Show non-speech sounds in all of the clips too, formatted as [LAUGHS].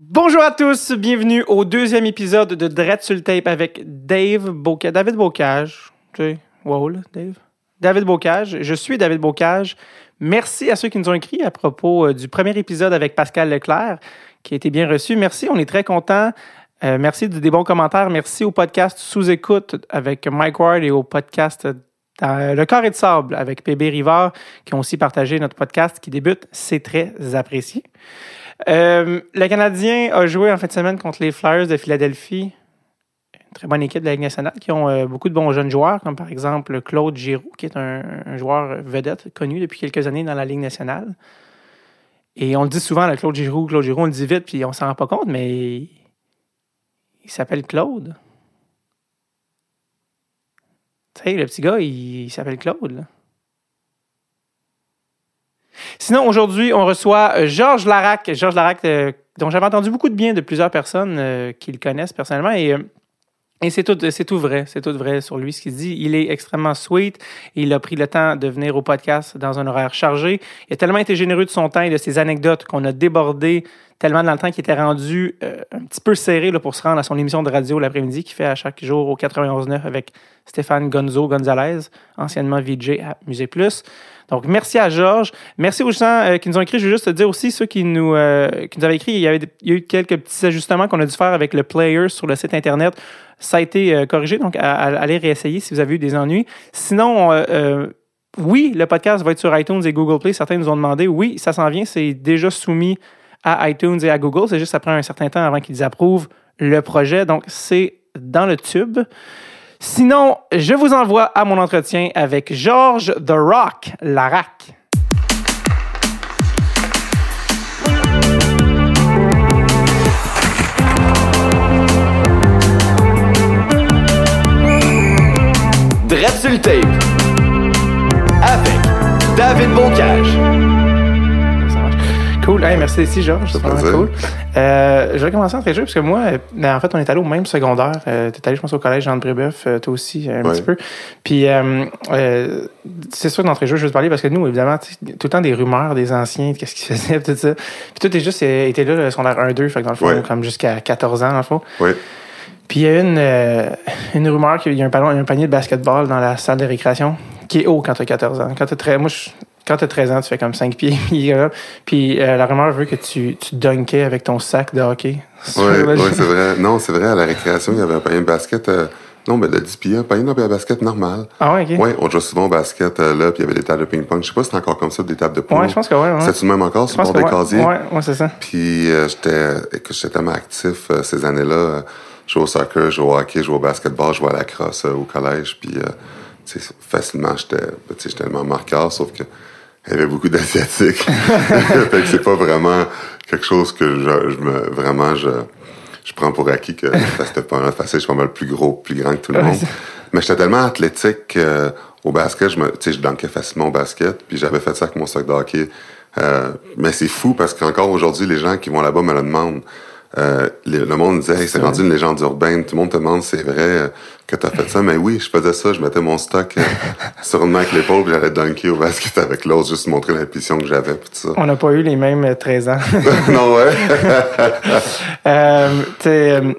Bonjour à tous, bienvenue au deuxième épisode de Dread sur tape avec Dave. David Bocage. Dave. David Bocage. Je suis David Bocage. Merci à ceux qui nous ont écrit à propos euh, du premier épisode avec Pascal Leclerc, qui a été bien reçu. Merci, on est très contents. Euh, merci des bons commentaires. Merci au podcast Sous-écoute avec Mike Ward et au podcast euh, Le Carré de Sable avec PB Rivard, qui ont aussi partagé notre podcast qui débute. C'est très apprécié. Euh, le Canadien a joué en fin de semaine contre les Flyers de Philadelphie. Une très bonne équipe de la Ligue nationale qui ont euh, beaucoup de bons jeunes joueurs, comme par exemple Claude Giroux, qui est un, joueur vedette connu depuis quelques années dans la Ligue nationale. Et on le dit souvent, Claude Giroux, Claude Giroux, on le dit vite, puis on s'en rend pas compte, mais il s'appelle Claude. Tu sais, le petit gars, il, s'appelle Claude. Là. Sinon, aujourd'hui, on reçoit euh, Georges Larac. Georges Larac, euh, dont j'avais entendu beaucoup de bien de plusieurs personnes euh, qui le connaissent personnellement. Et, et c'est tout, c'est tout vrai. C'est tout vrai sur lui, ce qu'il dit. Il est extrêmement sweet. Il a pris le temps de venir au podcast dans un horaire chargé. Il a tellement été généreux de son temps et de ses anecdotes qu'on a débordé tellement dans le temps qu'il était rendu un petit peu serré là, pour se rendre à son émission de radio l'après-midi qu'il fait à chaque jour au 91.9 avec Stéphane Gonzo Gonzalez, anciennement VJ à Musée Plus. Donc, merci à Georges. Merci aux gens euh, qui nous ont écrit. Je veux juste te dire aussi, ceux qui nous, euh, qui nous avaient écrit, il y, avait a eu quelques petits ajustements qu'on a dû faire avec le player sur le site Internet. Ça a été euh, corrigé, donc allez réessayer si vous avez eu des ennuis. Sinon, oui, le podcast va être sur iTunes et Google Play. Certains nous ont demandé. Oui, ça s'en vient. C'est déjà soumis à iTunes et à Google. C'est juste prend un certain temps avant qu'ils approuvent le projet. Donc, c'est dans le tube. Sinon, je vous envoie à mon entretien avec Georges The Rock Larac. Dread sur le tape avec David Bocage. Cool. merci ici, Georges. C'est vraiment cool. Euh, je vais commencer en très parce que moi, ben, en fait, on est allé au même secondaire. Euh, tu es allé, je pense, au collège Jean de Brébeuf, euh, toi aussi, un petit peu. Puis, euh, euh, c'est sûr, d'entrée jeu, je veux te parler parce que nous, évidemment, tout le temps des rumeurs des anciens, qu'est-ce qu'ils [LAUGHS] faisaient, tout ça. Puis, toi, t'es juste été là, secondaire 1-2, fait que dans le fond, comme jusqu'à 14 ans, dans le fond. Oui. Puis, il y a une, une rumeur qu'il y a un, ballon, un panier de basketball dans la salle de récréation qui est haut quand tu as 14 ans. Quand tu très. Moi, je, quand tu as 13 ans, tu fais comme 5 pieds. puis euh, la rumeur veut que tu, tu dunkais avec ton sac de hockey. Oui, ouais, [LAUGHS] c'est vrai. Non, c'est vrai. À la récréation, il y avait un panier de basket. Euh, non, mais de 10 pieds, un panier de basket normal. Ah ouais, OK. Oui, on jouait souvent au basket euh, là, puis il y avait des tables de ping-pong. Je sais pas si c'est encore comme ça, des tables de ping Oui, je pense que oui. Ouais. C'est-tu même encore sur le bord des casiers? Oui, ouais, c'est ça. Puis j'étais j'étais tellement actif ces années-là. je jouais au soccer, je jouais au hockey, je jouais au basketball, je jouais à la crosse au collège. Puis facilement, j'étais tellement marqueur, sauf que il y avait beaucoup d'asiatiques. [LAUGHS] fait que c'est pas vraiment quelque chose que je, je me, vraiment, je, je prends pour acquis que [LAUGHS] c'était pas facile. Je suis pas mal plus gros, plus grand que tout le monde. Mais j'étais tellement athlétique euh, au basket, je me, tu sais, je dankais facilement au basket, puis j'avais fait ça avec mon sac de hockey. Euh, mais c'est fou parce qu'encore aujourd'hui, les gens qui vont là-bas me le demandent. Euh, le, monde disait, hey, c'est rendu une légende urbaine. Tout le monde te demande, c'est vrai euh, que tu as fait ça. Mais oui, je faisais ça. Je mettais mon stock euh, [LAUGHS] sur une main avec l'épaule, j'allais dunker au basket avec l'autre, juste montrer l'impulsion que j'avais. ça. On n'a pas eu les mêmes 13 ans. [LAUGHS] non, ouais. [LAUGHS] euh,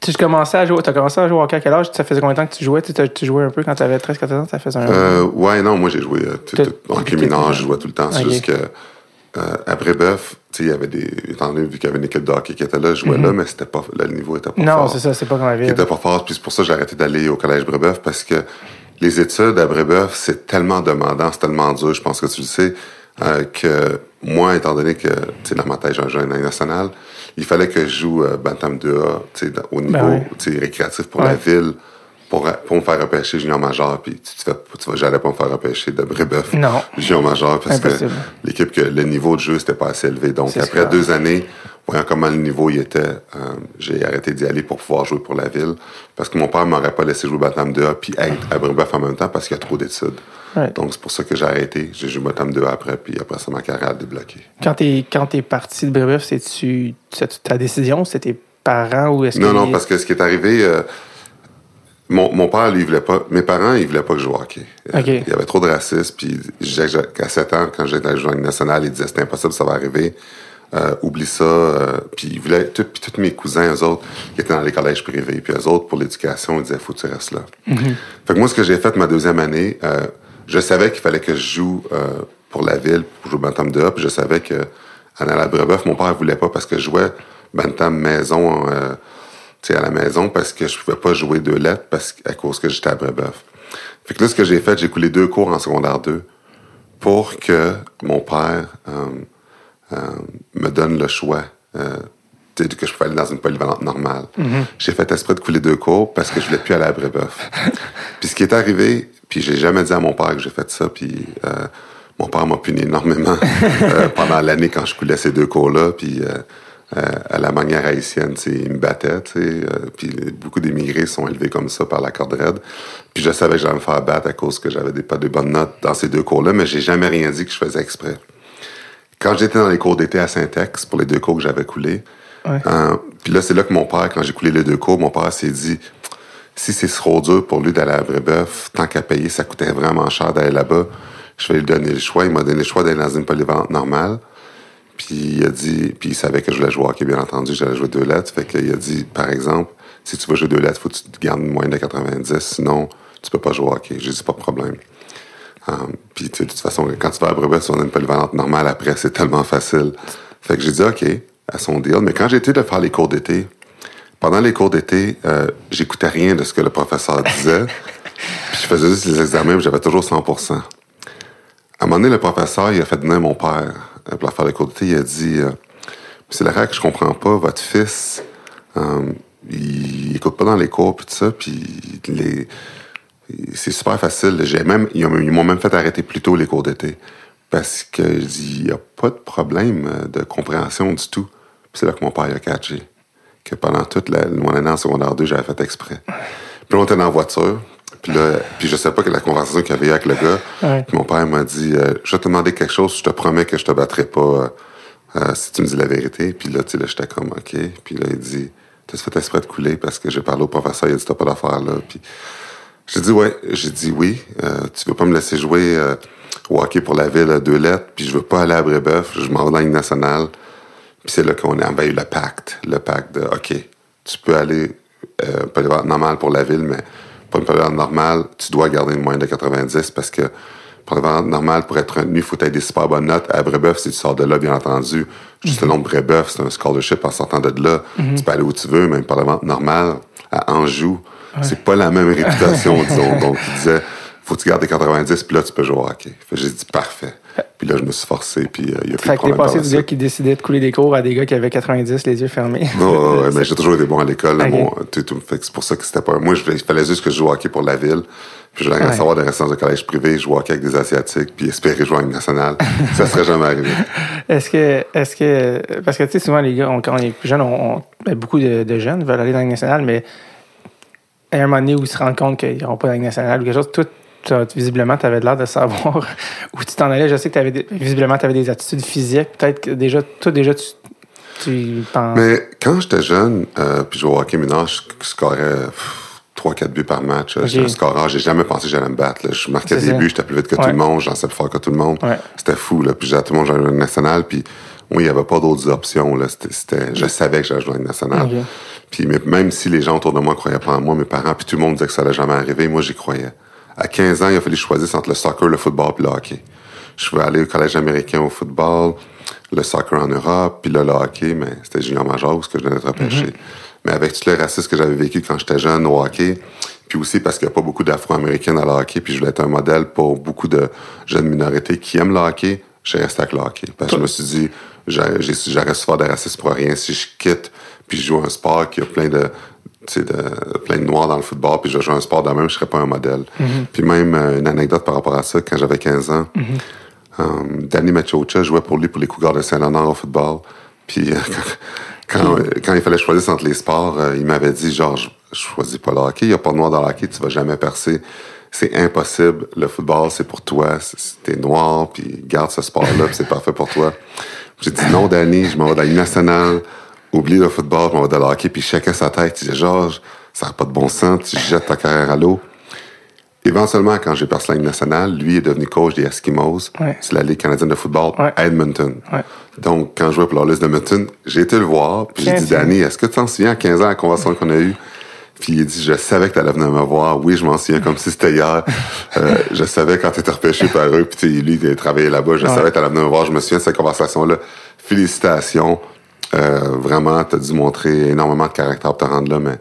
tu commençais à jouer, as commencé à jouer au hockey à quel âge? Ça faisait combien de temps que tu jouais? Tu, tu jouais un peu quand tu avais 13-14 ans? Ça faisait un... Euh, ouais, non, moi j'ai joué tout, en mineur, je jouais tout le temps. C'est juste que euh, à Brébeuf, il y avait des. Étant donné, vu qu'il y avait une équipe de hockey qui était là, je jouais là, mhm. mais c'était pas, le niveau était pas non, fort. Non, c'est ça, c'est pas comme la ville. Il était pas fort, puis c'est pour ça que j'ai arrêté d'aller au collège Brébeuf, parce que les études à Brébeuf, c'est tellement demandant, c'est tellement dur, je pense que tu le sais, euh, que moi, étant donné que, tu sais, dans ma tête, j'ai un jeune national, il fallait que je joue euh, Bantam 2A, tu sais, au ben niveau, récréatif pour la ville pour, pour me faire repêcher junior major, puis tu, tu, tu vas, j'allais pas me faire repêcher de Brébeuf non. junior major parce que l'équipe que le niveau de jeu c'était pas assez élevé. Donc après deux années, voyant comment le niveau y était, euh, j'ai arrêté d'y aller pour pouvoir jouer pour la ville parce que mon père m'aurait pas laissé jouer Batam 2A puis être à Brébeuf en même temps parce qu'il y a trop d'études. Donc c'est pour ça que j'ai arrêté. J'ai joué Batam 2A après puis après ça ma carrière a débloqué. Quand t'es quand es parti de Brébeuf, c'est tu ta décision, c'était tes parents ou est-ce Non non parce que ce qui est arrivé. Euh, mon, mon père, lui, il voulait pas. Mes parents, ils voulaient pas que je joue au hockey. Euh, il y avait trop de racisme. Puis, à 7 ans, quand j'étais dans la nationale, il disait c'était impossible, ça va arriver. euh, oublie ça. Euh, puis il voulait, tout- puis tous mes cousins, eux autres, qui étaient dans les collèges privés, puis eux autres, pour l'éducation, ils disaient, faut que tu restes là. Fait que moi, ce que j'ai fait ma deuxième année, euh, je savais qu'il fallait que je joue pour la ville, pour jouer Bantam de puis je savais que à Brebeuf, mon père voulait pas parce que je jouais Bantam maison, à la maison, parce que je pouvais pas jouer deux lettres parce à cause que j'étais à Brebeuf. Fait que là, ce que j'ai fait, j'ai coulé deux cours en secondaire 2 pour que mon père euh, euh, me donne le choix. Euh, que je pouvais aller dans une polyvalente normale. J'ai fait exprès de couler deux cours parce que je voulais plus aller à Brébeuf. [LAUGHS] puis ce qui est arrivé, puis j'ai jamais dit à mon père que j'ai fait ça, puis euh, mon père m'a puni énormément [LAUGHS] pendant l'année quand je coulais ces deux cours-là, puis à la manière haïtienne, tu sais, il me sais, euh, puis beaucoup d'immigrés sont élevés comme ça par la corde raide. Puis je savais que j'allais me faire battre à cause que j'avais des, pas de bonnes notes dans ces deux cours-là, mais j'ai jamais rien dit que je faisais exprès. Quand j'étais dans les cours d'été à Saint-Ex, pour les deux cours que j'avais coulés, Ouais. euh, puis là, c'est là que mon père, quand j'ai coulé les deux cours, mon père s'est dit, si c'est trop dur pour lui d'aller à Brébeuf, tant qu'à payer, ça coûtait vraiment cher d'aller là-bas, je vais lui donner le choix. Il m'a donné le choix d'aller dans une polyvalente normale. Puis il a dit, puis il savait que je voulais jouer au hockey, bien entendu, j'allais jouer deux lettres. Fait qu'il a dit, par exemple, si tu veux jouer deux lettres, faut que tu te gardes moins de 90, sinon tu peux pas jouer au hockey. J'ai dit, pas de problème. Um, puis de toute façon, quand tu vas à si on a une polyvalente normale, après, c'est tellement facile. Fait que j'ai dit, OK, à son deal. Mais quand j'ai été de faire les cours d'été, pendant les cours d'été, euh, j'écoutais rien de ce que le professeur disait. [LAUGHS] puis je faisais juste les examens, j'avais toujours 100 À un moment donné, le professeur, il a fait venir mon père pour faire les cours d'été. Il a dit, euh, c'est la règle que je comprends pas, votre fils, euh, il, écoute pas dans les cours, puis tout ça, puis c'est super facile. J'ai même, ils ont- ils m'ont même fait arrêter plus tôt les cours d'été. Parce que il n'y a pas de problème euh, de compréhension du tout. Puis c'est là que mon père a catché. Que pendant toute la, mon année en secondaire 2, j'avais fait exprès. Puis on était dans la voiture. Puis là, puis je sais pas que la conversation qu'il y avait eu avec le gars. Ouais. Puis mon père m'a dit, euh, je vais te demander quelque chose, je te promets que je te battrai pas euh, euh, si tu me dis la vérité. Puis là, tu sais, là, j'étais comme, OK. Puis là, il dit, t'as fait exprès de couler parce que j'ai parlé au professeur, il a dit, t'as pas d'affaire là. Puis j'ai dit ouais, j'ai dit oui. Tu veux pas me laisser jouer au hockey pour la ville à deux lettres, puis je veux pas aller à Brébeuf, je m'en vais dans la nationale. Puis c'est là qu'on a envahi le pacte, le pacte de OK, tu peux aller euh, polyvalente normale pour la ville, mais pas une polyvalente normale, tu dois garder une moyenne de 90 parce que polyvalente normale pour être retenu, il faut être des super bonnes notes. À Brébeuf, si tu sors de là, bien entendu, juste le nom de Brébeuf, c'est un scholarship en sortant de là. Tu peux aller où tu veux, même polyvalente normale à Anjou. C'est pas la même réputation, disons. Donc, il disait, faut que tu gardes tes 90, puis là, tu peux jouer au hockey. Fait j'ai dit, parfait. Puis là, je me suis forcé, puis euh, il y a plus de Fait que t'es problème passé du gars qui décidait de couler des cours à des gars qui avaient 90 les yeux fermés. Ouais, ouais, ouais, [LAUGHS] mais j'ai toujours été bon à l'école. Bon, tout- fait c'est pour ça que c'était pas. Moi, je, il fallait juste que je joue au hockey pour la ville. Puis je voulais rien Ouais. savoir des restants de collège privé, jouer au hockey avec des Asiatiques, puis espérer jouer en nationale. [LAUGHS] ça serait jamais arrivé. Est-ce que, est-ce que, parce que tu sais, souvent les gars, on- quand on est plus jeune, on, on- ben, beaucoup de, de jeunes veulent aller dans la Ligue nationale, mais à un moment donné où ils se rendent compte qu'ils n'auront pas la nationale ou quelque chose, toi, t'as- visiblement, tu avais l'air de savoir [LAUGHS] où tu t'en allais. Je sais que avais des, visiblement, tu avais des attitudes physiques. Peut-être que déjà, toi, déjà, tu, tu penses. Mais quand j'étais jeune, euh, puis je jouais au hockey mineur, je scorais 3-4 buts par match. J'étais Ok. un scoreur. J'ai jamais pensé que j'allais me battre. là. Je marquais des ça. buts, j'étais plus vite que tout le monde, j'en sais plus fort que tout le monde. Ouais. C'était fou. Là. Puis j'ai tout le monde jouait nationale, puis oui, il n'y avait pas d'autres options. Là. Je savais que j'allais jouer à la nationale. Ok. Puis mais même si les gens autour de moi ne croyaient pas en moi, mes parents, puis tout le monde disait que ça allait jamais arriver, moi j'y croyais. À 15 ans, il a fallu choisir entre le soccer, le football puis le hockey. Je vais aller au collège américain au football, le soccer en Europe, puis là, le hockey, mais c'était junior major où ce que je venais d'être repêché. Mais avec tout le racisme que j'avais vécu quand j'étais jeune au hockey, puis aussi parce qu'il n'y a pas beaucoup d'Afro-Américains dans le hockey, puis je voulais être un modèle pour beaucoup de jeunes minorités qui aiment le hockey, j'ai resté avec le hockey. Parce que je me suis dit, j'ai- j'aurais souffert de racisme pour rien si je quitte, puis je joue un sport qui a plein de, de, plein de noirs dans le football, puis je joue un sport de même, je serais pas un modèle. Puis même euh, une anecdote par rapport à ça, quand j'avais 15 ans, um, Danny Machocha jouait pour lui pour les Cougars de Saint-Léonard au football. Puis euh, [LAUGHS] quand, quand, quand il fallait choisir entre les sports, euh, il m'avait dit genre je, je choisis pas le hockey, il y a pas de noir dans le hockey, tu vas jamais percer. C'est impossible. Le football, c'est pour toi. T'es noir, puis garde ce sport-là, puis c'est parfait pour toi. J'ai dit non, Danny, je m'en vais dans la nationale. Oublie le football, vais dans le hockey. Puis chacun sa tête. Il disait, Georges, ça n'a pas de bon sens, tu jettes ta carrière à l'eau. Éventuellement, quand j'ai percé la Ligue nationale, lui est devenu coach des Eskimos. Ouais. C'est la Ligue canadienne de football Ouais. à Edmonton. Ouais. Donc, quand je jouais pour la liste d'Edmonton, j'ai été le voir, puis j'ai dit. Danny, est-ce que tu t'en souviens à 15 ans à la convention qu'on a eue? Puis il dit, je savais que tu allais venir me voir. Oui, je m'en souviens comme si c'était hier. Euh, je savais quand tu étais repêché par eux, puis tu lui, il a travaillé là-bas. Je savais que tu allais venir me voir. Je me souviens de cette conversation-là. Félicitations. Euh, vraiment, tu as dû montrer énormément de caractère pour te rendre là, mais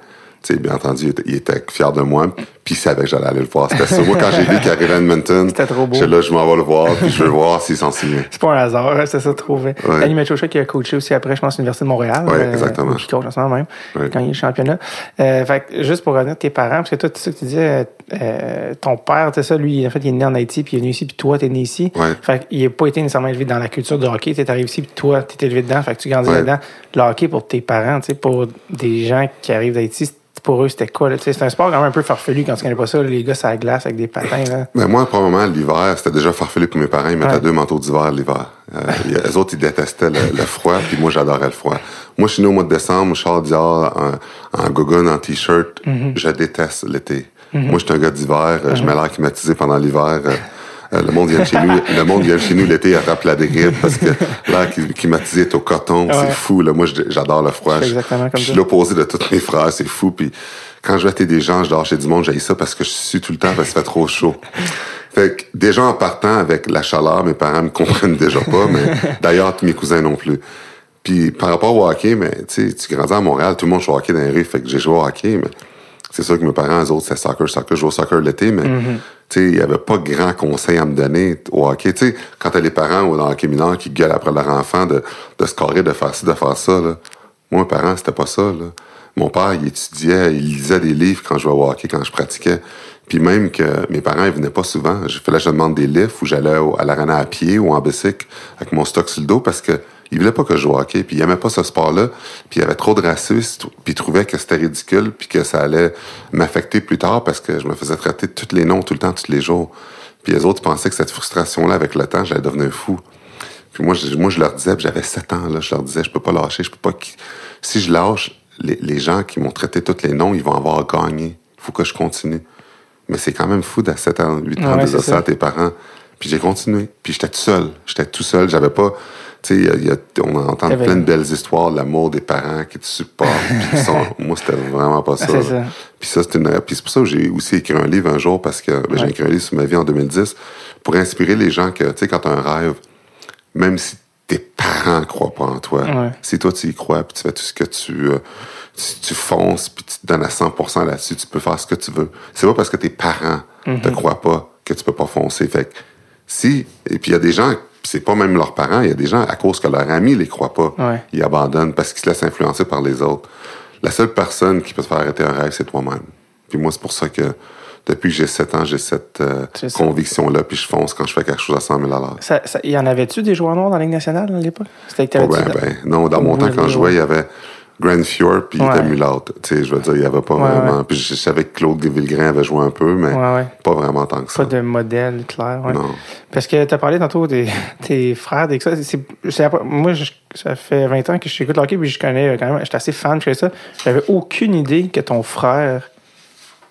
bien entendu, il était fier de moi, puis il savait que j'allais aller le voir. C'était ça. Moi, quand j'ai vu qu'il arrivait à Edmonton, C'était trop beau. là, je m'en vais le voir, puis je veux voir s'il s'en souvient. C'est pas un hasard, hein, c'est ça trouvé. Ouais. Danny Machocha qui a coaché aussi après, je pense, l'Université de Montréal. Ouais, exactement. Qui coach en ce moment même, Ouais. quand il est championnat. Euh, fait que, juste pour revenir à tes parents, parce que toi, tu sais que tu disais, euh, ton père, tu sais ça, lui, en fait, il est né en Haïti, puis il est venu ici, puis toi, t'es né ici. Ouais. Fait qu'il n'a pas été nécessairement élevé dans la culture du hockey. Tu arrivé ici, puis toi, tu élevé dedans, fait que tu grandis dedans. Le hockey pour tes parents, tu sais, pour des gens qui arrivent d'Haïti, pour eux, c'était quoi? là? C'est un sport quand même un peu farfelu quand tu connais pas ça, les gars, ça glace avec des patins. Là. Mais moi, probablement, l'hiver, c'était déjà farfelu pour mes parents. Ils mettaient Ouais. deux manteaux d'hiver l'hiver. Euh, a- eux autres, ils détestaient le, le froid, puis moi, j'adorais le froid. Moi, je suis né au mois de décembre, je sors dehors en, en gogun, en t-shirt. Mm-hmm. Je déteste l'été. Moi, je suis un gars d'hiver. euh, Je mets l'air climatisé pendant l'hiver. Euh, le monde vient chez nous. Le monde vient chez nous l'été, attrape la dégrippe parce que l'air cli- climatisé est au coton. Ouais. C'est fou. Là. Moi, j'adore le froid. Je exactement comme je suis l'opposé de tous mes frères. C'est fou. Puis quand je vais à des gens, je dors chez du monde, j'ai ça parce que je suis tout le temps parce que ça fait trop chaud. Fait que déjà en partant avec la chaleur, mes parents me comprennent déjà pas, mais d'ailleurs tous mes cousins non plus. Puis par rapport au hockey, mais tu sais, tu grandis à Montréal, tout le monde joue au hockey dans les rues, fait que j'ai joué au hockey, mais c'est sûr que mes parents, eux autres, c'est soccer, soccer, je joue au soccer l'été, mais sais, il y avait pas grand conseil à me donner au hockey. Tu sais, quand t'as les parents ou dans le hockey qui gueulent après leur enfant de, de scorer, de faire ci, de faire ça, là. Moi, mes parents, c'était pas ça, là. Mon père, il étudiait, il lisait des livres quand je jouais au hockey, quand je pratiquais. Puis même que mes parents, ils venaient pas souvent. Je fallait que je demande des livres ou j'allais à l'arena à pied ou en bicycle avec mon stock sur le dos parce que il voulait pas que je joue au hockey. Puis il aimait pas ce sport-là. Puis il y avait trop de racistes. Puis il trouvait que c'était ridicule puis que ça allait m'affecter plus tard parce que je me faisais traiter de tous les noms tout le temps, tous les jours. Puis les autres pensaient que cette frustration-là, avec le temps, j'allais devenir fou. Puis moi, je, moi, je leur disais, j'avais 7 ans, là, je leur disais, je peux pas lâcher, je peux pas... Si je lâche, les, les gens qui m'ont traité tous les noms, ils vont avoir gagné. Il faut que je continue. Mais c'est quand même fou d'à 7 ans, 8 ans Ouais, de ça. à tes parents. Puis j'ai continué. Puis j'étais tout seul. J'étais tout seul. J'avais pas... Tu sais, on entend plein de belles histoires de l'amour des parents qui te supportent. qui sont, [LAUGHS] moi, c'était vraiment pas ça. Puis ça, c'est une. Puis c'est pour ça que j'ai aussi écrit un livre un jour parce que ben, j'ai écrit un livre sur ma vie en 2010 pour inspirer les gens que, tu sais, quand tu as un rêve, même si tes parents ne croient pas en toi, Ouais. si toi tu y crois, puis tu fais tout ce que tu. euh, tu, tu fonces, puis tu te donnes à 100% là-dessus, tu peux faire ce que tu veux. C'est pas parce que tes parents Mm-hmm. te croient pas que tu peux pas foncer. Fait que si. Et puis il y a des gens, c'est pas même leurs parents, il y a des gens, à cause que leurs amis les croient pas, Ouais. ils abandonnent parce qu'ils se laissent influencer par les autres. La seule personne qui peut te faire arrêter un rêve, c'est toi-même. Puis moi, c'est pour ça que depuis que j'ai 7 ans, j'ai cette euh, conviction-là, puis je fonce quand je fais quelque chose à 100 000 à Ça, ça- y en avait-tu des joueurs noirs dans la Ligue nationale à l'époque? C'était t'avais-tu- ben, ben. Non, dans mon temps, quand je jouais, il y avait Grand Fjord, puis Ouais. était mulâtre. Tu sais, je veux dire, il y avait pas Ouais, vraiment... Puis je savais que Claude Villegrain avait joué un peu, mais pas vraiment tant que ça. Pas de modèle clair. Non. Parce que tu as parlé tantôt des [LAUGHS] tes frères, des ça. moi, je- ça fait 20 ans que je écoute hockey, puis je connais euh, quand même. J'étais assez fan, je ça. J'avais aucune idée que ton frère.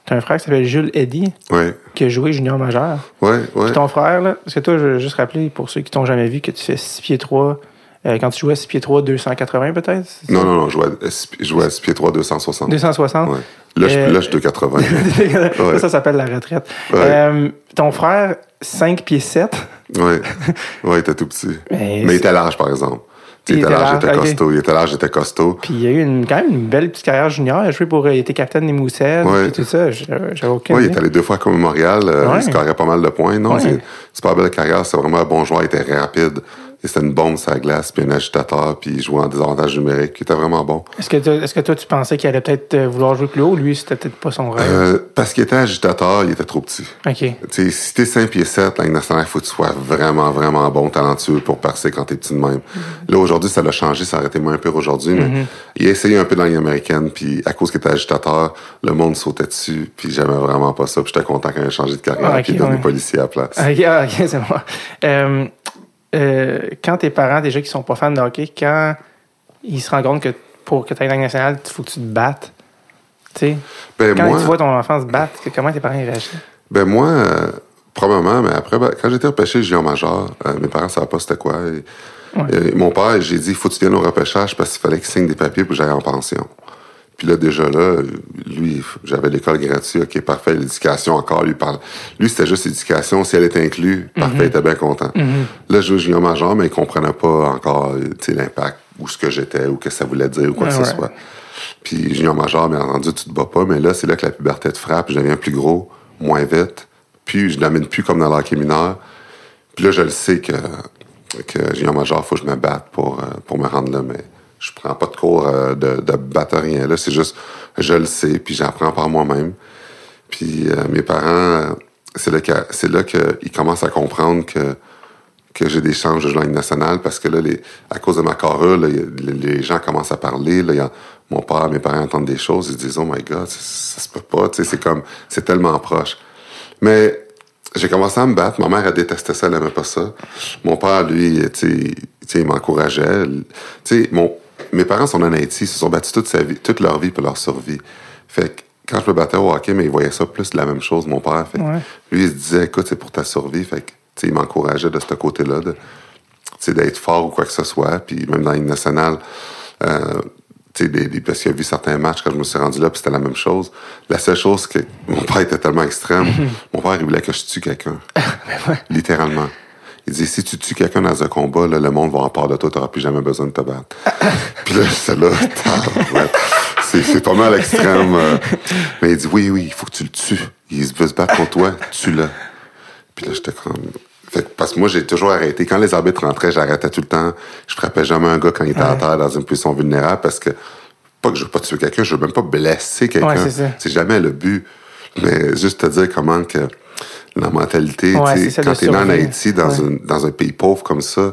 T'as un frère qui s'appelle Jules Eddy, Ouais, qui a joué junior majeur. ouais, ouais. Puis ton frère, là, parce que toi, je veux juste rappeler, pour ceux qui t'ont jamais vu, que tu fais 6 pieds 3. Euh, quand tu jouais 6 pieds 3, 280 peut-être? Non, non, non, je jouais à, je jouais à 6 pieds 3, 260. 260? Ouais. Là, je, Euh, là, je suis 280. [LAUGHS] ça, Ouais. ça s'appelle la retraite. Ouais. Euh, ton frère, 5 pieds 7. ouais. [LAUGHS] Ouais, il était tout petit. Mais Mais, il était large, par exemple. Il Il était était large, j'étais ok. costaud. Il était large, j'étais costaud. Puis il y a eu une, quand même une belle petite carrière junior. Il a joué pour. Il était capitaine des Moussettes. Ouais. Tout ça. J'avais Ouais, il est allé deux fois comme Montréal. Ouais. Il scorait pas mal de points. Non, Ouais. c'est une belle carrière. C'est vraiment un bon joueur. Il était rapide. Et c'était une bombe sur la glace, puis un agitateur, puis il jouait en désavantage numérique. Il était vraiment bon. Est-ce que, toi- est-ce que toi, tu pensais qu'il allait peut-être euh, vouloir jouer plus haut? Lui, c'était peut-être pas son rêve. Euh, parce qu'il était agitateur, il était trop petit. OK. Tu sais, si t'es 5 pieds 7, la nationale, il faut que tu sois vraiment, vraiment bon, talentueux pour percer quand t'es petit de même. Là, aujourd'hui, ça l'a changé, ça aurait été moins pire aujourd'hui, mais il a essayé un peu dans la Ligue américaine, puis à cause qu'il était agitateur, le monde sautait dessus, puis j'aimais vraiment pas ça, puis j'étais content quand il a changé de carrière, Ah, ok, puis il est devenu ouais. policier à la place. OK, ah, ok, [LAUGHS] c'est bon. Euh, euh, quand tes parents, déjà, qui sont pas fans de hockey, quand ils se rendent compte que pour que tu ailles dans la nationale, il faut que tu te battes. Tu sais, Ben, quand moi, tu vois ton enfant se battre, comment tes parents réagissent? Ben moi, euh, probablement, mais après, ben, quand j'étais repêché junior major, euh, mes parents ne savaient pas c'était quoi. Et, et mon père, j'ai dit, faut que tu viennes au repêchage parce qu'il fallait qu'il signe des papiers pour que j'aille en pension. Puis là, déjà là, lui, j'avais l'école gratuite, ok, parfait, l'éducation encore, lui parle. Lui, c'était juste l'éducation, si elle était inclue, parfait, il était bien content. Là, je joue junior major, mais il comprenait pas encore, tu sais, l'impact, ou ce que j'étais, ou ce que ça voulait dire, ou quoi que ce ouais. soit. Puis junior major, bien entendu, tu te bats pas, mais là, c'est là que la puberté te frappe, je deviens plus gros, moins vite, puis je l'amène plus comme dans l'hockey mineur. Puis là, je le sais que, que junior major, faut que je me batte pour, euh, pour me rendre là, mais je prends pas de cours euh, de, de rien là, c'est juste, je le sais, puis j'apprends par moi-même. Puis euh, mes parents, euh, c'est là, qu'ils commencent à comprendre que que j'ai des chances de Ligue nationale parce que là, à cause de ma carrure, là, les, gens commencent à parler. Là, a- mon père, mes parents entendent des choses, ils disent Oh my God, ça, se peut pas. C'est comme, c'est tellement proche. Mais j'ai commencé à me battre. Ma mère, elle détestait ça, elle aimait pas ça. Mon père, lui, tu sais, tu sais, il m'encourageait. Mon, mes parents sont en Haïti, ils se sont battus toute, sa vie, toute leur vie pour leur survie. Fait que quand je me battais au hockey, mais ils voyaient ça plus de la même chose, mon père. Fait que Ouais. lui, il se disait, écoute, c'est pour ta survie. Fait que, tu sais, il m'encourageait de ce côté-là, de, d'être fort ou quoi que ce soit. Puis même dans Ligue nationale, euh, tu sais, des- des- parce qu'il a vu certains matchs quand je me suis rendu là, puis c'était la même chose. La seule chose que mon père était tellement extrême, [LAUGHS] mon père, il voulait que je tue quelqu'un. [LAUGHS] Littéralement. Il dit, si tu tues quelqu'un dans un combat, là, le monde va en part de toi, t'auras plus jamais besoin de te battre. [LAUGHS] puis là, c'est là, c'est, pas mal extrême. euh. Mais il dit, oui, oui, il faut que tu le tues. Il veut se battre contre toi, tue-le. Puis là, j'étais comme. Fait que- parce que moi, j'ai toujours arrêté. Quand les arbitres rentraient, j'arrêtais tout le temps. Je frappais jamais un gars quand il était à terre dans une position vulnérable parce que, pas que je veux pas tuer quelqu'un, je veux même pas blesser quelqu'un. Ouais, c'est jamais le but. Mais juste te dire comment que la mentalité, Ouais, tu ça, quand t'es né en. Haïti, dans, Ouais. une- dans un pays pauvre comme ça,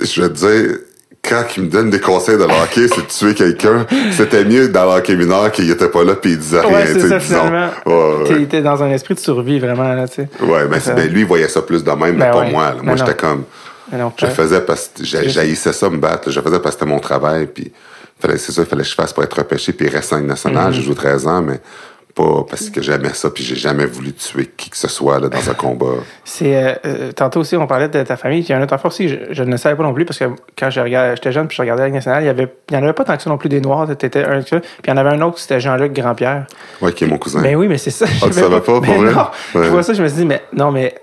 je vais te dire, quand il me donne des conseils de hockey, c'est de tuer quelqu'un, c'était mieux dans le hockey mineur qu'il était pas là puis il disait rien. Tu sais, finalement. Ouais, ouais. T'es- T'es dans un esprit de survie, vraiment, là, tu sais. Ouais, mais c'est- ben, lui, il voyait ça plus de même, mais Ben pas ouais. moi. là. Ben Moi, j'étais comme. Non, Je faisais parce que j'haïssais ça me battre. là. Je faisais parce que c'était mon travail. Puis, fallait, c'est ça, il fallait que je fasse pour être repêché puis Ligue nationale. Mhm. J'ai joué 13 ans, mais pas parce que j'aimais ça. Puis, j'ai jamais voulu tuer qui que ce soit là, dans un combat. C'est euh, euh, tantôt aussi on parlait de ta famille. Il y a un autre affaire aussi, je, je ne savais pas non plus parce que quand je regardais, j'étais jeune puis je regardais la nationale, il y avait, il y en avait pas tant que ça non plus des noirs. T'étais un. Puis il y en avait un autre, c'était Jean-Luc Grandpierre. Ouais, qui est mon cousin. Ben oui, mais c'est ça. Ah, tu je savais pas, pour [LAUGHS] Mais vrai? Ouais. Je vois ça, je me suis dit, mais non, mais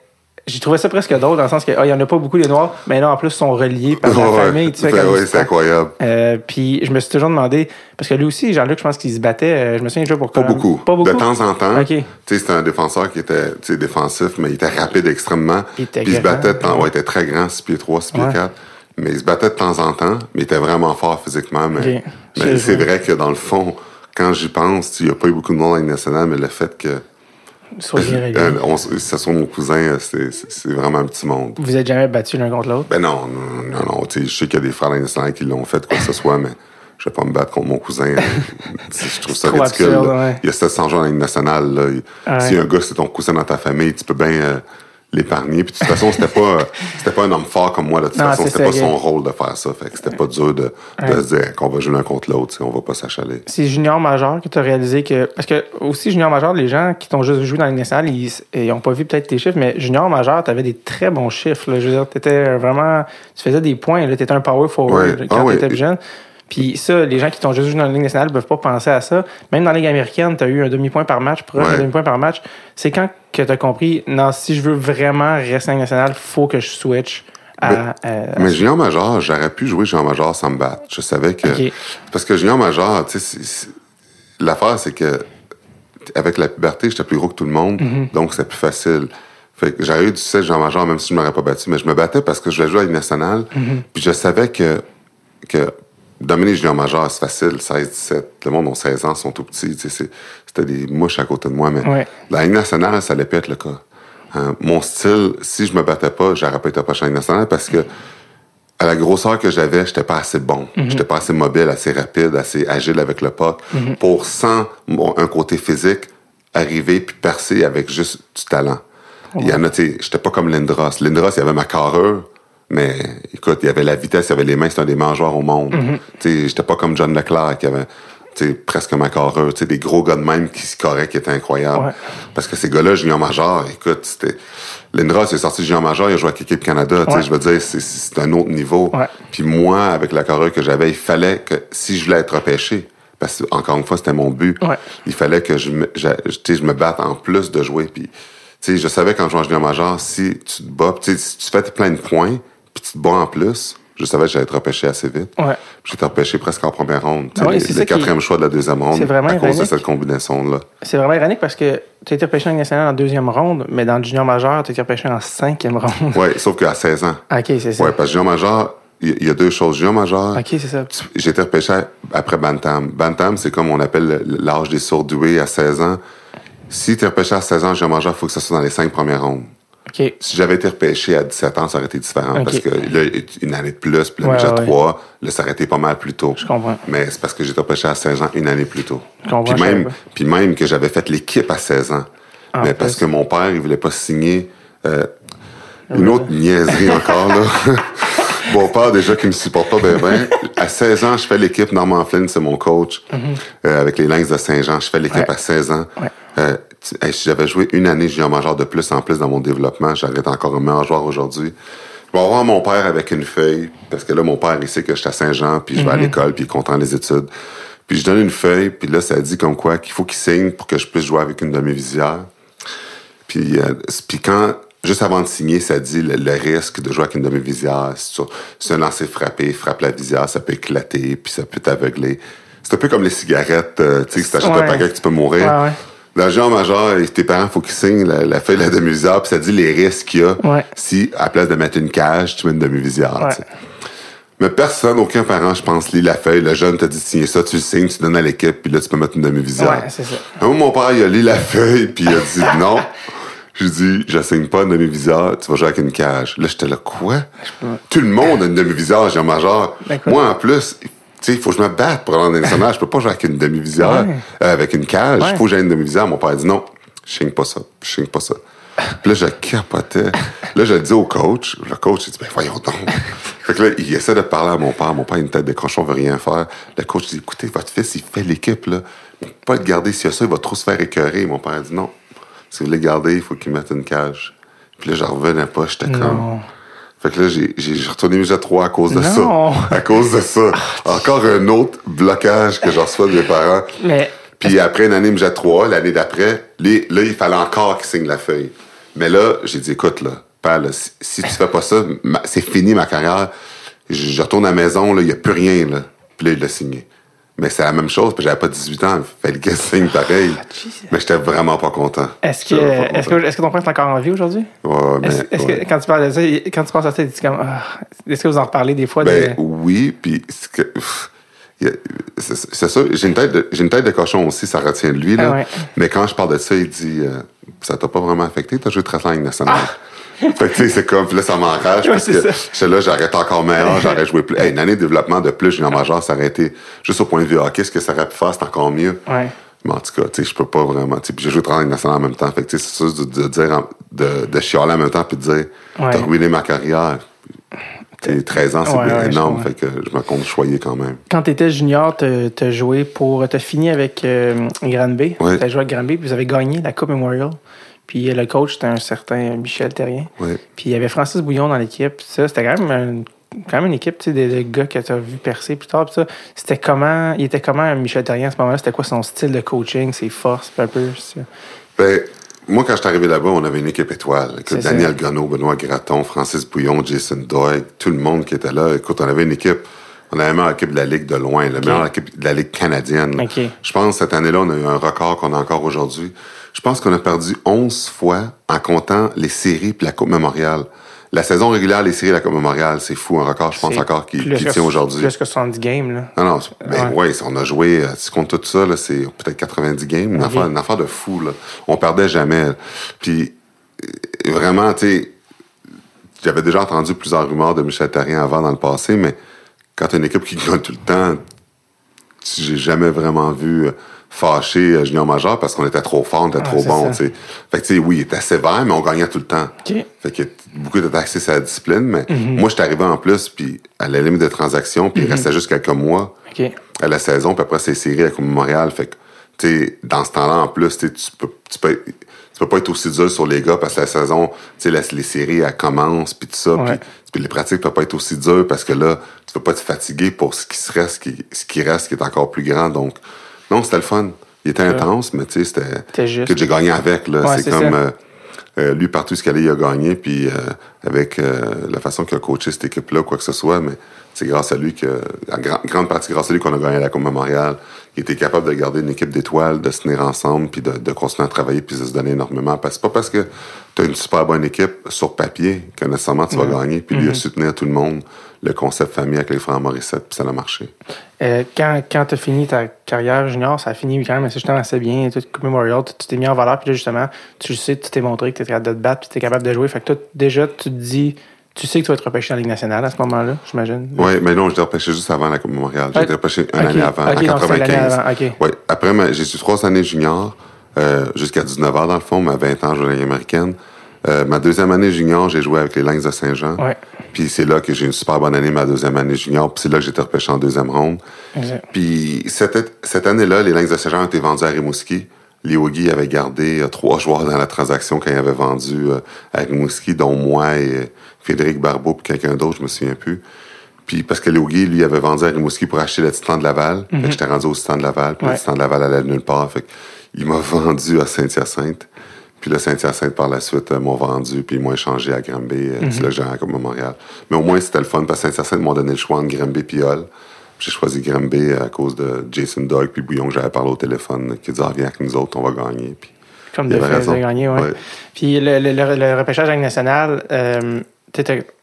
j'ai trouvé ça presque drôle dans le sens que ah, il y en a pas beaucoup les noirs, mais là en plus ils sont reliés par la Ouais, famille. Tu sais, ben oui, c'est incroyable. Euh, puis je me suis toujours demandé parce que lui aussi, Jean-Luc, je pense qu'il se battait. euh, je me souviens déjà pour Pas beaucoup. Pas beaucoup. De temps en temps. Tu sais, c'était un défenseur qui était défensif, mais il était rapide extrêmement. Puis il se battait. Ouais, il était très grand, 6 pieds 3, 6 pieds Ouais. 4. Mais il se battait de temps en temps, mais il était vraiment fort physiquement. Mais, mais c'est vrai que dans le fond, quand j'y pense, il n'y a pas eu beaucoup de monde à la nationale, mais le fait que Soyez euh, on, s- ce soit mon cousin, euh, c'est- vraiment un petit monde. Vous êtes jamais battus l'un contre l'autre? Ben non, non, non, je sais qu'il y a des frères nationale qui l'ont fait, quoi que ce soit, mais je vais pas me battre contre mon cousin. euh, [LAUGHS] je trouve ça ridicule. absurde, là. ouais. Il y a 700 gens dans la nationale. Là. Ouais. Si un gars, c'est ton cousin dans ta famille, tu peux bien euh, l'épargner. Puis de toute façon, c'était pas, [LAUGHS] c'était pas un homme fort comme moi. là. De toute Non, façon, c'était pas son rôle de faire ça. Fait que c'était pas dur de, de Ouais. se dire qu'on va jouer l'un contre l'autre. On va pas s'achaler. C'est junior majeur que tu as réalisé que. Parce que aussi, junior majeur, les gens qui t'ont juste joué dans Ligue nationale, ils ils ont pas vu peut-être tes chiffres, mais junior majeur, tu avais des très bons chiffres. là. Je veux dire, tu étais vraiment. Tu faisais des points. Tu étais un power forward Ouais. quand Ah tu étais jeune. Puis ça, les gens qui t'ont juste joué dans la Ligue nationale ne peuvent pas penser à ça. Même dans la Ligue américaine, tu as eu un demi-point par match, proche Ouais. d'un demi-point par match. C'est quand que tu as compris, non, si je veux vraiment rester en Ligue nationale, faut que je switch à. Mais- euh, à- Mais junior major, j'aurais pu jouer junior major sans me battre. Je savais que. Parce que junior major, tu sais, l'affaire, c'est que avec la puberté, j'étais plus gros que tout le monde, Mhm. donc c'était plus facile. Fait que j'aurais eu du succès junior major, même si je ne m'aurais pas battu, mais je me battais parce que je voulais jouer à la Ligue nationale. Mhm. Puis je savais que, que dominer junior major, c'est facile, 16, 17. Le monde ont 16 ans, sont tout petits. C'était des mouches à côté de moi, mais Ouais. la Ligue nationale, ça allait pas être le cas. Hein, mon style, si je me battais pas, j'aurais pas été la Ligue nationale parce que à la grosseur que j'avais, j'étais pas assez bon. J'étais pas assez mobile, assez rapide, assez agile avec le puck pour, sans un côté physique, arriver puis percer avec juste du talent. Il y en a, tu j'étais pas comme Lindros. Lindros, il avait ma carrure, mais écoute, il y avait la vitesse, il y avait les mains, c'était un des joueurs au monde. Tu sais, j'étais pas comme John Leclerc qui avait tu sais, presque ma carrure, tu sais, des gros gars de même qui se corraient, qui étaient incroyables. Ouais. Parce que ces gars-là, junior major, écoute, c'était, Lindros est sorti junior major, il a joué avec l'équipe Canada, tu sais, Ouais. je veux dire, c'est, un autre niveau. Ouais. Puis moi, avec la carrure que j'avais, il fallait que, si je voulais être repêché, parce que, encore une fois, c'était mon but, Ouais. il fallait que je me, j'a- tu sais, je me batte en plus de jouer. Puis, tu sais, je savais quand je jouais en junior major, si tu te bats, tu sais, si tu fais plein de points, puis tu te bats en plus, je savais que j'allais être repêché assez vite. Ouais. J'étais repêché presque en première ronde. Ah ouais, le- qui- quatrième choix de la deuxième ronde. C'est vraiment à cause de ironique. cette combinaison-là. C'est vraiment ironique parce que tu as été repêché en en deuxième ronde, mais dans le junior majeur, tu as été repêché en cinquième ronde. Ouais, sauf qu'à 16 ans. ok, c'est ça. Ouais, parce que junior major, il y, a deux choses. Junior major, Ok, c'est ça. j'ai été repêché après Bantam. Bantam, c'est comme on appelle le- l'âge des surdoués à 16 ans. Si tu es repêché à 16 ans, junior major, il faut que ça soit dans les cinq premières rondes. Si j'avais été repêché à 17 ans, ça aurait été différent. Parce que là, une année de plus, puis là, Ouais, ouais. 3, là, ça aurait été pas mal plus tôt. Je comprends. Mais c'est parce que j'étais repêché à 16 ans, une année plus tôt. Je comprends, Puis même, puis même que j'avais fait l'équipe à 16 ans. Mais parce que mon père, il voulait pas signer euh, une autre niaiserie encore, là. [LAUGHS] Mon père, déjà, qui me supporte pas bien, ben, à 16 ans, je fais l'équipe. Norman Flynn, c'est mon coach, euh, avec les Lynx de Saint-Jean. Je fais l'équipe. Ouais. à 16 ans. Ouais. Euh, hey, si j'avais joué une année junior major de plus en plus dans mon développement, j'aurais été encore un meilleur joueur aujourd'hui. Je vais voir mon père avec une feuille, parce que là, mon père, il sait que je suis à Saint-Jean, puis je vais à l'école, puis il est content des études. Puis je donne une feuille, puis là, ça dit comme quoi qu'il faut qu'il signe pour que je puisse jouer avec une demi-visière. Puis, euh, c- puis quand, juste avant de signer, ça dit le, le risque de jouer avec une demi-visière. Si tu- si un lancer frappé, frappe la visière, ça peut éclater, puis ça peut t'aveugler. C'est un peu comme les cigarettes, euh, tu sais, si t'achètes Ouais. un paquet que tu peux mourir. Ouais, ouais. Dans le genre majeur, tes parents, faut qu'ils signent la, la feuille de la demi-visière, puis ça dit les risques qu'il y a Ouais. si, à la place de mettre une cage, tu mets une demi-visière. Ouais. Mais personne, aucun parent, je pense, lit la feuille. Le jeune t'a dit de signer ça, tu le signes, tu donnes à l'équipe, puis là, tu peux mettre une demi-visière. Ouais, c'est ça. Un moment, mon père, il a lu la feuille, puis il a dit [LAUGHS] non. J'ai dit, je signe pas une demi-visière, tu vas jouer avec une cage. Là, j'étais là, quoi? Tout le monde a une demi-visière, j'ai major. D'accord. Moi, en plus, il faut que je me batte pour aller dans national. Je peux pas jouer avec une demi-visière, Ouais. euh, avec une cage. Il Ouais. faut que j'aie une demi-visière. Mon père a dit non, je signe pas ça, je signe pas ça. Puis là, je capotais. Là, je le dis au coach. Le coach, il dit, ben voyons donc. [LAUGHS] fait que là, il essaie de parler à mon père. Mon père, il a une tête de cochon, veut rien faire. Le coach dit, écoutez, votre fils, il fait l'équipe, là. Il peut pas le garder. S'il y a ça, il va trop se faire écœurer. Mon père a dit, non. Si vous voulez le garder, il faut qu'il mette une cage. Puis là, j'en revenais pas. J'étais comme... Fait que là, j'ai, j'ai j'ai retourné au 3 à cause de Non. ça. À cause de ça. Encore un autre blocage que je reçois de mes parents. Mais Puis après une année MJ 3, l'année d'après, là, il fallait encore qu'il signe la feuille. Mais là, j'ai dit, écoute, là, père, là, si, si tu fais pas ça, c'est fini ma carrière. Je, je retourne à la maison, là, il n'y a plus rien, là. Puis là, il l'a signé. Mais c'est la même chose, puis j'avais pas 18 ans, il fallait qu'il signe pareil. Jesus. mais j'étais vraiment pas content. est-ce que, J'étais vraiment pas est-ce que, content. est-ce que ton père est encore en vie aujourd'hui? Ouais, mais, Est-ce est-ce ouais. que quand tu parles de ça, quand tu penses à ça, tu dis comme, ah, est-ce que vous en reparlez des fois? Ben de... oui, puis c'est ça. J'ai une tête de j'ai une tête de cochon aussi, ça retient de lui là. Ah ouais. Mais quand je parle de ça, il dit euh, ça t'a pas vraiment affecté, t'as joué 13 ans en Ligue nationale. Fait que tu sais, c'est comme là ça m'enrage! Ouais, parce que ça. là, j'arrête encore meilleur, j'aurais joué plus. Hey, une année de développement de plus, junior majeur, ça aurait été juste au point de vue hockey, ce que ça aurait pu faire, c'est encore mieux. Ouais. Mais en tout cas, tu sais, je peux pas vraiment. Puis j'ai joué 30 ans nationale en même temps. Fait que tu sais, c'est sûr de, de dire, en- de, de chialer en même temps puis de dire, Ouais. t'as ruiné ma carrière. Tu sais, 13 ans, c'est Ouais, ouais, énorme. Fait que je me compte choyer quand même. Quand tu étais junior, tu as joué pour. Tu as fini avec euh, Granby. Ouais. Tu as joué avec Granby, puis vous avez gagné la Coupe Memorial. Puis euh, le coach, c'était un certain Michel Terrien. Ouais. Puis il y avait Francis Bouillon dans l'équipe. Ça, c'était quand même, un- quand même une équipe tu sais, de, de gars que tu as vu percer plus tard. Puis ça, c'était comment. Il était comment Michel Terrien à ce moment-là? C'était quoi son style de coaching, ses forces, un peu? ça? Ben, moi, quand je suis arrivé là-bas, on avait une équipe étoile. Écoute, Daniel. Gonneau, Benoît Graton, Francis Bouillon, Jason Doig, tout le monde qui était là. Écoute, on avait une équipe. On avait la meilleure équipe de la Ligue de loin, la meilleure équipe de la Ligue canadienne. Je pense cette année-là, on a eu un record qu'on a encore aujourd'hui. Je pense qu'on a perdu 11 fois en comptant les séries puis la Coupe Mémoriale. La saison régulière, les séries et la Coupe Mémoriale, c'est fou. Un record, je pense encore, qui, tient aujourd'hui. Plus que 70 games, là. Non, non, ben Ouais. ouais, on a joué, euh, si tu comptes tout ça, là, c'est peut-être 90 games, une, affaire, une affaire de fou, là. On perdait jamais. Puis, euh, vraiment, tu sais, j'avais déjà entendu plusieurs rumeurs de Michel Therrien avant dans le passé, mais quand t'as une équipe qui gagne tout le temps, j'ai jamais vraiment vu euh, fâché euh, junior majeur parce qu'on était trop fort, on était Ah, trop bon, tu ça. sais. Fait que, tu sais, oui, il était sévère, mais on gagnait tout le temps. OK. Fait que beaucoup étaient axés sur la discipline, mais Mhm. moi, j'étais arrivé en plus, puis à la limite de transaction, puis il restait juste quelques mois. OK. à la saison, puis après, c'est série avec Montréal. Fait que, tu sais, dans ce temps-là, en plus, tu peux, tu peux, tu peux pas être aussi dur sur les gars parce que la saison, tu sais, les séries, elles commencent, puis tout ça. Ouais. Puis, puis les pratiques peuvent pas être aussi dures parce que là, tu peux pas te fatiguer pour ce qui se reste, qui, ce qui reste, qui est encore plus grand. Donc, non, c'était le fun. Il était intense, mais tu sais, c'était que j'ai gagné avec. Là. Ouais, c'est comme euh, euh, lui, partout ce qu'il allait, il a gagné. Puis euh, avec euh, la façon qu'il a coaché cette équipe-là, quoi que ce soit, mais c'est grâce à lui que, en gra- grande partie grâce à lui qu'on a gagné la Coupe Memorial. Il était capable de garder une équipe d'étoiles, de se tenir ensemble, puis de, de continuer à travailler, puis de se donner énormément. Parce que c'est pas parce que tu as une super bonne équipe sur papier que nécessairement tu vas gagner. Puis lui a soutenir tout le monde le concept famille avec les frères Morissette, puis ça a marché. Euh, quand quand tu as fini ta carrière junior, ça a fini quand même assez, justement assez bien. Tout Memorial, tu t'es mis en valeur. Puis là, justement, tu sais, tu t'es montré que tu étais capable de te battre, puis tu es capable de jouer. Fait que toi, déjà, tu te dis, tu sais que tu vas être repêché en Ligue nationale à ce moment-là, j'imagine? Oui, mais non, je l'ai repêché juste avant la Coupe Memorial. J'ai Ouais. été repêché une Ok. année avant, Ok, en donc c'est l'année 95. avant, ok. Ouais. Après, j'ai eu trois années junior, euh, jusqu'à 19 ans dans le fond, mais à 20 ans, je jouais la Ligue américaine. Euh, ma deuxième année junior, j'ai joué avec les Lynx de Saint-Jean. Ouais. Puis c'est là que j'ai eu une super bonne année, ma deuxième année junior. Puis c'est là que j'ai été repêché en deuxième ronde. Exact. Puis cette, cette année-là, les Lynx de Saint-Jean ont été vendus à Rimouski. Léogui avait gardé euh, trois joueurs dans la transaction quand il avait vendu euh, à Rimouski, dont moi et euh, Frédéric Barbeau puis quelqu'un d'autre, je me souviens plus. Puis parce que Léogui, lui, avait vendu à Rimouski pour acheter le Titan de Laval. Fait que j'étais rendu au Titan de Laval. Puis Ouais. le Titan de Laval allait nulle part. Fait il m'a [LAUGHS] vendu à Saint-Hyacinthe. Puis le Saint-Hyacinthe, par la suite, euh, m'ont vendu, puis ils m'ont échangé à Granby. euh, C'est là que j'ai comme Montréal. Mais au moins, c'était le fun, parce que Saint-Hyacinthe m'ont donné le choix entre Granby et Hall. J'ai choisi Granby à cause de Jason Dog, puis Bouillon, que j'avais parlé au téléphone, qui dit ah, viens avec nous autres, on va gagner. Puis, Comme de fait, de gagner. Ouais. Puis le, le, le, le repêchage en Ligue nationale, euh,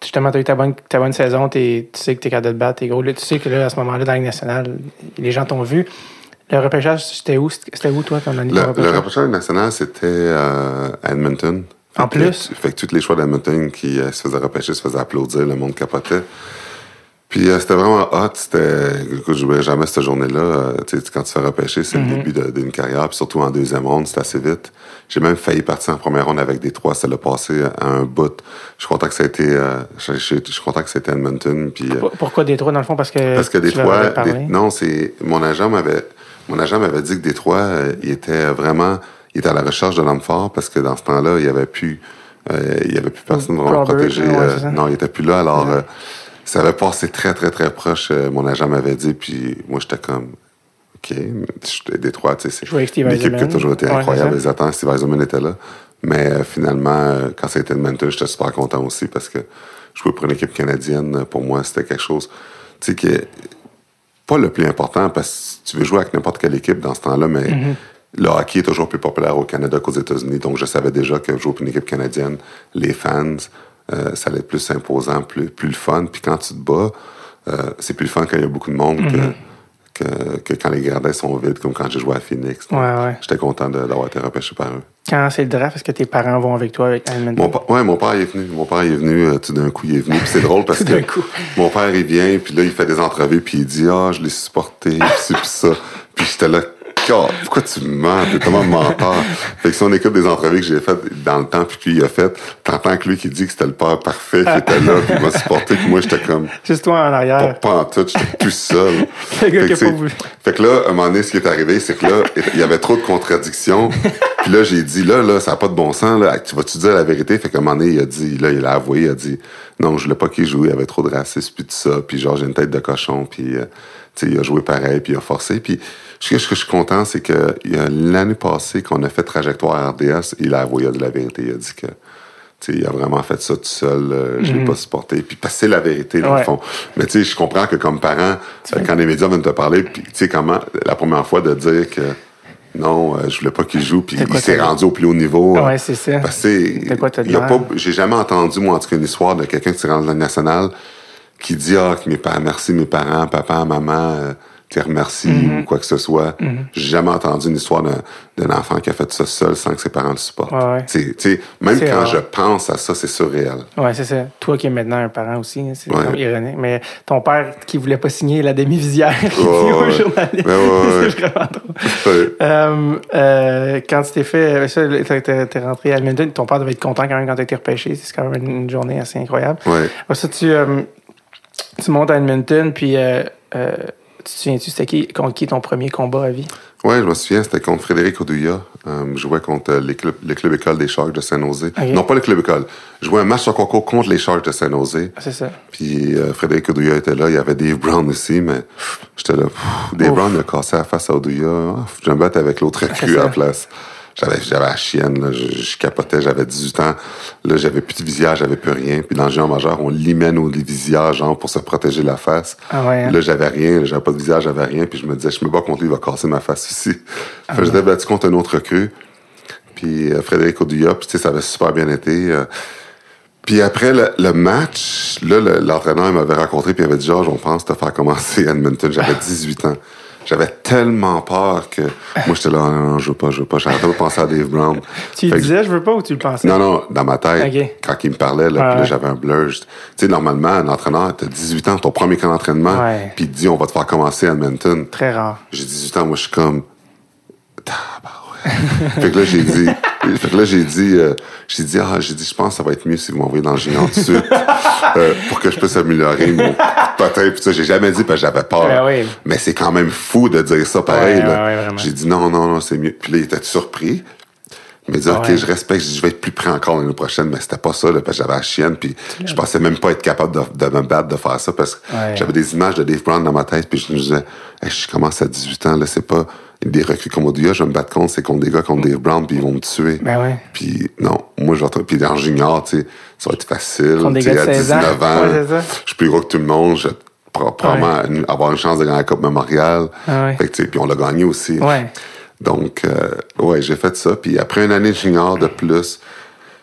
justement, tu as eu ta bonne, ta bonne saison, tu sais que tu es capable de te battre, t'es gros. Là, tu sais que là, à ce moment-là, dans la nationale, les gens t'ont vu. Le repêchage, c'était où? C'était où, toi, ton année Le, le repêchage? repêchage national, c'était euh, à Edmonton. En Fait que- plus? Fait que tous les choix d'Edmonton qui euh, se faisaient repêcher se faisaient applaudir, le monde capotait. Puis euh, c'était vraiment hot. C'était, écoute, je n'oublierai jamais cette journée-là. Euh, tu sais, quand tu fais repêcher, c'est le début de- d'une carrière. Puis surtout en deuxième ronde, c'était assez vite. J'ai même failli partir en première ronde avec des trois. Ça l'a passé à un bout. Je suis content que ça a été, euh, je, je- je suis content que c'était Edmonton. Puis, euh, Pour- Pourquoi Détroit, dans le fond? Parce que, parce que Détroit, des- non, c'est mon agent m'avait mon agent m'avait dit que Détroit, euh, il était vraiment il était à la recherche de l'homme fort parce que dans ce temps-là, il y avait plus euh, il y avait plus personne pour le protéger. ouais, c'est non, il était plus là. Alors euh, ça avait passé très très très proche. euh, mon agent m'avait dit, puis moi j'étais comme OK, Détroit, tu sais, c'est Jouer avec Steve une équipe qui a toujours été Ouais, incroyable. c'est Les attentes, Steve Eisenman était là. Mais euh, finalement, euh, quand ça a été Edmonton, j'étais super content aussi parce que jouer pour une équipe canadienne, pour moi, c'était quelque chose, tu sais, qui est pas le plus important parce que tu veux jouer avec n'importe quelle équipe dans ce temps-là, mais Mm-hmm. le hockey est toujours plus populaire au Canada qu'aux États-Unis. Donc, je savais déjà que jouer pour une équipe canadienne, les fans, euh, ça allait être plus imposant, plus, plus le fun. Puis quand tu te bats, euh, c'est plus le fun quand il y a beaucoup de monde que, que, que quand les gradins sont vides, comme quand j'ai joué à Phoenix. Ouais, ouais. J'étais content d'avoir été repêché par eux. Quand c'est le draft, est-ce que tes parents vont avec toi avec? Mon, ouais, mon père il est venu. Mon père il est venu, euh, tout d'un coup, il est venu. Puis c'est drôle parce que coup. mon père, il vient, puis là, il fait des entrevues, puis il dit Ah, je l'ai supporté, puis c'est ça. Puis j'étais là, pourquoi tu me mens? T'es tellement menteur. [LAUGHS] Fait que si on écoute des entrevues que j'ai faites dans le temps, puis qu'il il a fait, t'entends que lui qui dit que c'était le père parfait qui était là, puis il m'a supporté, puis moi, j'étais comme [LAUGHS] Juste toi en arrière. pas en tout, j'étais tout seul. [LAUGHS] Le gars fait, que, pas c'est- voulu. fait que là, à un moment donné, ce qui est arrivé, c'est que là, il y avait trop de contradictions. Puis là, j'ai dit, là, là, ça n'a pas de bon sens, là. Tu vas-tu dire la vérité? Fait qu'à un moment donné, il a dit, là, il a avoué, il a dit, non, je voulais pas qu'il joue, il y avait trop de racisme, puis tout ça. Puis genre, j'ai une tête de cochon, puis, euh, il a joué pareil, puis il a forcé. Puis ce que, je suis content, c'est que l'année passée qu'on a fait trajectoire RDS, il a avoué dit la vérité. Il a dit que, il a vraiment fait ça tout seul, euh, je l'ai pas supporté. Puis parce que c'est la vérité, dans Ouais. le fond. Mais tu sais, je comprends que comme parent, euh, quand les médias viennent te parler, puis tu sais comment, la première fois de dire que non, euh, je voulais pas qu'il joue, puis il s'est rendu au plus haut niveau. Ouais, euh, c'est ça. Parce que De de j'ai jamais entendu, moi, en tout cas, une histoire de quelqu'un qui s'est rendu dans le national qui dit, ah, que mes parents, merci mes parents, papa, maman, euh, qui remercie ou quoi que ce soit. J'ai jamais entendu une histoire d'un, enfant qui a fait ça seul sans que ses parents le supportent. Ouais, même quand rare. je pense à ça, c'est surréel. Ouais, c'est ça. Toi qui es maintenant un parent aussi, hein, c'est Ouais. ironique. Mais ton père qui voulait pas signer la demi-visière, [LAUGHS] qui dit ouais, ouais. [LAUGHS] c'est vraiment drôle. [LAUGHS] Euh, euh, quand tu t'es fait, ça, t'es, rentré à Edmonton, ton père devait être content quand même quand t'as été repêché. C'est quand même une, journée assez incroyable. Ouais. Après ça, tu, euh, tu montes à Edmonton, puis euh, euh, te souviens-tu, c'était qui, contre qui ton premier combat à vie? Ouais, je me souviens, c'était contre Frédéric Odouya. Euh, je jouais contre les clubs, les clubs écoles des Sharks de Saint-Nosé. Non, pas le club école. Je jouais un match sur concours contre les Sharks de Saint-Nosé. Ah, c'est ça. Puis Frédéric Odouya était là. Il y avait Dave Brown aussi, mais j'étais là. pff, Dave Ouf. Brown il a cassé la face à Odouya. Ah, Je me battais avec l'autre recrue à ça. la place. J'avais, la chienne, là. Je, je capotais, j'avais 18 ans. Là, j'avais plus de visière, j'avais plus rien. Puis dans le géant majeur, on limait nos visières, genre, pour se protéger la face. Ah ouais, hein? Là, j'avais rien, j'avais pas de visage, j'avais rien. Puis je me disais, je me bats contre lui, il va casser ma face aussi. Ah fait que j'étais battu contre un autre recrue. Puis euh, Frédéric Odouya, puis tu sais, ça avait super bien été. euh. puis après le, le match, là, le- l'entraîneur il m'avait rencontré, puis il avait dit, Georges, on pense te faire commencer à Edmonton. J'avais 18 ans. J'avais tellement peur que moi, j'étais là, non, non, je veux pas, je veux pas. J'arrêtais pas de penser à Dave Brown. Tu lui Fait que- disais, je veux pas ou tu le pensais? non, non, dans ma tête, quand il me parlait, là, Ouais, là, ouais. j'avais un blur. Tu sais, normalement, un entraîneur, t'as 18 ans, ton premier camp d'entraînement, Ouais. puis il te dit, on va te faire commencer à Edmonton. Très rare. J'ai 18 ans, moi, je suis comme. Tabarouette. [LAUGHS] fait que là, j'ai dit. Fait que là, j'ai dit. euh, j'ai dit, ah, j'ai dit, je pense que ça va être mieux si vous m'envoyez dans le géant de suite. [LAUGHS] euh, pour que je puisse améliorer mon patin. Puis ça, j'ai jamais dit parce que j'avais peur. Ben oui. Mais c'est quand même fou de dire ça pareil. Ouais, j'ai dit, non, non, non, c'est mieux. Puis là, il était surpris. Il m'a dit, OK, je respecte, je vais être plus prêt encore l'année prochaine, mais c'était pas ça, là, parce que j'avais la chienne, puis je pensais même pas être capable de, de me battre, de faire ça, parce que j'avais des images de Dave Brown dans ma tête, puis je me disais, Hey, je commence à 18 ans, là, c'est pas des recrues comme Oduya, je vais me battre contre, c'est contre des gars comme Dave Brown, puis ils vont me tuer. Ben ouais. Puis non, moi, je puis dans junior, tu sais, ça va être facile. Contre des gars à 16 ans. 19 ans, Ouais, c'est ça. je suis plus gros que tout le monde, je vais pro- probablement avoir une chance de gagner la Coupe Memorial. Ah ouais. Fait que, puis on l'a gagné aussi. Ouais. Donc, euh, ouais, j'ai fait ça. Puis après une année de junior de plus,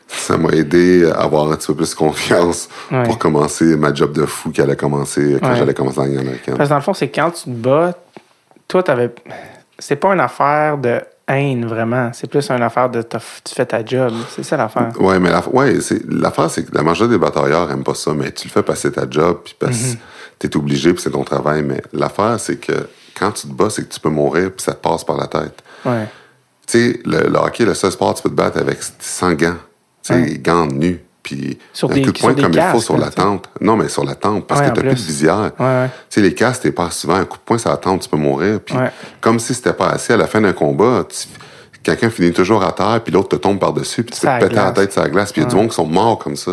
ça m'a aidé à avoir un petit peu plus confiance Ouais. pour commencer ma job de fou qui allait commencer quand Ouais. j'allais commencer en. Parce que dans le fond, c'est quand tu te bats, toi, t'avais. C'est pas une affaire de haine, vraiment. C'est plus une affaire de tu fais ta job. C'est ça l'affaire. Ouais, mais la, ouais, c'est, l'affaire, c'est que la majorité des batailleurs aiment pas ça, mais tu le fais passer ta job, puis parce que t'es obligé, puis c'est ton travail. Mais l'affaire, c'est que quand tu te bats, c'est que tu peux mourir, puis ça te passe par la tête. Ouais. Tu sais, le, le hockey, le seul sport, tu peux te battre avec sans gants. Tu sais, Ouais. gants nus, puis Sur un des- coup de poing comme il faut sur la tu tempe. Non, mais sur la tempe, parce Ouais, que en t'as plus de visière. Ouais. Tu sais, les casques, t'es pas souvent un coup de poing sur la tempe, tu peux mourir. Puis Ouais. comme si c'était pas assez, à la fin d'un combat, tu- quelqu'un finit toujours à terre, puis l'autre te tombe par-dessus, puis tu te péter la tête sur la glace. Puis il y a du monde qui sont morts comme ça.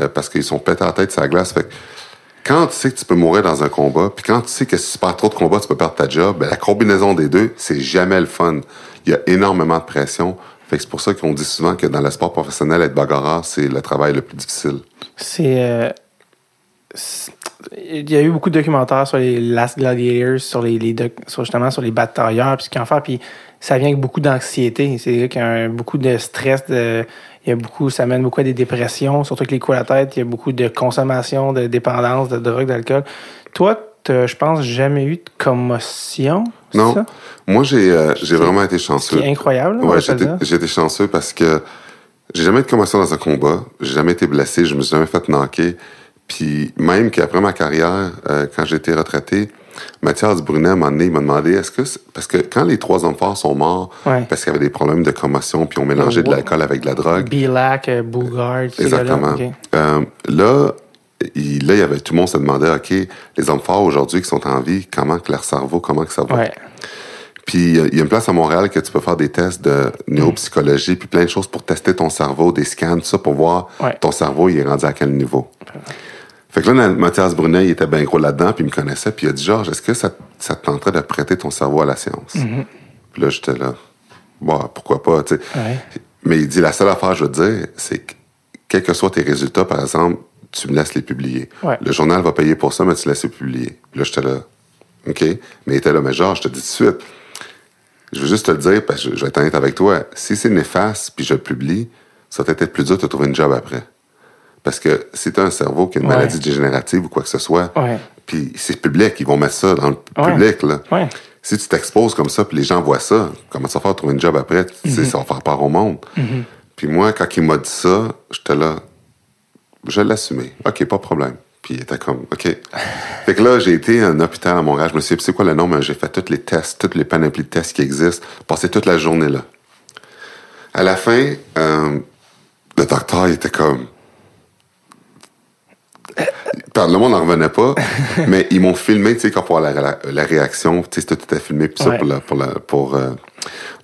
Euh, parce qu'ils sont pétés la tête sur la glace. Fait que quand tu sais que tu peux mourir dans un combat, puis quand tu sais que si tu perds trop de combats, tu peux perdre ta job, ben, la combinaison des deux, c'est jamais le fun. Il y a énormément de pression. C'est pour ça qu'on dit souvent que dans le sport professionnel, être bagarreur, c'est le travail le plus difficile. C'est. euh, il y a eu beaucoup de documentaires sur les Last Gladiators, sur les, justement sur les batailleurs, puis ce en font, puis ça vient avec beaucoup d'anxiété. C'est des gars qui beaucoup de stress, y a beaucoup, ça mène beaucoup à des dépressions, surtout avec les coups à la tête, il y a beaucoup de consommation, de dépendance, de drogue, d'alcool. Toi, t'as, je pense, jamais eu de commotion. c'est Non. ça? Moi, j'ai euh, j'ai vraiment été Ce chanceux. qui est incroyable. Ouais, j'étais j'ai été chanceux parce que j'ai jamais eu de commotion dans un combat. J'ai jamais été blessé. Je me suis jamais fait knocker. Puis même qu'après ma carrière, euh, quand j'ai été retraité, Mathias Brunet, à un moment donné, il m'a demandé est-ce que. c'est- Parce que quand les trois hommes forts sont morts, Ouais. parce qu'il y avait des problèmes de commotion, puis on mélangeait de l'alcool avec de la drogue. Bilac, euh, Bougard. Exactement. Euh, là, il, là, il y avait tout le monde se demandait, OK, les hommes forts aujourd'hui qui sont en vie, comment que leur cerveau, comment que ça va? Ouais. Puis il y a une place à Montréal que tu peux faire des tests de neuropsychologie, puis plein de choses pour tester ton cerveau, des scans, tout ça, pour voir Ouais. ton cerveau, il est rendu à quel niveau. Fait que là, Mathias Brunet, il était bien gros là-dedans, puis il me connaissait, puis il a dit, Georges, est-ce que ça, ça te tenterait de prêter ton cerveau à la science? Puis là, j'étais là, bon, pourquoi pas, tu sais. Ouais. Mais il dit, la seule affaire, je veux te dire, c'est que, quels que soient tes résultats, par exemple, tu me laisses les publier. Ouais. Le journal va payer pour ça, mais tu laisses les publier. Puis là, j'étais là, OK? Mais il était là, mais genre, je te dis tout de suite, je veux juste te le dire, parce que je, vais être honnête avec toi, si c'est néfaste, puis je le publie, ça va peut-être plus dur de te trouver une job après. Parce que si tu as un cerveau qui a une Ouais. maladie dégénérative ou quoi que ce soit, Ouais. puis c'est public, ils vont mettre ça dans le public, là. Si tu t'exposes comme ça, puis les gens voient ça, comment tu vas faire trouver une job après? Tu sais, ça va faire part au monde. Puis moi, quand il m'a dit ça, j'étais là, je assumé. OK, pas de problème. Puis il était comme, OK. fait que là, j'ai été à un hôpital à Montréal. Je me suis dit, c'est quoi le nom? Mais j'ai fait tous les tests, tous les panoplies de tests qui existent. Passé toute la journée là. À la fin, euh, le docteur, il était comme. le monde n'en revenait pas, [LAUGHS] mais ils m'ont filmé, tu sais, quand pour la, la, la réaction, tu sais, c'était tout à filmé, puis ça, Ouais. pour la- pour la- pour euh,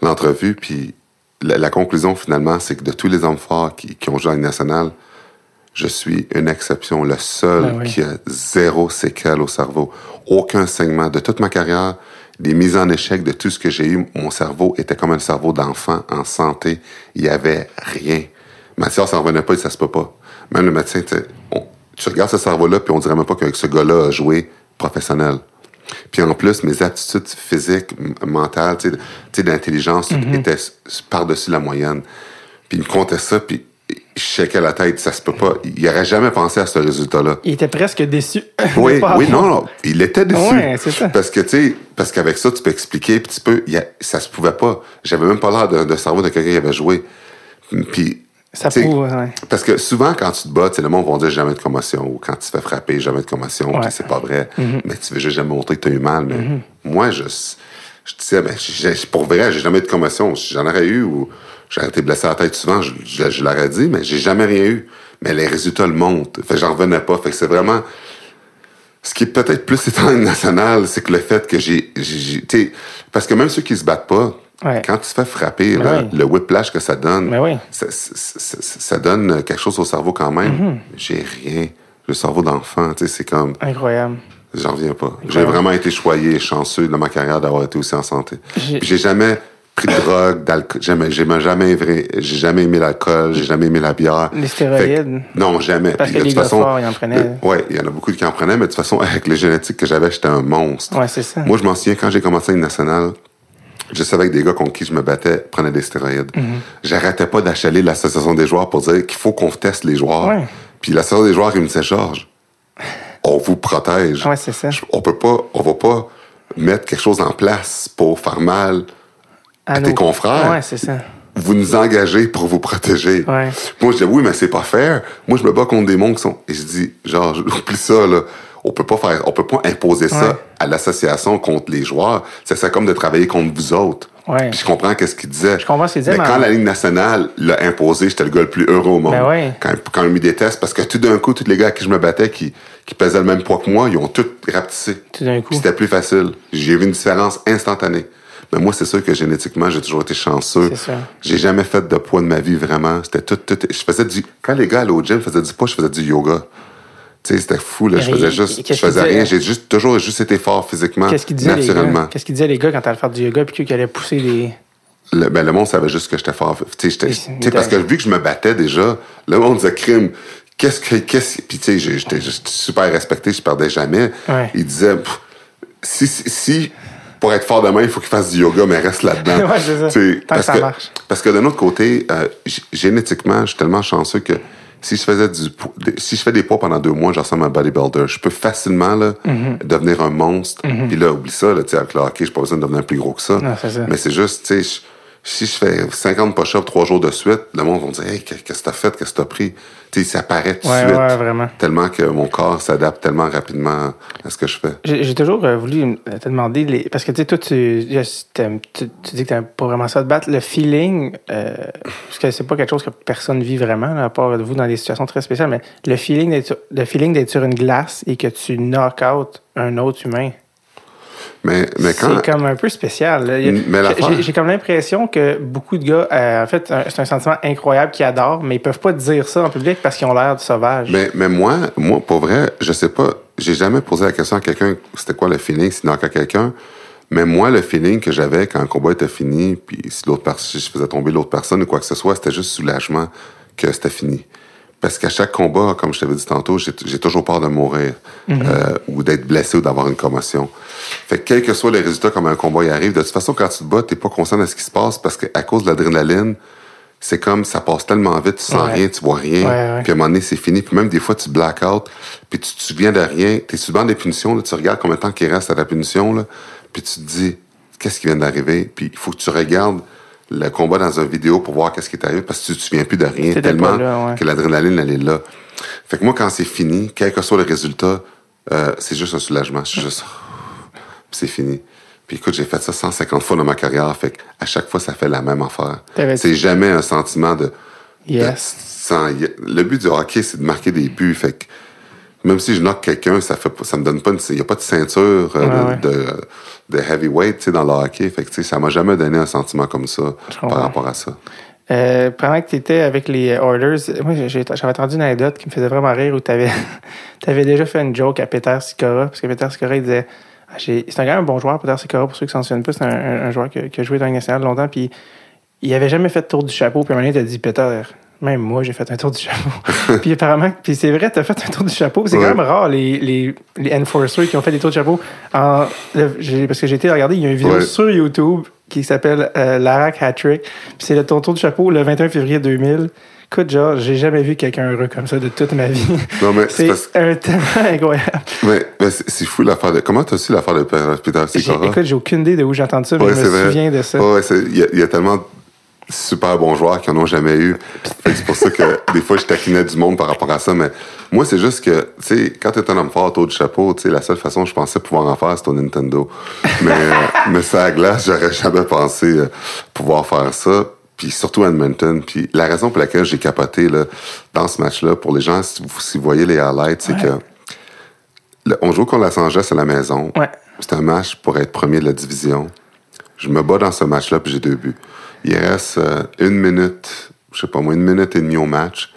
l'entrevue, puis la, conclusion, finalement, c'est que de tous les hommes forts qui, qui ont joué à la nationale, je suis une exception, le seul Ben oui. qui a zéro séquelle au cerveau. Aucun saignement. De toute ma carrière, des mises en échec, de tout ce que j'ai eu, mon cerveau était comme un cerveau d'enfant en santé. Il y avait rien. Mathias s'en revenait pas, dit, ça se peut pas. Même le médecin, tu sais, on- tu regardes ce cerveau-là, puis on dirait même pas que ce gars-là a joué professionnel. Puis en plus, mes aptitudes physiques, mentales, tu sais, d'intelligence Mhm. étaient par-dessus la moyenne. Puis il me comptait ça, puis je shakais la tête, ça se peut pas. Il aurait jamais pensé à ce résultat-là. Il était presque déçu. [LAUGHS] Oui, [LAUGHS] oui, non, non, il était déçu. Ouais, c'est ça. Parce que, tu sais, parce qu'avec ça, tu peux expliquer, puis tu peux, il y a- ça se pouvait pas. J'avais même pas l'air de, de cerveau de quelqu'un qui avait joué. Puis, Ça prouve, ouais. Parce que souvent, quand tu te bats, le monde va dire jamais de commotion, ou quand tu te fais frapper, jamais de commotion, Ouais. puis c'est pas vrai. Mm-hmm. Mais tu veux juste jamais montrer que tu as eu mal. Mais moi, je, je disais, ben, pour vrai, j'ai jamais eu de commotion. Si j'en aurais eu, ou j'aurais été blessé à la tête souvent, je, je, je l'aurais dit, mais j'ai jamais rien eu. Mais les résultats le montrent. Fait que j'en revenais pas. Fait que c'est vraiment, ce qui est peut-être plus étant national, c'est que le fait que j'ai, j'ai- j'ai- parce que même ceux qui se battent pas, Ouais. quand tu te fais frapper, là, oui. le whiplash que ça donne, oui. ça, ça- ça- ça donne quelque chose au cerveau quand même. Mm-hmm. J'ai rien. Le cerveau d'enfant, tu sais, c'est comme, Incroyable. j'en reviens pas. J'ai vraiment été choyé et chanceux dans ma carrière d'avoir été aussi en santé. J'ai- Puis J'ai jamais pris de drogue, d'alcool. Jamais, j'ai jamais, j'ai jamais aimé l'alcool, j'ai jamais aimé la bière. Les stéroïdes. Que- non, jamais. Parce Puis que de les forts, ils en prenaient. Oui, il y en a beaucoup qui en prenaient, mais de toute façon, avec les génétiques que j'avais, j'étais un monstre. Ouais, c'est ça. Moi, je m'en souviens, quand j'ai commencé une nationale, je savais que des gars contre qui je me battais prenaient des stéroïdes. Mhm. J'arrêtais pas d'achaler l'association des joueurs pour dire qu'il faut qu'on teste les joueurs. Ouais. Puis l'association des joueurs, il me disait, Georges, on vous protège. Ouais, c'est ça. Je- On peut pas, on va pas mettre quelque chose en place pour faire mal. À tes nos- confrères. Ouais, c'est ça. Vous nous engagez pour vous protéger. Ouais. Moi, je dis, oui, mais c'est pas fair. Moi, je me bats contre des mondes qui sont. Et je dis, genre, [LAUGHS] ça, là. On peut pas faire, on peut pas imposer ça Ouais. à l'association contre les joueurs. Ça serait comme de travailler contre vous autres. Ouais. Puis je comprends qu'est-ce qu'il disait. Je comprends ce qu'il disait, Mais mais quand la Ligue nationale l'a imposé, j'étais le gars le plus heureux au monde. Ben ouais. Quand, quand il mis des tests, parce que tout d'un coup, tous les gars à qui je me battais, qui, qui pesaient le même poids que moi, ils ont tous rapetissé. Tout d'un coup. C'était plus facile. J'ai vu une différence instantanée. Mais moi, c'est sûr que génétiquement, j'ai toujours été chanceux. J'ai jamais fait de poids de ma vie, vraiment. C'était tout, tout. Je faisais du. Quand les gars allaient au gym faisaient du poids, je faisais du yoga. Tu sais, c'était fou, là. Je faisais juste. Je faisais rien. J'ai juste, toujours juste été fort physiquement. Qu'est-ce qu'ils disaient, naturellement. Qu'est-ce qu'ils disaient, les gars, quand t'allais faire du yoga, puis qu'ils allaient pousser des. Le, ben, le monde savait juste que j'étais fort. Tu sais, parce que vu que je me battais déjà, le monde disait crime. Qu'est-ce que, qu'est-ce, puis tu sais, j'étais super respecté, je perdais jamais. Ouais. Il disait, si, si, si, pour être fort demain, il faut qu'il fasse du yoga, mais reste là-dedans. [LAUGHS] Ouais, c'est ça. Tant que parce ça marche. Parce que d'un autre côté, euh, génétiquement, je suis tellement chanceux que si je faisais du, si je fais des poids pendant deux mois, je ressemble à un bodybuilder. Je peux facilement, là, Mm-hmm. devenir un monstre. Puis là, oublie ça, là, tu sais, avec le hockey, j'ai pas besoin de devenir plus gros que ça. Non, ça. Mais c'est juste, tu sais, je- si je fais 50 push-ups trois jours de suite, le monde va me dire, hey, qu'est-ce que t'as fait, qu'est-ce que t'as pris? Tu sais, ça paraît tout de Ouais, suite. ouais, vraiment. Tellement que mon corps s'adapte tellement rapidement à ce que je fais. J'ai toujours euh, voulu te demander, les... parce que tu sais, toi, tu, tu, tu dis que t'aimes pas vraiment ça de battre. Le feeling, euh, parce que c'est pas quelque chose que personne vit vraiment, là, à part vous dans des situations très spéciales, mais le feeling d'être sur- le feeling d'être sur une glace et que tu knock out un autre humain. Mais, mais quand. C'est comme un peu spécial. J'ai comme l'impression que beaucoup de gars, euh, en fait, c'est un sentiment incroyable qu'ils adorent, mais ils peuvent pas dire ça en public parce qu'ils ont l'air de sauvages. Mais, mais moi, moi, pour vrai, je sais pas, j'ai jamais posé la question à quelqu'un, c'était quoi le feeling, s'il knock à quelqu'un. Mais moi, le feeling que j'avais quand le combat était fini, puis si l'autre personne, si je faisais tomber l'autre personne ou quoi que ce soit, c'était juste soulagement que c'était fini. Parce qu'à chaque combat, comme je t'avais dit tantôt, j'ai toujours peur de mourir euh, ou d'être blessé ou d'avoir une commotion. Fait que quel que soit le résultat, comme un combat y arrive, de toute façon, quand tu te bats, t'es pas conscient de ce qui se passe parce qu'à cause de l'adrénaline, c'est comme ça passe tellement vite, tu sens Ouais. rien, tu vois rien. Ouais, ouais. Puis à un moment donné, c'est fini. Puis même des fois, tu black out, puis tu te souviens de rien. T'es souvent des punitions, là, tu regardes combien de temps qu'il reste à la punition, là, puis tu te dis, qu'est-ce qui vient d'arriver? Puis il faut que tu regardes le combat dans une vidéo pour voir qu'est-ce qui est arrivé, parce que tu te souviens plus de rien tellement pas là, ouais. que l'adrénaline, elle est là. Fait que moi, quand c'est fini, quel que soit le résultat, euh, c'est juste un soulagement. Je suis juste, puis c'est fini. Puis écoute, j'ai fait ça 150 fois dans ma carrière, fait à chaque fois, ça fait la même affaire. C'est jamais un sentiment de, Yes. de- sans- le but du hockey, c'est de marquer des buts. Fait que Même si je knock quelqu'un, ça fait ça me donne pas une, il y a pas de ceinture euh, Ouais, ouais. de, heavyweight, tu sais, dans le hockey. Fait que, ça m'a jamais donné un sentiment comme ça par rapport à ça. Euh, pendant que tu étais avec les Oilers, moi j'avais entendu une anecdote qui me faisait vraiment rire où tu avais, [LAUGHS] déjà fait une joke à Peter Sikora, parce que Peter Sikora il disait ah, C'est un gars un bon joueur, Peter Sikora, pour ceux qui s'en souviennent pas, c'est un, un- un joueur qui, a- qui a joué dans la Ligue nationale longtemps, puis il avait jamais fait de tour du chapeau, puis à un moment donné, il t'a dit Peter, même moi j'ai fait un tour du chapeau. [LAUGHS] puis apparemment, puis c'est vrai, tu as fait un tour du chapeau, c'est Ouais. quand même rare les, les, les enforcers qui ont fait des tours de chapeau. En, le- j'ai- parce que j'ai été regarder, il y a une vidéo Ouais. sur YouTube qui s'appelle euh, Larac Hat-Trick. Puis c'est le ton tour du chapeau le 21 février 2000. Écoute, genre, j'ai jamais vu quelqu'un heureux comme ça de toute ma vie. Non, mais c'est parce un tellement incroyable. mais, mais c'est fou l'affaire de. Comment t'as su l'affaire de Peter Sikora? Écoute, j'ai aucune idée de où j'ai entendu ça, mais Ouais, je me vrai. souviens de ça. Ouais, il y, a- il y a tellement super bons joueurs qui en ont jamais eu. C'est pour ça que [LAUGHS] des fois, je taquinais du monde par rapport à ça. Mais moi, c'est juste que, tu sais, quand t'es un homme fort autour du chapeau, tu sais, la seule façon que je pensais pouvoir en faire, c'était au Nintendo. [LAUGHS] Mais, euh, mais ça à glace, j'aurais jamais pensé euh, pouvoir faire ça. Puis surtout à Edmonton. Puis la raison pour laquelle j'ai capoté là, dans ce match-là, pour les gens, si vous, si vous voyez les highlights, c'est que le- on joue contre Los Angeles à la maison. Ouais. C'est un match pour être premier de la division. Je me bats dans ce match-là, puis j'ai deux buts. Il reste euh, une minute, je sais pas moi, une minute et demie au match.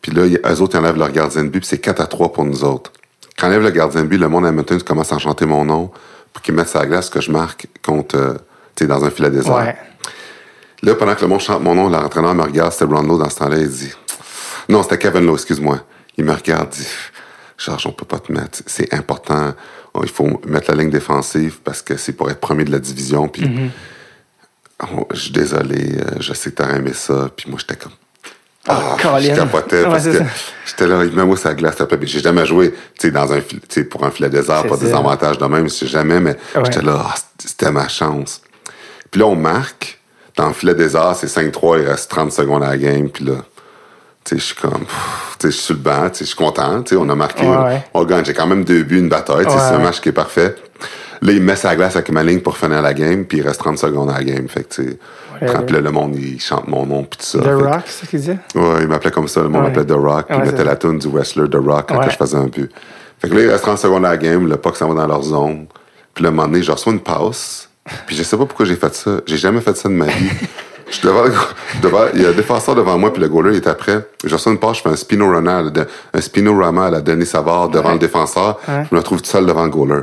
Puis là, il- eux autres, ils enlèvent leur gardien de but, puis c'est 4 à 3 pour nous autres. Quand ils enlèvent le gardien de but, le monde à Edmonton commence à chanter mon nom pour qu'ils mettent sa glace que je marque contre, euh, tu sais, dans un filet désert. Ouais. Là, pendant que le monde chante mon nom, l'entraîneur me regarde, c'était Lowe dans ce temps-là, il dit... Non, c'était Kevin Lowe, excuse-moi. Il me regarde, dit... Georges, on peut pas te mettre. C'est important. Oh, il faut mettre la ligne défensive parce que c'est pour être premier de la division. Puis, oh, je suis désolé, euh, je sais que t'aurais aimé ça. Puis moi, j'étais comme... Ah, Colin. je capotais parce que j'étais là, il met moi sa glace, J'ai jamais joué, tu sais, dans un sais, pour un filet désert, pas des avantages de même, c'est jamais, mais Ouais. j'étais là, ah, c'était ma chance. Puis là, on marque. Dans le filet désert, c'est 5-3, il reste 30 secondes à la game. Puis là, sais, je suis comme, je suis sur le banc, je suis content, on a marqué, Ouais, ouais. on gagne. J'ai quand même deux buts, une bataille, Ouais, c'est un match qui est parfait. Là, il met sa glace avec ma ligne pour finir la game, puis il reste 30 secondes à la game. Fait que, tu le monde, il chante mon nom, puis tout ça. The Fait Rock, c'est ce qu'il disait? Ouais, il m'appelait comme ça. Le monde m'appelait The Rock. Puis il mettait la tune du wrestler The Rock quand je faisais un but. Fait que là, il reste 30 secondes à la game. Le puck s'en va dans leur zone. Puis un moment donné, je reçois une passe. Puis je sais pas pourquoi j'ai fait ça. J'ai jamais fait ça de ma vie. [LAUGHS] Je suis devant, le- devant, il y a un défenseur devant moi, puis le goaler il est après. Je reçois une passe, je fais un spinorama, un spinorama à la Denis Savard devant Ouais. le défenseur. Ouais. Je me retrouve tout seul devant le goaler.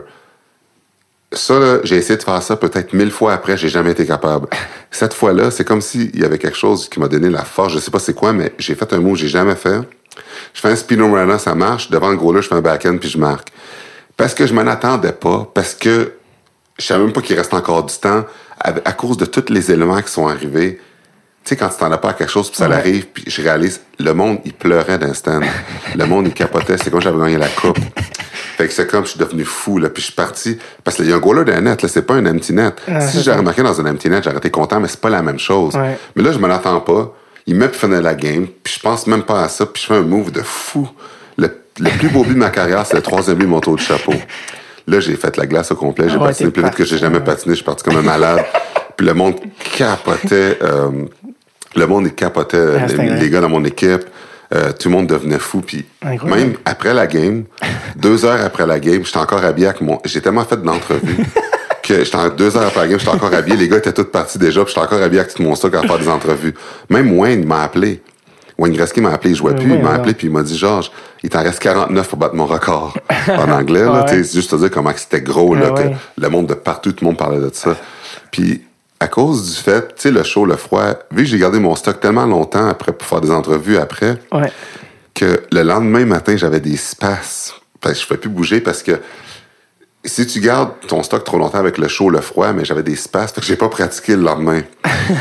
Ça, j'ai essayé de faire ça peut-être mille fois après, j'ai jamais été capable. [LAUGHS] Cette fois-là, c'est comme s'il y avait quelque chose qui m'a donné la force, je sais pas c'est quoi, mais j'ai fait un mot que j'ai jamais fait. Je fais un spinorama, ça marche. Devant le goaler, je fais un backhand, puis je marque. Parce que je m'en attendais pas, parce que je savais même pas qu'il reste encore du temps, à, à cause de tous les éléments qui sont arrivés. Tu sais, quand tu t'en as pas à quelque chose, puis ça Ouais. arrive, puis je réalise, le monde, il pleurait d'un stand. le monde, il capotait. C'est comme j'avais gagné la coupe. Fait que c'est comme je suis devenu fou, là. Puis je suis parti. Parce qu'il y a un goaler d'un net, là. C'est pas un empty net. Ah, si j'avais remarqué dans un empty net, j'aurais été content, mais c'est pas la même chose. Ouais. Mais là, je m'en attends pas. Il met puis finit la game, puis je pense même pas à ça, puis je fais un move de fou. Le, le plus beau but de ma carrière, c'est le troisième but de mon tour de chapeau. Là, j'ai fait la glace au complet. J'ai Ah patiné plus vite que j'ai jamais patiné. Je suis parti comme un malade. [LAUGHS] puis le monde capotait. euh, le monde, capotait. Ah, les, gars dans mon équipe. Euh, tout le monde devenait fou. Puis même après la game, [LAUGHS] deux heures après la game, j'étais encore habillé avec mon... J'ai tellement fait d'entrevues [LAUGHS] que j'étais en- deux heures après la game, j'étais encore habillé. Les gars étaient tous partis déjà, puis j'étais encore habillé avec tout mon stock à faire des entrevues. Même Wayne m'a appelé. Wayne Gretzky m'a appelé, il jouait Euh, plus, il m'a appelé, puis il m'a dit, Georges, il t'en reste 49 pour battre mon record. [LAUGHS] En anglais, là, Ouais. c'est juste te dire comment c'était gros, là, que ouais. le monde de partout, tout le monde parlait de ça. Puis, à cause du fait, tu sais, le chaud, le froid, vu que j'ai gardé mon stock tellement longtemps après pour faire des entrevues après, Ouais. que le lendemain matin, j'avais des que je ne pouvais plus bouger parce que si tu gardes ton stock trop longtemps avec le chaud, le froid, mais j'avais des spasmes, fait que j'ai pas pratiqué le lendemain.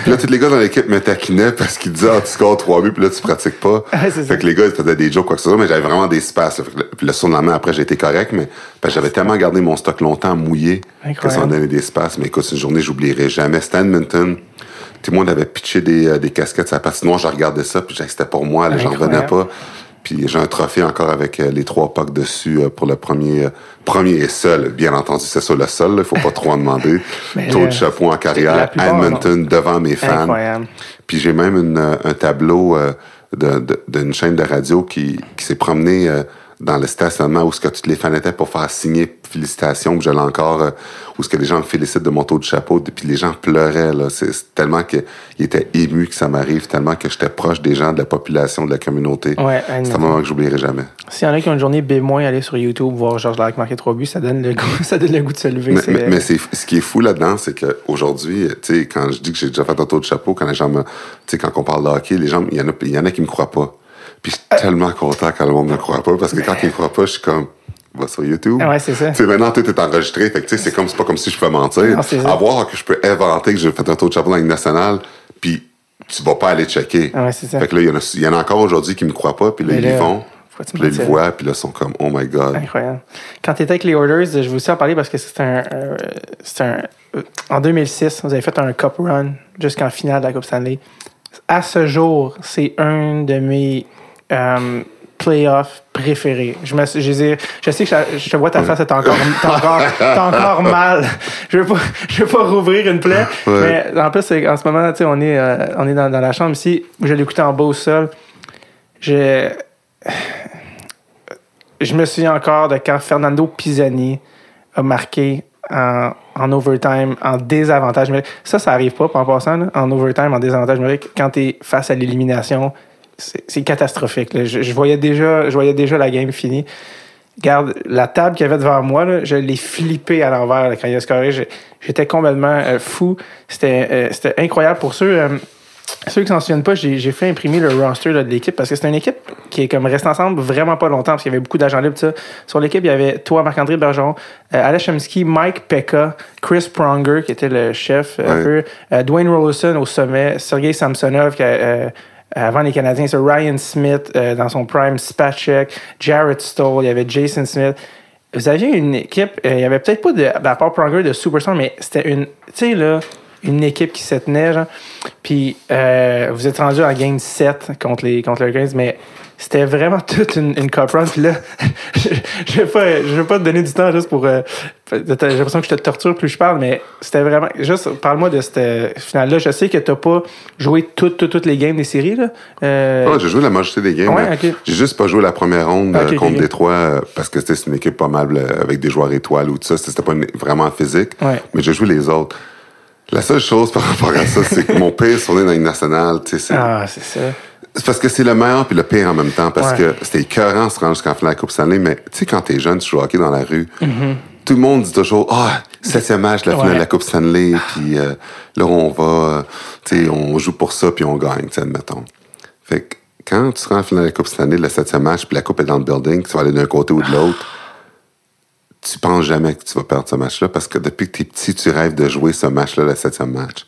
puis là, tous les gars dans l'équipe me taquinaient parce qu'ils disaient, ah, tu scores trois buts, puis là, tu pratiques pas. [LAUGHS] Ouais, c'est ça. fait que les gars, ils faisaient des jokes, quoi que ce soit, mais j'avais vraiment des le- Puis le surlendemain, après, j'ai été correct, mais j'avais tellement gardé mon stock longtemps mouillé que ça Incroyable. en donnait des spasmes. Mais écoute, c'est une journée, j'oublierai jamais. À Edmonton. Tout le monde avait pitché des, euh, des casquettes sur la patinoire. Je regardais ça, puis c'était pour moi. là, J'en revenais Incroyable. pas. Puis j'ai un trophée encore avec euh, les trois pucks dessus euh, pour le premier, euh, premier et seul. Bien entendu, c'est ça le seul. Il faut pas trop en demander. [LAUGHS] Taux de chapeau en carrière, Edmonton, devant mes fans. Incroyable. Puis j'ai même une, euh, un tableau euh, de- de- d'une chaîne de radio qui, qui s'est promené euh, dans le stationnement où ce que tous les fans étaient pour faire signer félicitations, je l'ai encore, euh, où ce que les gens me félicitent de mon taux de chapeau, puis les gens pleuraient, là. C'est tellement qu'ils étaient émus que ça m'arrive, tellement que j'étais proche des gens, de la population, de la communauté. Ouais, C'est un moment que j'oublierai jamais. S'il y en a qui ont une journée B-, aller sur YouTube, voir Georges Larac marquer trois buts, ça donne le goût, [LAUGHS] ça donne le goût de se lever. Mais, mais, ce qui est fou là-dedans, c'est qu'aujourd'hui, tu sais, quand je dis que j'ai déjà fait un tour de chapeau, quand les gens me, tu sais, quand on parle de hockey, les gens, il y en a, il y en a qui me croient pas. Puis je suis tellement content quand le monde me croit pas, parce que quand ils me croient pas, je suis comme, va sur YouTube. Ouais, c'est ça. Maintenant, tout est enregistré, fait que, tu sais, c'est comme, c'est pas comme si je pouvais mentir. Non, à voir que je peux inventer que j'ai fait un tour de chapeau dans la Ligue nationale, puis tu vas pas aller checker. Ouais, c'est ça. Fait que là, il y en a, il y en a encore aujourd'hui qui me croient pas, puis là, ils tu Puis là, ils voient, puis là, ils sont comme, oh my god. Incroyable. Quand tu étais avec les Orders, je vais aussi en parler parce que c'est un, euh, c'est un. euh, En 2006, vous avez fait un Cup Run jusqu'en finale de la Coupe Stanley. À ce jour, c'est un de mes euh, playoffs préférés. Je, me, je, je sais que je, je te vois ta face, t'as encore, encore, encore [LAUGHS] mal. Je veux pas, je veux pas rouvrir une plaie. Ouais. Mais en plus, en ce moment, on est, euh, on est dans, dans la chambre ici. Je l'écoutais en bas au sol. Je, je me souviens encore de quand Fernando Pisani a marqué en, en overtime, en désavantage numérique. Ça, ça arrive pas, en passant, là, en overtime, en désavantage numérique. Quand tu es face à l'élimination, c'est catastrophique. là. Je, je voyais déjà, je voyais déjà la game finie. Regarde, la table qu'il y avait devant moi, là, je l'ai flippé à l'envers quand il a scoré. J'étais complètement euh, fou. C'était euh, c'était incroyable pour ceux. euh, ceux qui s'en souviennent pas, j'ai fait imprimer le roster là, de l'équipe parce que c'est une équipe qui est comme restée ensemble vraiment pas longtemps parce qu'il y avait beaucoup d'agents libres. Sur l'équipe, il y avait toi, Marc-André Bergeron, euh, Alex Chemsky, Mike Pekka, Chris Pronger qui était le chef, un Ouais. peu, Dwayne Rollerson au sommet, Sergei Samsonov qui a, avant les Canadiens, c'est Ryan Smith euh, dans son prime, Spacek, Jared Stoll, il y avait Jason Smith. Vous aviez une équipe, euh, il y avait peut-être pas de, à part Pronger de superstar, mais c'était une, tu sais là, une équipe qui se tenait, genre. Puis euh, vous êtes rendu en game 7 contre les contre les Hurricanes, mais c'était vraiment [LAUGHS] toute une, une cup run. Puis là, [LAUGHS] je, je vais pas, je vais pas te donner du temps juste pour. euh, j'ai l'impression que je te torture plus je parle, mais c'était vraiment. Juste, parle-moi de cette finale-là. Je sais que t'as pas joué toutes, toutes, toutes les games des séries, là. Euh, Ah, j'ai joué la majorité des games. Ouais. J'ai juste pas joué la première ronde ok, contre. Détroit parce que c'était une équipe pas mal avec des joueurs étoiles ou tout ça. C'était pas une- vraiment physique. Ouais. Mais j'ai joué les autres. La seule chose par rapport à ça, c'est que mon [LAUGHS] pire souvenir dans une nationale, tu sais, c'est ah, c'est ça. c'est parce que c'est le meilleur puis le pire en même temps. Parce Ouais. que c'était écœurant se rendre jusqu'en finale de la Coupe Stanley. Mais tu sais, quand t'es jeune, tu joues hockey dans la rue. Mm-hmm. Tout le monde dit toujours, ah, septième match, la finale Ouais. de la Coupe Stanley, puis euh, là, on va, tu sais, on joue pour ça, puis on gagne, tu sais, admettons. Fait que quand tu seras en finale de la Coupe Stanley, le septième match, puis la Coupe est dans le building, tu vas aller d'un côté ou de l'autre, tu penses jamais que tu vas perdre ce match-là, parce que depuis que t'es petit, tu rêves de jouer ce match-là, le septième match.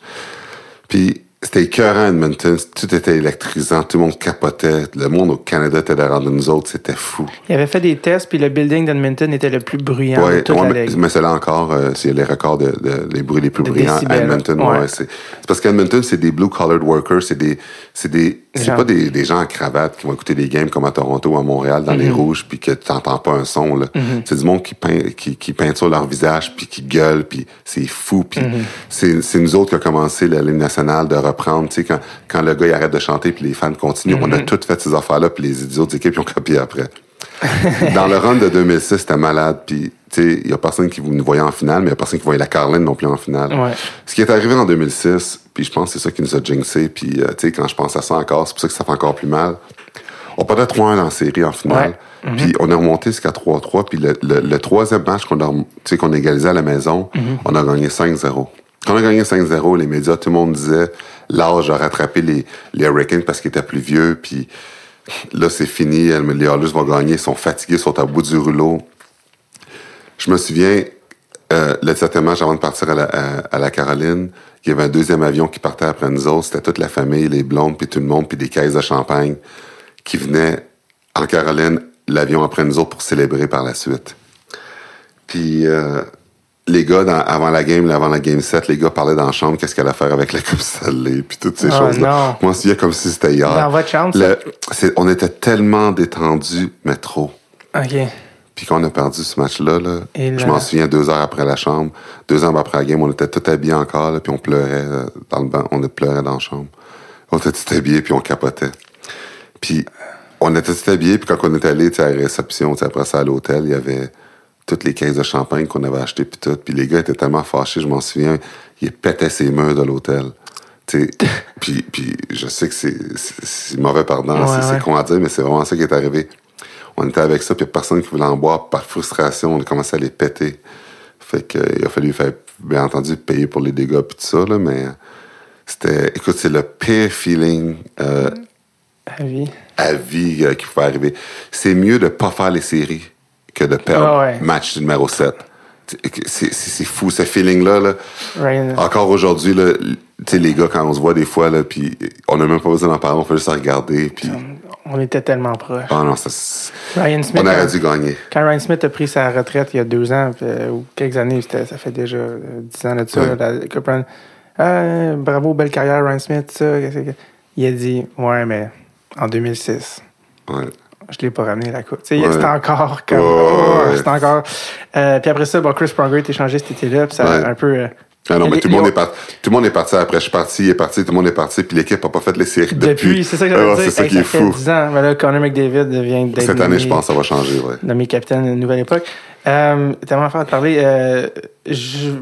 Puis c'était écœurant Edmonton, tout était électrisant, tout le monde capotait, le monde au Canada était derrière de nous autres, c'était fou. Il avait fait des tests, puis le building d'Edmonton était le plus bruyant de Ouais, toute ouais, la mais, c'est là encore, euh, c'est les records de, de- les bruits les plus De bruyants à Edmonton. ouais. C'est parce qu'Edmonton, c'est des blue-collared workers, c'est des, c'est des, c'est pas des, des gens en cravate qui vont écouter des games comme à Toronto ou à Montréal dans les rouges puis que tu n'entends pas un son, là. C'est du monde qui peint, qui, qui peinture leur visage puis qui gueule puis c'est fou puis c'est, c'est nous autres qui a commencé la Ligue nationale de reprendre, tu sais, quand, quand le gars il arrête de chanter puis les fans continuent, on a toutes fait ces affaires-là puis les autres équipes ils ont copié après. [LAUGHS] Dans le run de 2006, c'était malade. Puis, tu sais, il y a personne qui nous voyait en finale, mais il y a personne qui voyait la Caroline non plus en finale. Ouais. Ce qui est arrivé en 2006, puis je pense que c'est ça qui nous a jinxé. Puis, euh, tu sais, quand je pense à ça encore, c'est pour ça que ça fait encore plus mal. On perdait 3-1 dans la série en finale. Ouais. Puis on est remonté jusqu'à 3-3. Puis le, le- le troisième match qu'on a, qu'on égalisé à la maison, on a gagné 5-0. Quand on a gagné 5-0, les médias, tout le monde disait l'âge a rattrapé les, les Hurricanes parce qu'ils étaient plus vieux. Puis là, c'est fini. Les Oilers vont gagner. Ils sont fatigués, sont à bout du rouleau. Je me souviens, euh, le septième match avant de partir à la, à, à la Caroline, il y avait un deuxième avion qui partait après nous autres. C'était toute la famille, les blondes, puis tout le monde, puis des caisses de champagne qui venaient en Caroline, l'avion après nous autres pour célébrer par la suite. Puis euh, les gars, dans- avant la game, avant la game 7, les gars parlaient dans la chambre qu'est-ce qu'elle allait faire avec la Coupe Stanley, puis toutes ces Ah, choses-là. non. Moi, je me souviens comme si c'était hier. Dans votre chambre, Le- on était tellement détendus, mais trop. OK. Puis quand on a perdu ce match-là, là, je m'en souviens deux heures après la chambre, deux heures après la game, on était tout habillés encore, là, puis on pleurait euh, dans le banc, on pleurait dans la chambre. On était tout habillés, puis on capotait. Puis on était tout habillés, puis quand on est allé à la réception, après ça à l'hôtel, il y avait toutes les caisses de champagne qu'on avait achetées, puis tout. Puis les gars étaient tellement fâchés, je m'en souviens, ils pétaient ses murs de l'hôtel. Tu sais, [LAUGHS] puis, puis je sais que c'est- mauvais pardon, Ouais, c'est ouais. con à dire, mais c'est vraiment ça qui est arrivé. On était avec ça, puis personne qui voulait en boire. Par frustration, on a commencé à les péter. Fait que, euh, il a fallu faire, bien entendu, payer pour les dégâts puis tout ça, là, mais c'était, écoute, c'est le pire feeling euh, À vie. à vie euh, qui pouvait arriver. C'est mieux de pas faire les séries que de perdre ouais. match numéro 7. C'est, fou, ce feeling-là. Là. Encore aujourd'hui, là, tu sais, les gars, quand on se voit des fois, là, puis on n'a même pas besoin d'en parler, on fait juste regarder, puis... on était tellement proches. Ah non, ça, c'est- Ryan Smith, on aurait dû gagner. quand Ryan Smith a pris sa retraite il y a deux ans, euh, ou quelques années, ça fait déjà euh, dix ans de ça, Ouais. Ryan. Ah, bravo, belle carrière, Ryan Smith, ça. Il a dit, ouais, mais en 2006, Ouais. Je l'ai pas ramené la coupe. Tu sais, Ouais. C'était encore comme. Ouais, oh. C'était encore. Euh, puis après ça, bon, Chris Pronger est échangé cet été-là, puis ça a Ouais. un peu. euh, Ah non, mais tout le monde est parti. Tout le monde est parti après. Je suis parti, il est parti, tout le monde est parti, puis l'équipe n'a pas fait les séries depuis. Depuis, c'est ça que j'allais Ah, dire. C'est ça qui est fou. 10 ans. Mais là, Connor McDavid vient d'être. Cette année, je pense, ça va changer, ouais. nommé capitaine d'une nouvelle époque. Euh, tellement faire de parler. Euh,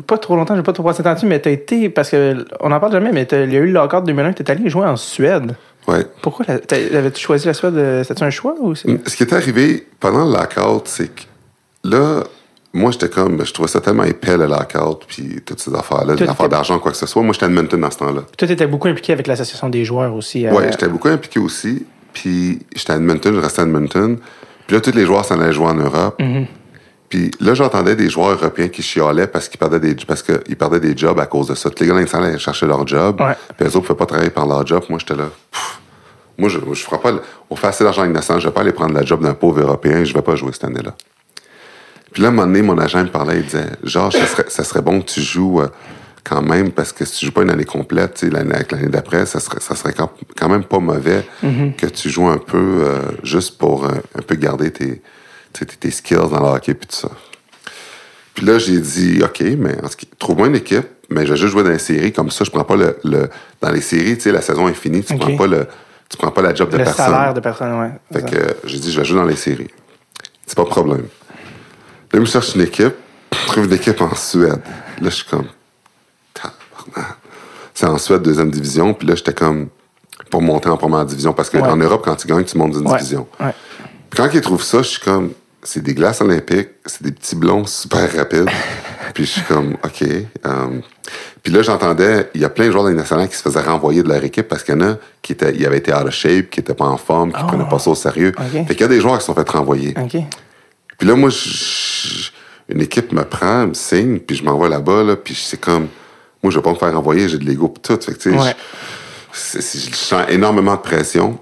pas trop longtemps, je vais pas trop passer de temps dessus, mais t'as été, parce que on en parle jamais, mais il y a eu le lockout 2001, t'es allé jouer en Suède. Ouais. Pourquoi la- t'as- avais-tu choisi la Suède? C'était un choix ou c'est. Ce qui est arrivé pendant le lockout, c'est que là, moi, j'étais comme, je trouvais ça tellement épais, le lockout, puis toutes ces affaires-là, des affaires était- d'argent, quoi que ce soit. Moi, j'étais à Edmonton dans ce temps-là. Toi, t'étais beaucoup impliqué avec l'association des joueurs aussi. euh, Ouais, j'étais beaucoup impliqué aussi. Puis j'étais à Edmonton, je restais à Edmonton. Puis là, tous les joueurs s'en allaient jouer en Europe. Mhm. Puis là, j'entendais des joueurs européens qui chialaient parce qu'ils perdaient des parce qu'ils perdaient des jobs à cause de ça. Tous les gars, là, ils s'en allaient chercher leur job. Ouais. Puis les autres ne pouvaient pas travailler par leur job. Moi, j'étais là. pff, moi, je, je ferai pas. On fait assez d'argent avec Nassau, je vais pas aller prendre la job d'un pauvre Européen. Je vais pas jouer cette année-là. Puis là, à un moment donné, mon agent me parlait, il disait, Georges, ça serait, ça serait bon que tu joues euh, quand même, parce que si tu joues pas une année complète, l'année, avec l'année d'après, ça serait, ça serait quand, quand même pas mauvais que tu joues un peu, euh, juste pour euh, un peu garder tes, tes, tes skills dans le hockey puis tout ça. Puis là, j'ai dit, OK, mais trouve-moi une équipe, mais je vais juste jouer dans les séries, comme ça, je prends pas le, le dans les séries, tu sais, la saison est finie, tu prends pas le, tu prends pas la job de le personne. salaire de personne, ouais. Fait que euh, j'ai dit, je vais jouer dans les séries. C'est pas de problème. Là, je me cherche une équipe. Je trouve une équipe en Suède. Là, je suis comme. C'est en Suède, deuxième division. Puis là, j'étais comme. Pour monter en première division. Parce qu'en Ouais. Europe, quand tu gagnes, tu montes d'une Ouais, division. ouais. Puis quand ils trouvent ça, je suis comme. C'est des glaces olympiques. C'est des petits blonds super rapides. [LAUGHS] Puis je suis comme, OK. euh, puis là, j'entendais, il y a plein de joueurs de la nationale qui se faisaient renvoyer de leur équipe parce qu'il y en a qui étaient, ils avaient été out of shape, qui étaient pas en forme, qui Oh. prenaient pas ça au sérieux. OK. Fait qu'il y a des joueurs qui se sont fait renvoyer. Puis là, moi, je- une équipe me prend, me signe, puis je m'envoie là-bas, là, puis c'est comme, moi, je vais pas me faire renvoyer, j'ai de l'ego pis tout. Fait que, tu sais, Ouais. je sens énormément de pression.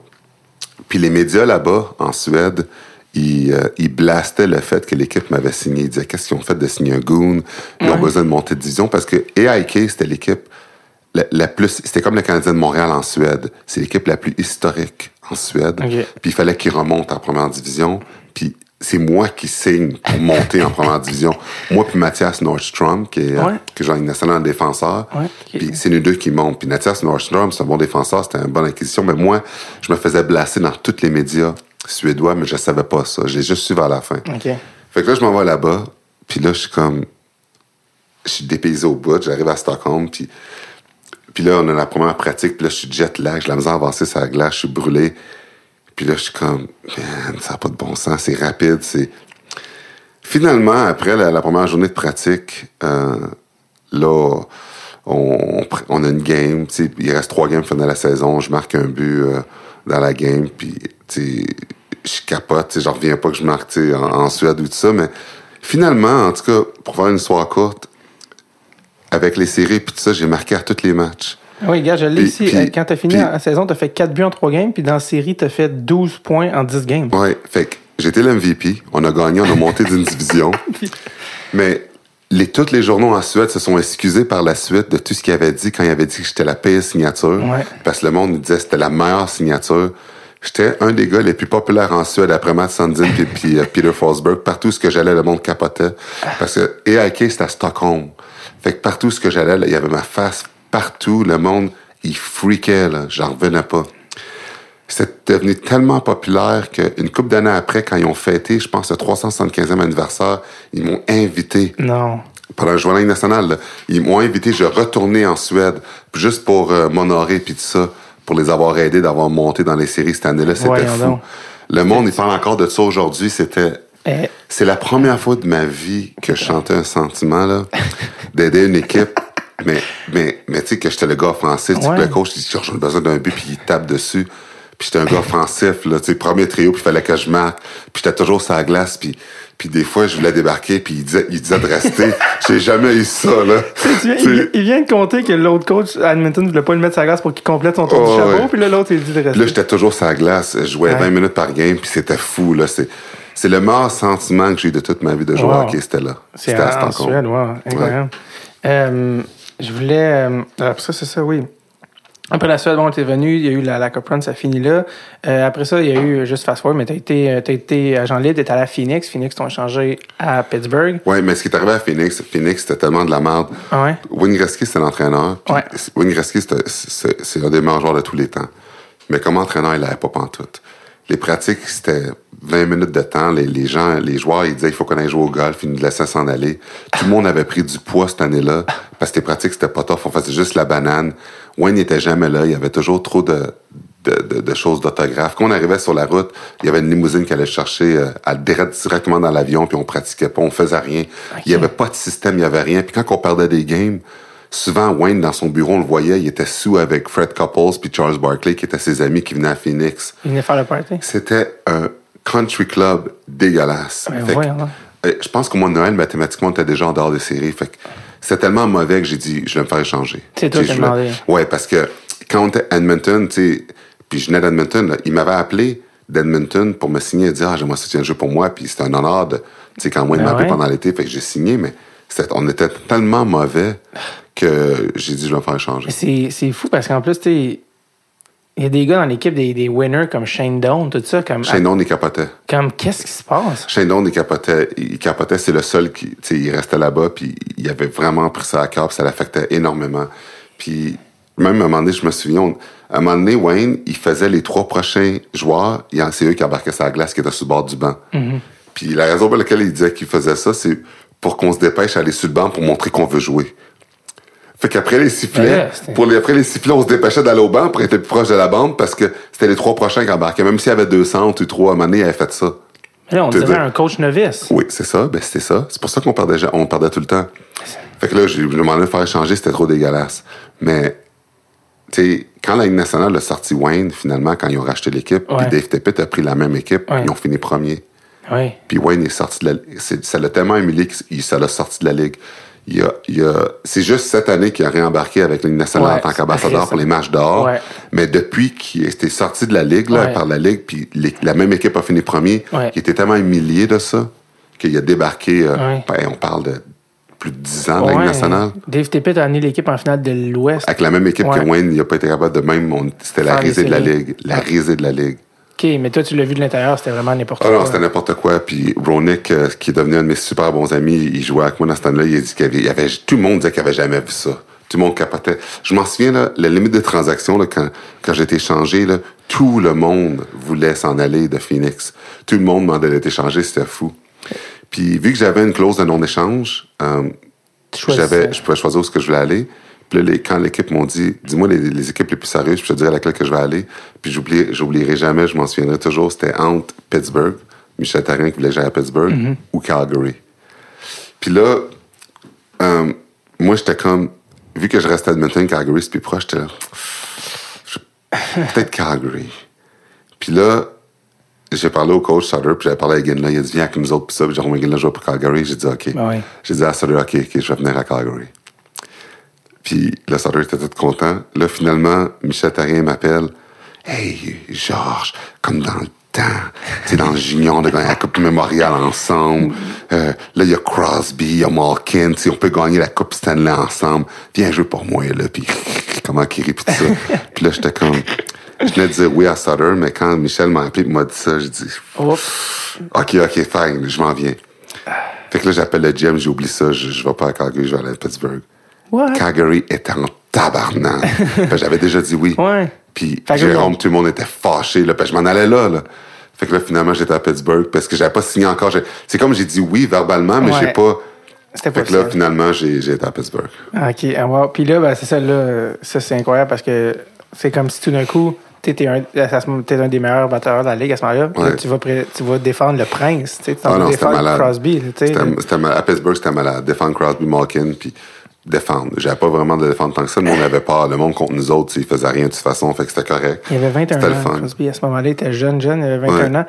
Puis les médias là-bas, en Suède, ils, euh, ils blastaient le fait que l'équipe m'avait signé. Ils disaient, qu'est-ce qu'ils ont fait de signer un goon? Ils ont besoin de monter de division parce que AIK, c'était l'équipe la, la plus, c'était comme le Canadien de Montréal en Suède. C'est l'équipe la plus historique en Suède. Ok. Puis il fallait qu'ils remontent en première division. Puis c'est moi qui signe pour monter en première [LAUGHS] division. Moi puis Mathias Nordstrom, qui est, euh, Ouais. que j'ai une nationale défenseur. Ouais. Puis c'est nous deux qui montent. Puis Mathias Nordstrom, c'est un bon défenseur, c'était une bonne acquisition. Mais moi, je me faisais blaster dans tous les médias suédois, mais je savais pas ça. Je l'ai juste su vers la fin. Fait que là, je m'en vais là-bas, puis là, je suis comme... Je suis dépaysé au bout, j'arrive à Stockholm, puis... Puis là, on a la première pratique, puis là, je suis jet lag, j'ai la misère à avancer sur la glace, je suis brûlé. Puis là, je suis comme, man, ça n'a pas de bon sens, c'est rapide, c'est... Finalement, après la, la première journée de pratique, euh, là, on, on a une game, tu sais, il reste trois games fin de la saison, je marque un but euh, dans la game, puis tu je capote, j'en reviens pas que je marque en, en Suède ou tout ça, mais finalement, en tout cas, pour faire une histoire courte, avec les séries puis tout ça, j'ai marqué à tous les matchs. Oui, gars, je l'ai ici. puis- Euh, Quand t'as fini puis- la saison, t'as fait 4 buts en 3 games, puis dans la série, t'as fait 12 points en 10 games. Ouais, fait que j'étais l'MVP, on a gagné, on a monté d'une division, [LAUGHS] mais les, tous les journaux en Suède se sont excusés par la suite de tout ce qu'il avait dit quand il avait dit que j'étais la pire signature, Ouais. parce que le monde me disait que c'était la meilleure signature. J'étais un des gars les plus populaires en Suède après Matt Sundin puis, puis, euh, Peter Forsberg. Partout ce que j'allais, le monde capotait. Parce que EIK, c'était à Stockholm. Fait que partout ce que j'allais, il y avait ma face partout. Le monde, il freakait. J'en revenais pas. Devenu tellement populaire qu'une couple d'années après, quand ils ont fêté, je pense, le 375e anniversaire, ils m'ont invité Non. pendant le journal national. là, ils m'ont invité, je retournais en Suède, juste pour euh, m'honorer puis tout ça, pour les avoir aidés d'avoir monté dans les séries cette année-là. C'était fou. donc. Le monde, il parle encore de ça aujourd'hui. C'était Eh, c'est la première fois de ma vie que je chantais un sentiment, là, [LAUGHS] d'aider une équipe. Mais, mais, mais tu sais, que j'étais le gars offensif. Tu Ouais. Le coach, il dit, j'ai besoin d'un but, puis il tape dessus. Puis j'étais un gars offensif, là, tu sais, premier trio, puis il fallait que je marque. Puis j'étais toujours sur la glace, puis, puis des fois, je voulais débarquer, puis il disait, il disait de rester. [LAUGHS] J'ai jamais eu ça, là. tu viens- il, vient de compter que l'autre coach Edmonton ne voulait pas le mettre sur la glace pour qu'il complète son tour Oh, du chapeau, ouais. puis là, l'autre, il dit de rester. là, j'étais toujours sur la glace. Je jouais Ouais. 20 minutes par game, puis c'était fou, là. C'est, c'est le meilleur sentiment que j'ai eu de toute ma vie de jouer Wow. hockey, c'était là. C'est C'était à Stockholm. Wow, incroyable. Euh, je voulais. euh, après ça, c'est ça, oui. Après la Suède, bon, t'es venu, il y a eu la, la Cup Run, ça finit là. Euh, après ça, il y a eu, juste fast forward, mais t'as été, euh, t'as été agent libre, t'es allé à Phoenix. Phoenix t'ont échangé à Pittsburgh. Ouais, mais ce qui est arrivé à Phoenix, Phoenix, c'était tellement de la merde. Ah ouais? Wayne Gretzky, c'était l'entraîneur. Ouais. Wayne Gretzky, c'est un des meilleurs joueurs de tous les temps. Mais comme entraîneur, il n'avait pas pantoute. Les pratiques, c'était 20 minutes de temps. Les, les gens, les joueurs, ils disaient, il faut qu'on aille jouer au golf. Ils nous laissaient s'en aller. Tout le monde avait pris du poids cette année-là. Parce que les pratiques, c'était pas tough. On faisait juste la banane. Wayne n'était jamais là. Il y avait toujours trop de, de, de, de choses d'autographe. Quand on arrivait sur la route, il y avait une limousine qui allait chercher euh, à, direct- directement dans l'avion, puis on pratiquait pas, on faisait rien. Il y avait pas de système, il y avait rien. Puis quand on perdait des games, souvent Wayne, dans son bureau, on le voyait, il était sous avec Fred Couples puis Charles Barkley, qui étaient ses amis qui venaient à Phoenix. Il venait faire le party. C'était un country club dégueulasse. Ouais, donc. euh, je pense qu'au mois de Noël, mathématiquement, on était déjà en dehors des séries. Fait que c'était tellement mauvais que j'ai dit, je vais me faire échanger. C'est toi qui demandé. Ouais, parce que quand on était à Edmonton, tu sais, puis je venais d'Edmonton, il m'avait appelé d'Edmonton pour me signer et dire, ah, j'aimerais ça tu jouer pour moi, puis c'était un honneur de, tu sais, quand Wayne Ben m'a appelé ouais. pendant l'été, fait que j'ai signé, mais on était tellement mauvais que j'ai dit, je vais me faire échanger. C'est c'est fou parce qu'en plus, tu sais, il y a des gars dans l'équipe, des, des winners comme Shane Doan, tout ça, comme. Shane Doan, il capotait. Comme, qu'est-ce qui se passe? Shane Doan, il capotait, il capotait, c'est le seul qui, tu sais, il restait là-bas, puis il avait vraiment pris ça à cœur, puis ça l'affectait énormément. Puis, même à un moment donné, je me souviens, on- à un moment donné, Wayne, il faisait les trois prochains joueurs, il y en- c'est eux qui embarquaient sur la glace, qui étaient sur le bord du banc. Puis la raison pour laquelle il disait qu'il faisait ça, c'est pour qu'on se dépêche à aller sur le banc pour montrer qu'on veut jouer. Fait qu'après les Ben sifflets, c'était- pour les, après les sifflets, on se dépêchait d'aller au banc pour être plus proche de la bande parce que c'était les trois prochains qui embarquaient. Même s'il y avait deux centres ou trois, à un moment donné, il avait fait ça. Mais là, on dirait un coach novice. Oui, c'est ça. Ben, c'était ça. C'est pour ça qu'on perdait, on perdait tout le temps. Fait que là, j'ai demandé de faire échanger, c'était trop dégueulasse. Mais, tu sais, quand la Ligue nationale a sorti Wayne, finalement, quand ils ont racheté l'équipe, puis Dave Tippett a pris la même équipe, Ouais. ils ont fini premier. Oui. Puis Wayne est sorti de la c'est- Ça l'a tellement humilié que ça l'a sorti de la Ligue. Il y a, il y a, c'est juste cette année qu'il a réembarqué avec la Ligue nationale Ouais, en tant qu'ambassadeur pour les matchs. Ouais. Mais depuis qu'il était sorti de la Ligue, là, Ouais. par la Ligue, puis les- la même équipe a fini premier, il était tellement humilié de ça qu'il a débarqué, euh, ben, on parle de plus de 10 ans de la Ligue nationale. Dave Tippett a amené l'équipe en finale de l'Ouest. Avec la même équipe que Wayne, il n'a pas été capable de même. C'était la Faire risée de la. Ligue. La risée de la Ligue. OK, mais toi, tu l'as vu de l'intérieur, c'était vraiment n'importe Ah quoi. non, c'était n'importe quoi. Puis Ronick, euh, qui est devenu un de mes super bons amis, il jouait avec moi dans ce temps-là. Il a dit qu'il y avait, avait- tout le monde disait qu'il avait jamais vu ça. Tout le monde capotait. Je m'en souviens, là, la limite de transaction, là, quand, quand j'ai été échangé, là, tout le monde voulait s'en aller de Phoenix. Tout le monde demandait d'être échangé, c'était fou. Puis vu que j'avais une clause de non-échange, euh, j'avais, je pouvais choisir où ce que je voulais aller. Puis là, les- quand l'équipe m'ont dit, dis-moi les, les équipes les plus sérieuses, puis je te dirai à laquelle que je vais aller. Puis j'oublier, j'oublierai jamais, je m'en souviendrai toujours, c'était entre Pittsburgh, Michel Therrien qui voulait que j'aille à Pittsburgh, Mm-hmm. ou Calgary. Puis là, euh, moi, j'étais comme, vu que je restais à Edmonton, Calgary, c'est plus proche, j'étais là, peut-être Calgary. Puis là, j'ai parlé au coach Sutter, puis j'avais parlé à Ginla, il a dit, viens avec nous autres, puis ça, puis j'ai remis Ginla jouer pour Calgary, j'ai dit, OK. Ben oui. J'ai dit à Sutter, OK, OK, je vais venir à Calgary. Puis le Sutter était tout content. Là, finalement, Michel Therrien m'appelle. Hey, Georges, comme dans le temps, sais, dans le junior, de gagner la Coupe Mémorial ensemble. Euh, là, il y a Crosby, il y a Malkin, sais, on peut gagner la Coupe Stanley ensemble. Viens jouer pour moi, là, puis [LAUGHS] comment qu'il tout ça. puis là, j'étais comme... Je venais de dire oui à Sutter, mais quand Michel m'a appelé et m'a dit ça, j'ai dit... Oups. OK, OK, fine, je m'en viens. Fait que là, j'appelle le GM, j'ai oublié ça, je, je vais pas à Calgary, je vais aller à Pittsburgh. What? Calgary était en tabarnak. Que [LAUGHS] J'avais déjà dit oui. Ouais. Puis Jérôme, tout le monde était fâché, là, puis je m'en allais là, là. Fait que là, finalement, j'étais à Pittsburgh parce que j'avais pas signé encore. C'est comme j'ai dit oui verbalement, mais Ouais. j'ai pas. C'était Fait pas que là, finalement, j'ai été à Pittsburgh. OK. ah, wow. Puis là, ben, c'est ça, là, ça, c'est incroyable parce que c'est comme si tout d'un coup, t'es un, un des meilleurs batteurs de la ligue à ce moment-là. Ouais. tu, vas pré- tu vas défendre le prince. Tu Ah vas défendre. Crosby. C'était à Pittsburgh, c'était malade. Défendre Crosby, Malkin, puis défendre. J'avais pas vraiment de défendre tant que ça. Le monde avait peur. Le monde contre nous autres, il faisait rien de toute façon. Fait que c'était correct. Il avait 21 C'était le ans, fun. Crosby. À ce moment-là, il était jeune, jeune, il avait 21 Ouais. ans.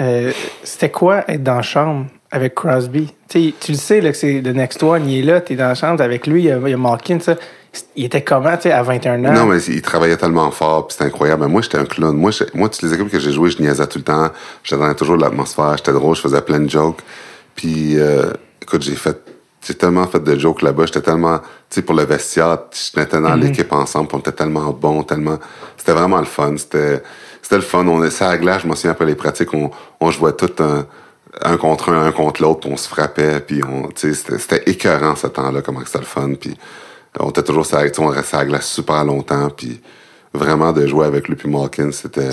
Euh, C'était quoi être dans la chambre avec Crosby? Tu sais, tu le sais là, que c'est le next one, il est là, tu es dans la chambre avec lui, il y a, il y a Malkin, ça. Il était comment, tu sais, à 21 ans? Non, mais il travaillait tellement fort, puis c'était incroyable. Mais moi, j'étais un clown. Moi, moi, toutes les équipes que j'ai jouées, je niaisais tout le temps. J'attendais toujours l'atmosphère. J'étais drôle, je faisais plein de jokes. Puis, euh, écoute, j'ai fait, j'ai tellement fait de jokes là-bas. J'étais tellement, tu sais, pour le vestiaire, j'étais dans Mhm. l'équipe ensemble, on était tellement bon, tellement. C'était vraiment le fun. C'était, c'était le fun. On était à la glace, je m'en souviens après les pratiques, on, on jouait tout un, un contre un, un contre l'autre, on se frappait, puis on, tu sais, c'était, écœurant ce temps-là, comment c'était le fun. Puis, on était toujours sur on restait à la glace super longtemps, puis vraiment de jouer avec lui puis Malkin, c'était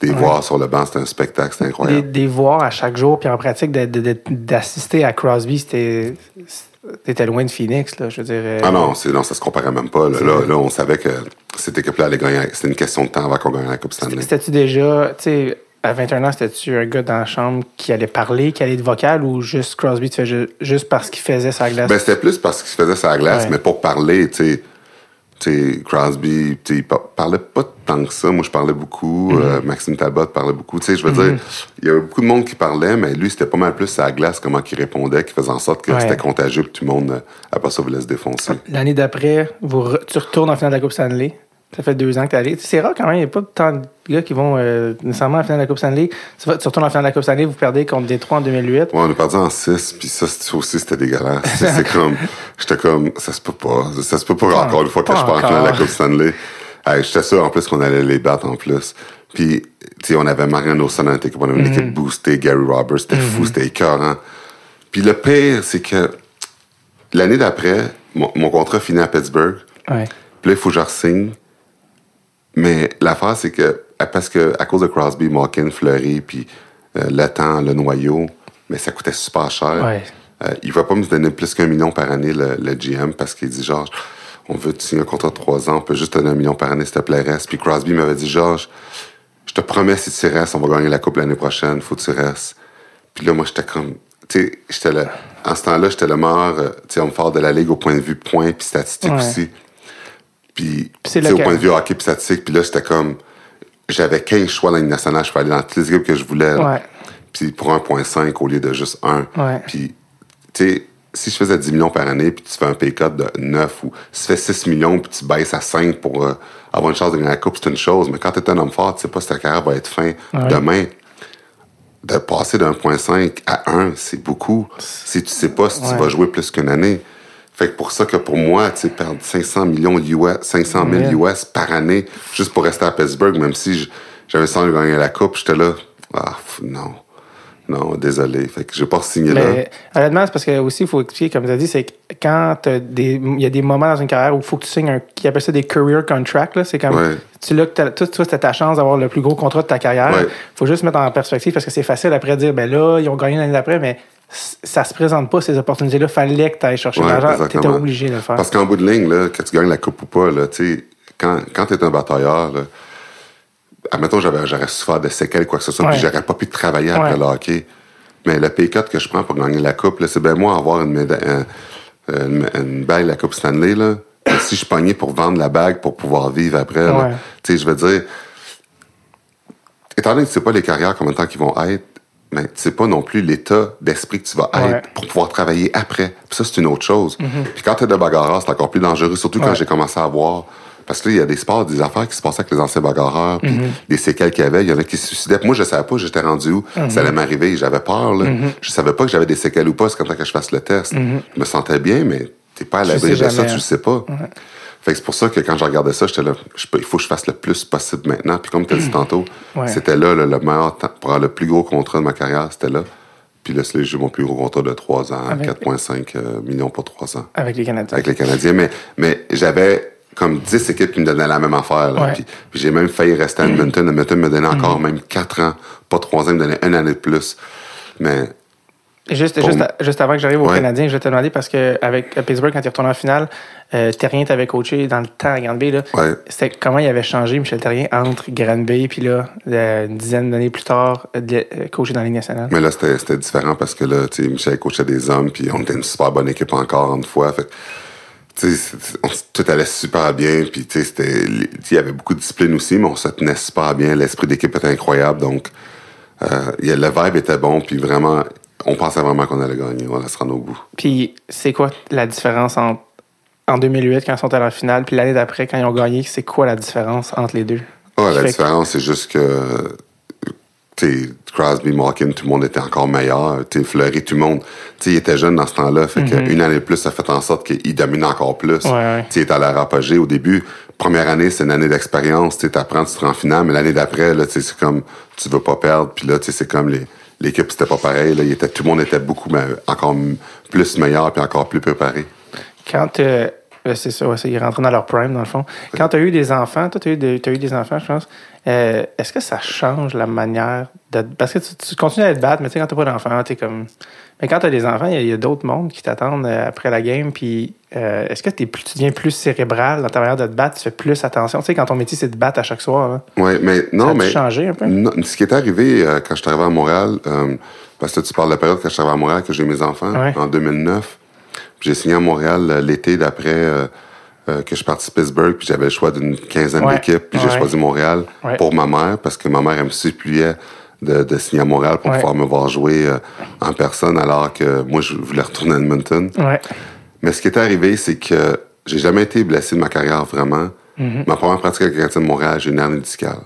des voir sur le banc, c'était un spectacle, c'était des, incroyable. des voir à chaque jour, puis en pratique, d'assister à Crosby, c'était. T'étais loin de Phoenix, là, je veux dire. euh, Ah non, c'est, non, ça se comparait même pas. Là, là, là, on savait que cette équipe-là allait gagner. C'était une question de temps avant qu'on gagne la Coupe Stanley. C'était-tu déjà, tu sais, à 21 ans, c'était-tu un gars dans la chambre qui allait parler, qui allait être vocal, ou juste Crosby, tu fais ju- juste parce qu'il faisait sa glace? Ben, c'était plus parce qu'il faisait sa glace, Ouais. mais pour parler, tu sais, sais, Crosby, tu sais, il par- parlait pas tant que ça. Moi, je parlais beaucoup. Mm-hmm. euh, Maxime Talbot parlait beaucoup. Tu sais, je veux dire, il y avait beaucoup de monde qui parlait, mais lui, c'était pas mal plus sa glace, comment il répondait, qui faisait en sorte que Ouais. c'était contagieux, que tout le monde, euh, après ça, voulait se défoncer. L'année d'après, vous re- tu retournes en finale de la Coupe Stanley. Ça fait deux ans que tu es allé. C'est rare quand même, il n'y a pas tant de gars qui vont euh, nécessairement en finale de la Coupe Stanley. Tu, vas- tu retournes en finale de la Coupe Stanley, vous perdez contre Détroit en 2008. Ouais, on a perdu en 6, puis ça, aussi, c'était dégueulasse. [LAUGHS] C'est comme, j'étais comme, ça se peut pas. Ça se peut pas, Pas encore une fois que je parle en finale de la. Coupe Stanley. Hey, j'étais sûr, en plus, qu'on allait les battre en plus. Puis, tu sais, on avait Mariano dans équipe, on avait une Mhm. équipe boostée, Gary Roberts, c'était fou, c'était écœurant. Puis le pire, c'est que l'année d'après, mon, mon contrat finit à Pittsburgh. Ouais. Puis là, il faut que je re-signe. Mais l'affaire, c'est que, parce que, à cause de Crosby, Malkin, Fleury, puis euh, le temps, le noyau, mais ça coûtait super cher. Ouais. Euh, il va pas me donner plus qu'un million par année, le, le GM, parce qu'il dit, Georges, on veut te signer un contrat de trois ans, on peut juste te donner un million par année, s'il te plaît, reste. Puis Crosby m'avait dit, Georges, je te promets, si tu restes, on va gagner la Coupe l'année prochaine, faut que tu restes. Puis là, moi, j'étais comme, tu sais, j'étais là, en ce temps-là, j'étais le meilleur, euh, tu sais, homme fort de la Ligue au point de vue points puis statistiques Ouais. aussi. Puis, c'est au point de vue hockey puis statistique, puis là, j'étais comme, j'avais 15 choix dans la Ligue nationale, je pouvais aller dans toutes les équipes que je voulais. Ouais. Puis pour 1.5 au lieu de juste 1. Ouais. Puis, tu sais, si je faisais 10 millions par année, puis tu fais un pay cut de 9, ou si tu fais 6 millions, puis tu baisses à 5 pour euh, avoir une chance de gagner la coupe, c'est une chose. Mais quand tu es un homme fort, tu sais pas si ta carrière va être fin demain. De passer de 1.5 à 1, c'est beaucoup. Si tu sais pas si tu vas jouer plus qu'une année. Fait que pour ça que pour moi, tu sais, perdre 500 millions US, 500 000 Ouais. US par année, juste pour rester à Pittsburgh, même si j'avais sans gagner la coupe, j'étais là. Ah, non. Non, désolé. Fait que j'ai pas signé là. Honnêtement, c'est parce que aussi, il faut expliquer, comme tu as dit, c'est que quand il y a des moments dans une carrière où il faut que tu signes un, qui appelle ça des career contracts. C'est comme, Ouais. tu là, que toi, c'était ta chance d'avoir le plus gros contrat de ta carrière. Ouais. faut juste mettre en perspective parce que c'est facile après de dire, ben là, ils ont gagné l'année d'après, mais ça se présente pas, ces opportunités-là. Fallait que tu ailles chercher de Ouais, l'argent. Tu étais obligé de le faire. Parce qu'en bout de ligne, là, que tu gagnes la coupe ou pas, là, quand, quand tu es un batailleur, là, admettons, j'avais, j'aurais souffert de séquelles, quoi que ce soit, Ouais. puis j'aurais pas pu travailler après Ouais. le hockey. Mais le pay que je prends pour gagner la coupe, c'est bien moi avoir une, méda- un- une, une bague de la Coupe Stanley, là. Si je pognais pour vendre la bague pour pouvoir vivre après, tu sais, je veux dire, étant donné que tu sais pas les carrières, combien de temps qu'ils vont être, mais tu sais pas non plus l'état d'esprit que tu vas Ouais. être pour pouvoir travailler après. Puis ça, c'est une autre chose. Puis quand tu es de bagarreur, c'est encore plus dangereux, surtout quand j'ai commencé à voir. Parce que là, il y a des sports, des affaires qui se passaient avec les anciens bagarreurs, puis Mm-hmm. des séquelles qu'il y avait. Il y en a qui se suicidaient. Moi, je savais pas, j'étais rendu où. Mm-hmm. Ça allait m'arriver, j'avais peur. Là. Je savais pas que j'avais des séquelles ou pas, c'est comme ça que je fasse le test. Je me sentais bien, mais t'es pas à l'abri de ça, tu le sais pas. Fait que c'est pour ça que quand je regardais ça, j'étais là, je il faut que je fasse le plus possible maintenant. Puis comme tu as dit tantôt, Ouais. c'était là, là, le meilleur temps pour avoir le plus gros contrat de ma carrière, c'était là. Puis là, j'ai eu mon plus gros contrat de 3 ans, Avec- 4,5 euh, millions pour 3 ans Avec les Canadiens. avec les Canadiens. Mais, mais j'avais comme 10 équipes qui me donnaient la même affaire. là. Ouais. Puis, puis j'ai même failli rester à Edmonton. Edmonton me donnait encore même 4 ans, pas 3 ans, il me donnait une année de plus. Mais Juste, juste, juste avant que j'arrive au Ouais. Canadien, je vais te demander parce que avec à Pittsburgh, quand il retourné en finale, euh, Terrien t'avait coaché dans le temps à Granby. Là. Ouais. C'était comment il avait changé, Michel Terrien, entre Granby puis là, euh, une dizaine d'années plus tard, euh, euh, coaché dans la Ligue nationale? Mais là, c'était différent parce que là, Michel coachait des hommes, puis on était une super bonne équipe encore une fois. Fait on- tout allait super bien, puis c'était- il y avait beaucoup de discipline aussi, mais on se tenait super bien. L'esprit d'équipe était incroyable, donc euh, le vibe était bon, puis vraiment, on pensait vraiment qu'on allait gagner, on allait se rendre au bout. Puis c'est quoi la différence entre en 2008 quand ils sont allés en finale, puis l'année d'après quand ils ont gagné, c'est quoi la différence entre les deux? Ouais, la que- différence, c'est juste que Crosby, Malkin, tout le monde était encore meilleur. Fleury, tout le monde. Tu sais, il était jeune dans ce temps-là. Fait qu'une année de plus, ça a fait en sorte qu'il domine encore plus. Ouais, ouais. Il est à leur apogée au début. Première année, c'est une année d'expérience. Tu sais, t'apprends, tu te rends en finale, mais l'année d'après, c'est comme, tu veux pas perdre. Puis là, c'est comme les, l'équipe, c'était pas pareil. Là. Tout le monde était beaucoup, encore plus meilleur puis encore plus préparé. Quand euh, c'est ça, ouais, ils rentraient dans leur prime, dans le fond. Quand tu as eu des enfants, toi, tu as, eu des- t'as enfants, je pense, euh, est-ce que ça change la manière de. Parce que tu, continues à te battre, mais tu sais, quand tu pas d'enfants, tu comme. Mais quand tu as des enfants, il y a- a, d'autres mondes qui t'attendent euh, après la game. Puis, euh, est-ce que t'es plus, tu deviens plus cérébral dans ta manière de te battre? Tu fais plus attention? Tu sais, quand ton métier, c'est de battre à chaque soir. Ouais, mais non, Ça mais. changé un peu? Non, ce qui est arrivé euh, quand je suis arrivé à Montréal, euh, parce que tu parles de la période quand je suis arrivé à Montréal, que j'ai mes enfants, Ouais. en 2009. Puis J'ai signé à Montréal l'été d'après que je suis parti de Pittsburgh, puis j'avais le choix d'une quinzaine Ouais. d'équipes, puis Ouais. j'ai choisi Montréal pour ma mère, parce que ma mère, elle me suppliait de, de signer à Montréal pour pouvoir me voir jouer en personne, alors que moi, je voulais retourner à Edmonton. Mais ce qui est arrivé, c'est que j'ai jamais été blessé de ma carrière vraiment. Mm-hmm. Ma première pratique avec le Canadien de Montréal, j'ai une hernie discale.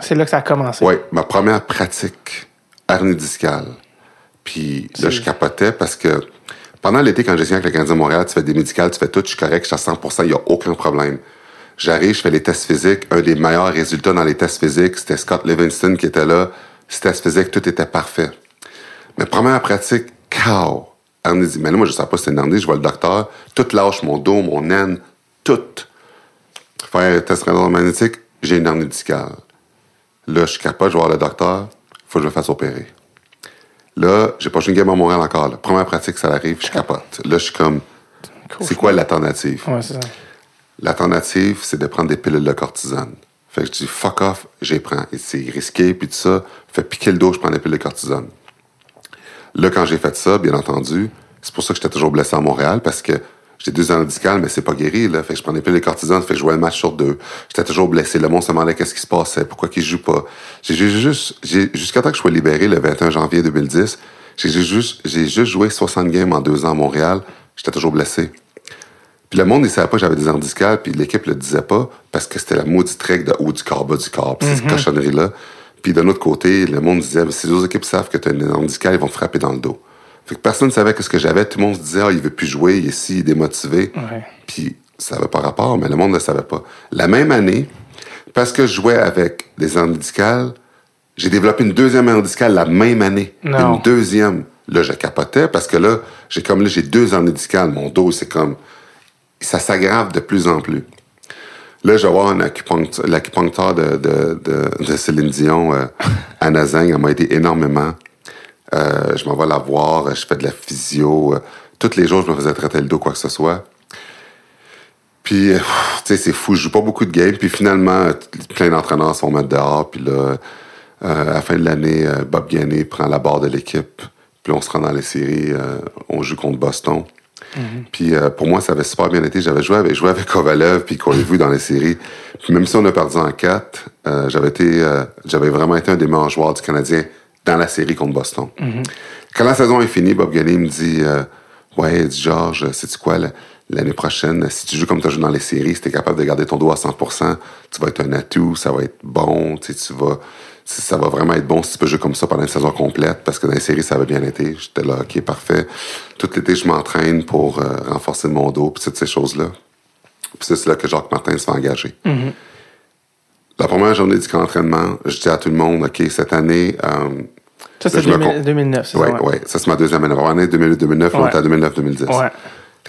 C'est là que ça a commencé. Oui, ma première pratique hernie discale. Puis là, je capotais parce que pendant l'été, quand j'ai signé avec le Canadien de Montréal, tu fais des médicales, tu fais tout, je suis correct, je suis à 100% il n'y a aucun problème. J'arrive, je fais les tests physiques. Un des meilleurs résultats dans les tests physiques, c'était Scott Livingston qui était là. Ces tests physiques, tout était parfait. Mais première pratique, cow. Hernie Mais là, moi, je ne sais pas si c'est une hernie, je vois le docteur. Tout lâche, mon dos, mon aine, tout. Faire un test magnétique, j'ai une hernie discale. Là, je suis capable, je vais voir le docteur, faut que je me fasse opérer. Là, j'ai pas joué une game à Montréal encore. là. Première pratique, ça arrive, je capote. Là, je suis comme, c'est quoi l'alternative? Ouais. L'alternative, c'est de prendre des pilules de cortisone. Fait que je dis, fuck off, j'y prends. Et C'est risqué, puis tout ça. Fait piquer le dos, je prends des pilules de cortisone. Là, quand j'ai fait ça, bien entendu, c'est pour ça que j'étais toujours blessé à Montréal, parce que j'ai deux ans médical, mais c'est pas guéri, là. Fait que je prends des pilules de cortisone, fait que je jouais un match sur deux. J'étais toujours blessé. Le monde se demandait qu'est-ce qui se passait, pourquoi qu'il joue pas. J'ai juste, jusqu'à temps que je sois libéré le 21 janvier 2010, j'ai juste, j'ai juste joué 60 games en deux ans à Montréal. J'étais toujours blessé. Puis le monde, il savait pas que j'avais des discales, puis l'équipe le disait pas, parce que c'était la maudite règle de haut du corps, bas du corps, puis ces cochonneries-là. Puis d'un autre côté, le monde disait, si les autres équipes savent que tu as une hernie discale, ils vont te frapper dans le dos. Fait que personne ne savait que ce que j'avais. Tout le monde se disait, ah, il veut plus jouer, il est ici, il est démotivé. Ouais. Puis ça n'avait pas rapport, mais le monde ne le savait pas. La même année, parce que je jouais avec des discales, j'ai développé une deuxième discale la même année. Non. Une deuxième. Là, je capotais parce que là, j'ai comme là, j'ai deux discales. Mon dos, c'est comme. Ça s'aggrave de plus en plus. Là, je vais voir un acupuncteur, l'acupuncteur de, de, de, de Céline Dion euh, [LAUGHS] à Nazing. Elle m'a aidé énormément. Euh, je m'en vais la voir, je fais de la physio. euh, tous les jours, je me faisais traiter le dos, quoi que ce soit. Puis, euh, tu sais, c'est fou, je joue pas beaucoup de games. Puis finalement, plein d'entraîneurs se font mettre dehors. Puis là, euh, à la fin de l'année, euh, Bob Gainé prend la barre de l'équipe. Puis on se rend dans les séries. euh, on joue contre Boston. Puis euh, pour moi, ça avait super bien été. J'avais joué avec, joué avec Kovalev puis qu'on l'a vu dans les séries. Puis même si on a perdu en 4, euh, j'avais été, euh, j'avais vraiment été un des meilleurs joueurs du Canadien dans la série contre Boston. Quand la saison est finie, Bob Gagné me dit, ouais, dit, Georges, sais-tu quoi, la- l'année prochaine, si tu joues comme tu as joué dans les séries, si tu es capable de garder ton dos à 100%, tu vas être un atout, ça va être bon, tu sais, tu vas, ça va vraiment être bon si tu peux jouer comme ça pendant une saison complète, parce que dans les séries, ça avait bien été. J'étais là, ok, parfait. Tout l'été, je m'entraîne pour euh, renforcer mon dos, puis toutes ces choses-là. Puis c'est là que Jacques Martin se fait engager. La première journée du camp d'entraînement, je dis à tout le monde, OK, cette année... euh, Ça, c'est je me 2000 con- 2009, c'est Ouais, ça? ouais. Ça, c'est ma deuxième année. La première année 2008-2009, là, on était à 2009-2010. Ouais.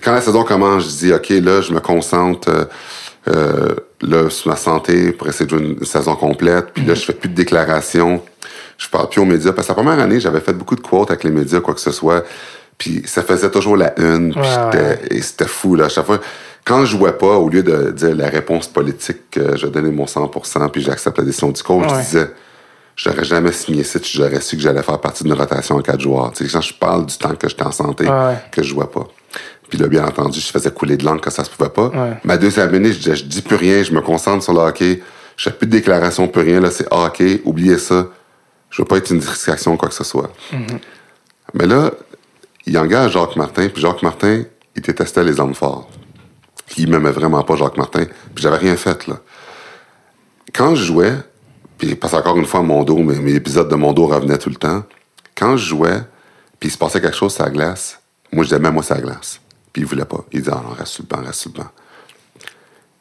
Quand la saison commence, je dis, OK, là, je me concentre. euh, euh, là, sur ma santé, pour essayer de jouer une saison complète. Puis là, je fais plus de déclarations. Je parle plus aux médias. Parce que la première année, j'avais fait beaucoup de quotes avec les médias, quoi que ce soit. Puis ça faisait toujours la une. Puis Ouais, et c'était fou, là. À chaque fois, quand je jouais pas, au lieu de dire la réponse politique, que je donnais mon 100% puis j'accepte la décision du coach, Ouais. je disais, j'aurais jamais signé ça si j'aurais su que j'allais faire partie d'une rotation en quatre joueurs. Tu sais, quand je parle du temps que j'étais en santé, Ouais. que je jouais pas. Puis là, bien entendu, je faisais couler de langue quand ça se pouvait pas. Ouais. Ma deuxième année, je disais, je dis plus rien, je me concentre sur le hockey. Je fais plus de déclaration, plus rien. Là, c'est hockey, oubliez ça. Je veux pas être une distraction ou quoi que ce soit. Mais là, il engage Jacques Martin, puis Jacques Martin, il détestait les hommes forts. Il m'aimait vraiment pas, Jacques Martin, puis j'avais rien fait, là. Quand je jouais, puis parce qu'encore une fois, mon dos, mes, mes épisodes de mon dos revenaient tout le temps. Quand je jouais, puis il se passait quelque chose sur la glace, moi, je disais, même moi, sur la glace. Puis il voulait pas. Il disait, ah non, reste sur le banc, reste sur le banc.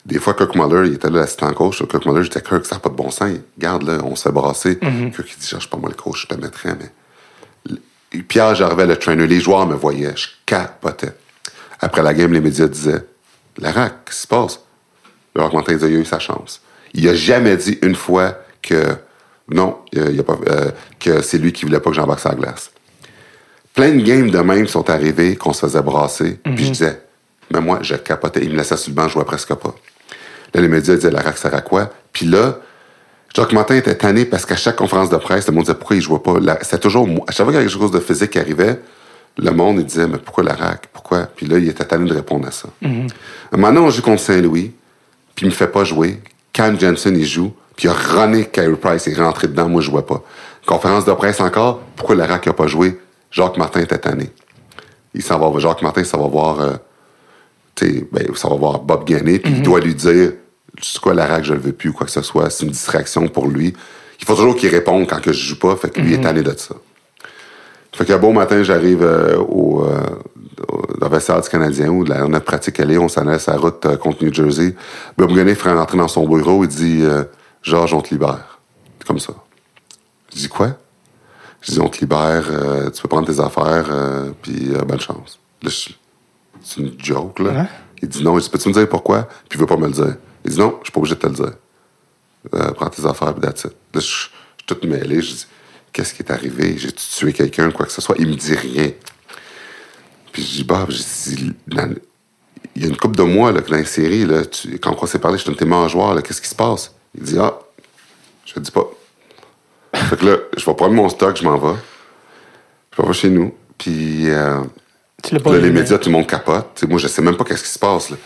Des fois, Kirk Muller, il était là, l'assistant coach. Kirk Muller, j'étais Kirk, ça n'a pas de bon sens. Garde, là, on se fait brasser. Kirk, il dit, je suis pas moi le coach, je te mettrais, mais. Pierre Gervais, le trainer, les joueurs me voyaient, je capotais. Après la game, les médias disaient, Larac, qu'est-ce qui se passe? Le Rock Mountain disait, il a eu sa chance. Il a jamais dit une fois que non, il a- pas, euh, que c'est lui qui voulait pas que j'embarque la glace. Plein de games de même sont arrivés qu'on se faisait brasser. Puis je disais, mais moi, je capotais. Il me laissait sur le banc, je jouais presque pas. Là, les médias disaient, Larac sert à quoi? Puis là, Jacques Martin était tanné parce qu'à chaque conférence de presse, le monde disait pourquoi il jouait pas? La- C'était toujours moi. À chaque fois qu'il y avait quelque chose de physique qui arrivait, le monde il disait mais pourquoi la rack? Pourquoi? Puis là, il était tanné de répondre à ça. Maintenant, on joue contre Saint-Louis, puis il me fait pas jouer. Cam Jensen, il joue, puis il a runné Carey Price, il est rentré dedans, moi je jouais pas. Conférence de presse encore, pourquoi la rack a pas joué? Jacques Martin était tanné. Il s'en va, Jacques Martin, ça va voir, euh, tu sais, ben, ça va voir Bob Gagné, puis il doit lui dire, c'est quoi la rack, je le veux plus, ou quoi que ce soit, c'est une distraction pour lui. Il faut toujours qu'il réponde quand que je joue pas, fait que lui est tanné de ça. Fait qu'un beau matin, j'arrive euh, au, euh, au- vestiaire du Canadien où la, notre pratique elle est, on s'en allait sur la route euh, contre New Jersey. Bob Gagné ferait rentrer dans son bureau, il dit euh, Georges, on te libère. Comme ça. Je dis quoi? Je dis on te libère, euh, tu peux prendre tes affaires, euh, puis euh, bonne chance. Là, je- c'est une joke, là. Ouais. Il dit non. Je dis, peux-tu me dire pourquoi? Puis il veut pas me le dire. Il dit non, je suis pas obligé de te le dire. Prends tes affaires, puis that's it. Là, je je suis tout mêlé. Je dis, qu'est-ce qui est arrivé? J'ai tué quelqu'un, quoi que ce soit. Il me dit rien. Puis je dis, Bob, dit, dans- il y a une couple de mois, là, que dans les séries, là, tu- quand on s'est parlé, je suis un de tes là, qu'est-ce qui se passe? Il dit, ah, je te dis pas. Fait que là, je vais prendre mon stock, je m'en vais. Je vais chez nous. Puis, euh, Tu Là, les médias, tout le monde capote. T'sais, moi, je sais même pas qu'est-ce qui se passe. Là.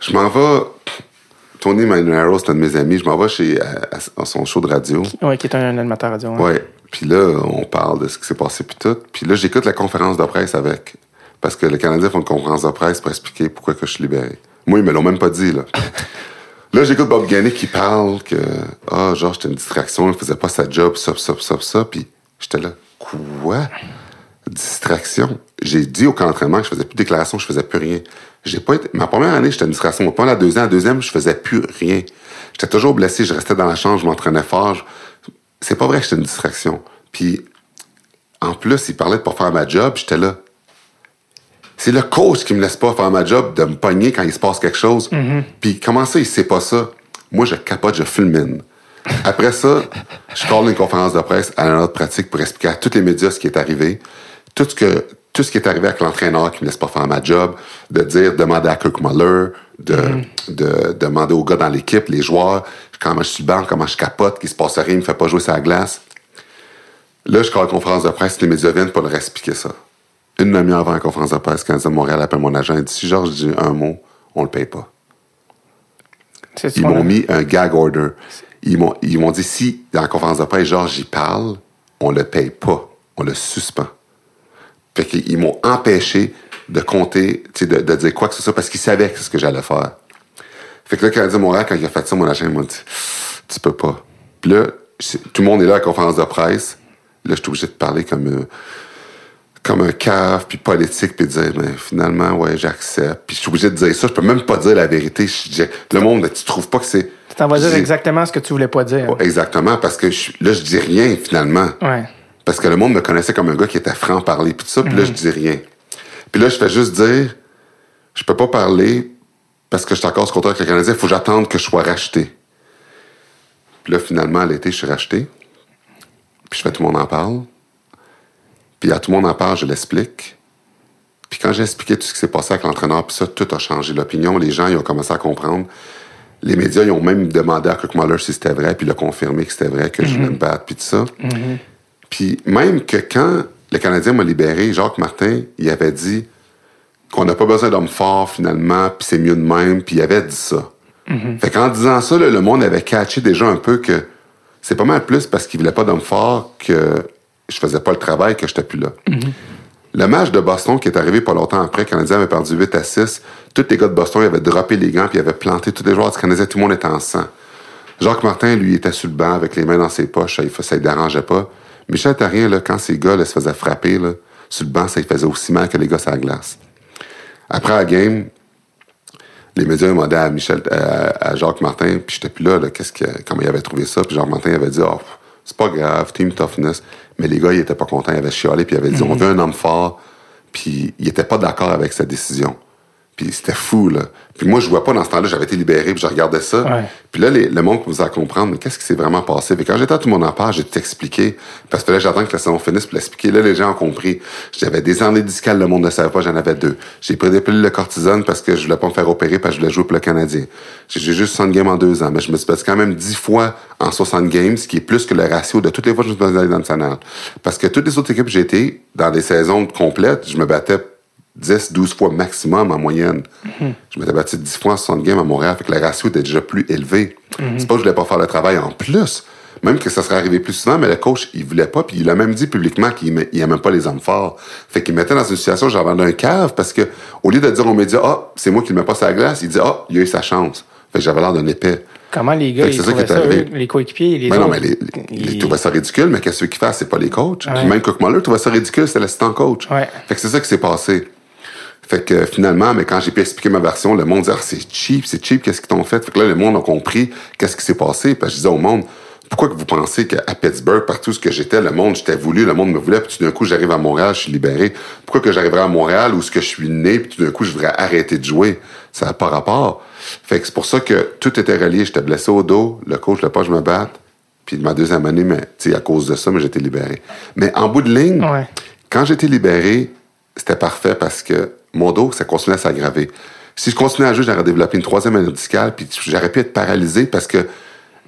Je m'en vais. Tony Manero, c'est un de mes amis. Je m'en vais chez à, son show de radio. Ouais, qui est un animateur radio. hein. Ouais. Puis là, on parle de ce qui s'est passé puis tout. Puis là, j'écoute la conférence de presse avec. Parce que les Canadiens font une conférence de presse pour expliquer pourquoi que je suis libéré. Moi, ils me l'ont même pas dit, là. [LAUGHS] Là, j'écoute Bob Gagné qui parle que, ah, genre, j'étais une distraction, il faisait pas sa job, ça, ça, ça, ça. Puis j'étais là, quoi? Distraction? J'ai dit au camp d'entraînement que je faisais plus de déclaration, je faisais plus rien. J'ai pas été, ma première année, j'étais une distraction. Pas la deuxième, la deuxième, je faisais plus rien. J'étais toujours blessé, je restais dans la chambre, je m'entraînais fort. C'est pas vrai que j'étais une distraction. Puis, en plus, il parlait de pas faire ma job, j'étais là. C'est le coach qui me laisse pas faire ma job, de me pogner quand il se passe quelque chose. Puis comment ça, il sait pas ça? Moi, je capote, je fulmine. Après ça, je colle une conférence de presse à une autre pratique pour expliquer à tous les médias ce qui est arrivé. Tout ce que tout ce qui est arrivé avec l'entraîneur qui me laisse pas faire ma job, de dire, demander à Kirk Muller, de, de, demander aux gars dans l'équipe, les joueurs, comment je suis le banc, comment je capote, qu'il se passe rien, il me fait pas jouer sur la glace. Là, je colle une conférence de presse, les médias viennent pour leur expliquer ça. Une demi-heure avant la conférence de presse, quand de Montréal appelle mon agent, il dit si Georges dit un mot, on le paye pas. Ils m'ont mis un gag order. Ils m'ont, ils m'ont dit si dans la conférence de presse, Georges y parle, on le paye pas, on le suspend. Fait qu'ils m'ont empêché de compter, de, de dire quoi que ce soit parce qu'ils savaient que c'est ce que j'allais faire. Fait que là, quand il a dit Montréal, quand il a fait ça, mon agent m'a dit Tu peux pas. Puis là, tout le monde est là à la conférence de presse. Là, je suis obligé de parler comme, euh, comme un cave, puis politique, puis dire Mais finalement, ouais, j'accepte. Puis je suis obligé de dire ça. Je peux même pas dire la vérité. Je dis, le monde, tu trouves pas que c'est. Tu t'en vas dire exactement ce que tu voulais pas dire. Ouais, Exactement, parce que je- là, je dis rien finalement. Ouais. Parce que le monde me connaissait comme un gars qui était franc-parler, puis tout ça, puis là, je dis rien. Puis là, je fais juste dire, je peux pas parler parce que j'étais encore sur contrat avec le Canadien, il faut que j'attende que je sois racheté. Puis là, finalement, à l'été, je suis racheté. Puis je fais tout le monde en parle. Puis à tout le monde en parle, je l'explique. Puis quand j'ai expliqué tout ce qui s'est passé avec l'entraîneur, puis ça, tout a changé. L'opinion, les gens, ils ont commencé à comprendre. Les médias, ils ont même demandé à Kirk Muller si c'était vrai, puis il a confirmé que c'était vrai, que je voulais me battre, puis tout ça. Puis même que quand le Canadien m'a libéré, Jacques Martin, il avait dit qu'on n'a pas besoin d'hommes forts finalement, puis c'est mieux de même, puis il avait dit ça. Fait qu'en disant ça, là, le monde avait catché déjà un peu que c'est pas mal plus parce qu'il voulait pas d'hommes forts que je faisais pas le travail, que j'étais plus là. Le match de Boston qui est arrivé pas longtemps après, le Canadien avait perdu 8 à 6. Tous les gars de Boston ils avaient droppé les gants puis ils avaient planté tous les joueurs du Canadien. Tout le monde était en sang. Jacques Martin, lui, était sur le banc avec les mains dans ses poches. Ça, ne dérangeait pas. Michel Therrien, là, quand ces gars là, se faisaient frapper là, sur le banc, ça lui faisait aussi mal que les gars sur la glace. Après la game, les médias demandaient à Michel, à, à Jacques Martin, puis j'étais plus là, là qu'est-ce que, comment il avait trouvé ça. Puis Jacques Martin avait dit, oh, c'est pas grave, team toughness. Mais les gars, ils étaient pas contents, ils avaient chialé, puis ils avaient dit, on veut un homme fort. Puis ils étaient pas d'accord avec sa décision. Puis c'était fou, là. Puis moi, je vois pas dans ce temps-là, j'avais été libéré, puis je regardais ça. Ouais. Puis là, les- le monde commençait à comprendre, mais qu'est-ce qui s'est vraiment passé? Puis quand j'étais à tout mon en part, j'ai tout expliqué. Parce que là, j'attends que la saison finisse pour l'expliquer. Là, les gens ont compris. J'avais des années discales, le monde ne savait pas, j'en avais deux. J'ai pris des pilules de cortisone parce que je voulais pas me faire opérer parce que je voulais jouer pour le Canadien. J'ai j'ai juste 60 games en deux ans, mais je me suis battu quand même 10 fois en 60 games, ce qui est plus que le ratio de toutes les fois que je me suis battu dans le national. Parce que toutes les autres équipes été, dans des saisons complètes, je me battais 10, 12 fois maximum en moyenne. Je m'étais battu 10 fois en 60 games à Montréal, fait que le ratio était déjà plus élevé. C'est pas que je voulais pas faire le travail en plus. Même que ça serait arrivé plus souvent, mais le coach, il voulait pas, puis il a même dit publiquement qu'il aimait, il aimait pas les hommes forts. Fait qu'il me mettait dans une situation où j'avais un cave, parce que, au lieu de dire aux médias, ah, c'est moi qui le mets pas sur la glace, il dit, ah, il a eu sa chance. Fait que j'avais l'air d'un épais. Comment les gars, ils c'est ça ça, eux, les coéquipiers, les Mais non, mais les, les, ils- trouvaient ça ridicule, mais qu'est-ce qu'ils fassent? C'est pas les coachs. Ouais. Puis même Cook Muller trouvait ça ridicule, c'était l'assistant coach. Ouais. Fait que c'est ça qui s'est passé. Fait que finalement, mais quand j'ai pu expliquer ma version, le monde disait, ah, c'est cheap, c'est cheap, qu'est-ce qu'ils t'ont fait? Fait que là, le monde a compris qu'est-ce qui s'est passé. Puis je disais au monde, pourquoi que vous pensez qu'à Pittsburgh, partout que j'étais, le monde, j'étais voulu, le monde me voulait, puis tout d'un coup, j'arrive à Montréal, je suis libéré. Pourquoi que j'arriverais à Montréal où ce que je suis né, puis tout d'un coup, je voudrais arrêter de jouer? Ça n'a pas rapport. Fait que c'est pour ça que tout était relié. J'étais blessé au dos, le coach voulait pas je me batte. Puis ma deuxième année, mais à cause de ça, mais j'étais libéré. Mais en bout de ligne, Ouais. quand j'étais libéré, c'était parfait parce que mon dos, ça continuait à s'aggraver. Si je continuais à jouer, j'aurais développé une troisième hernie discale, puis j'aurais pu être paralysé parce que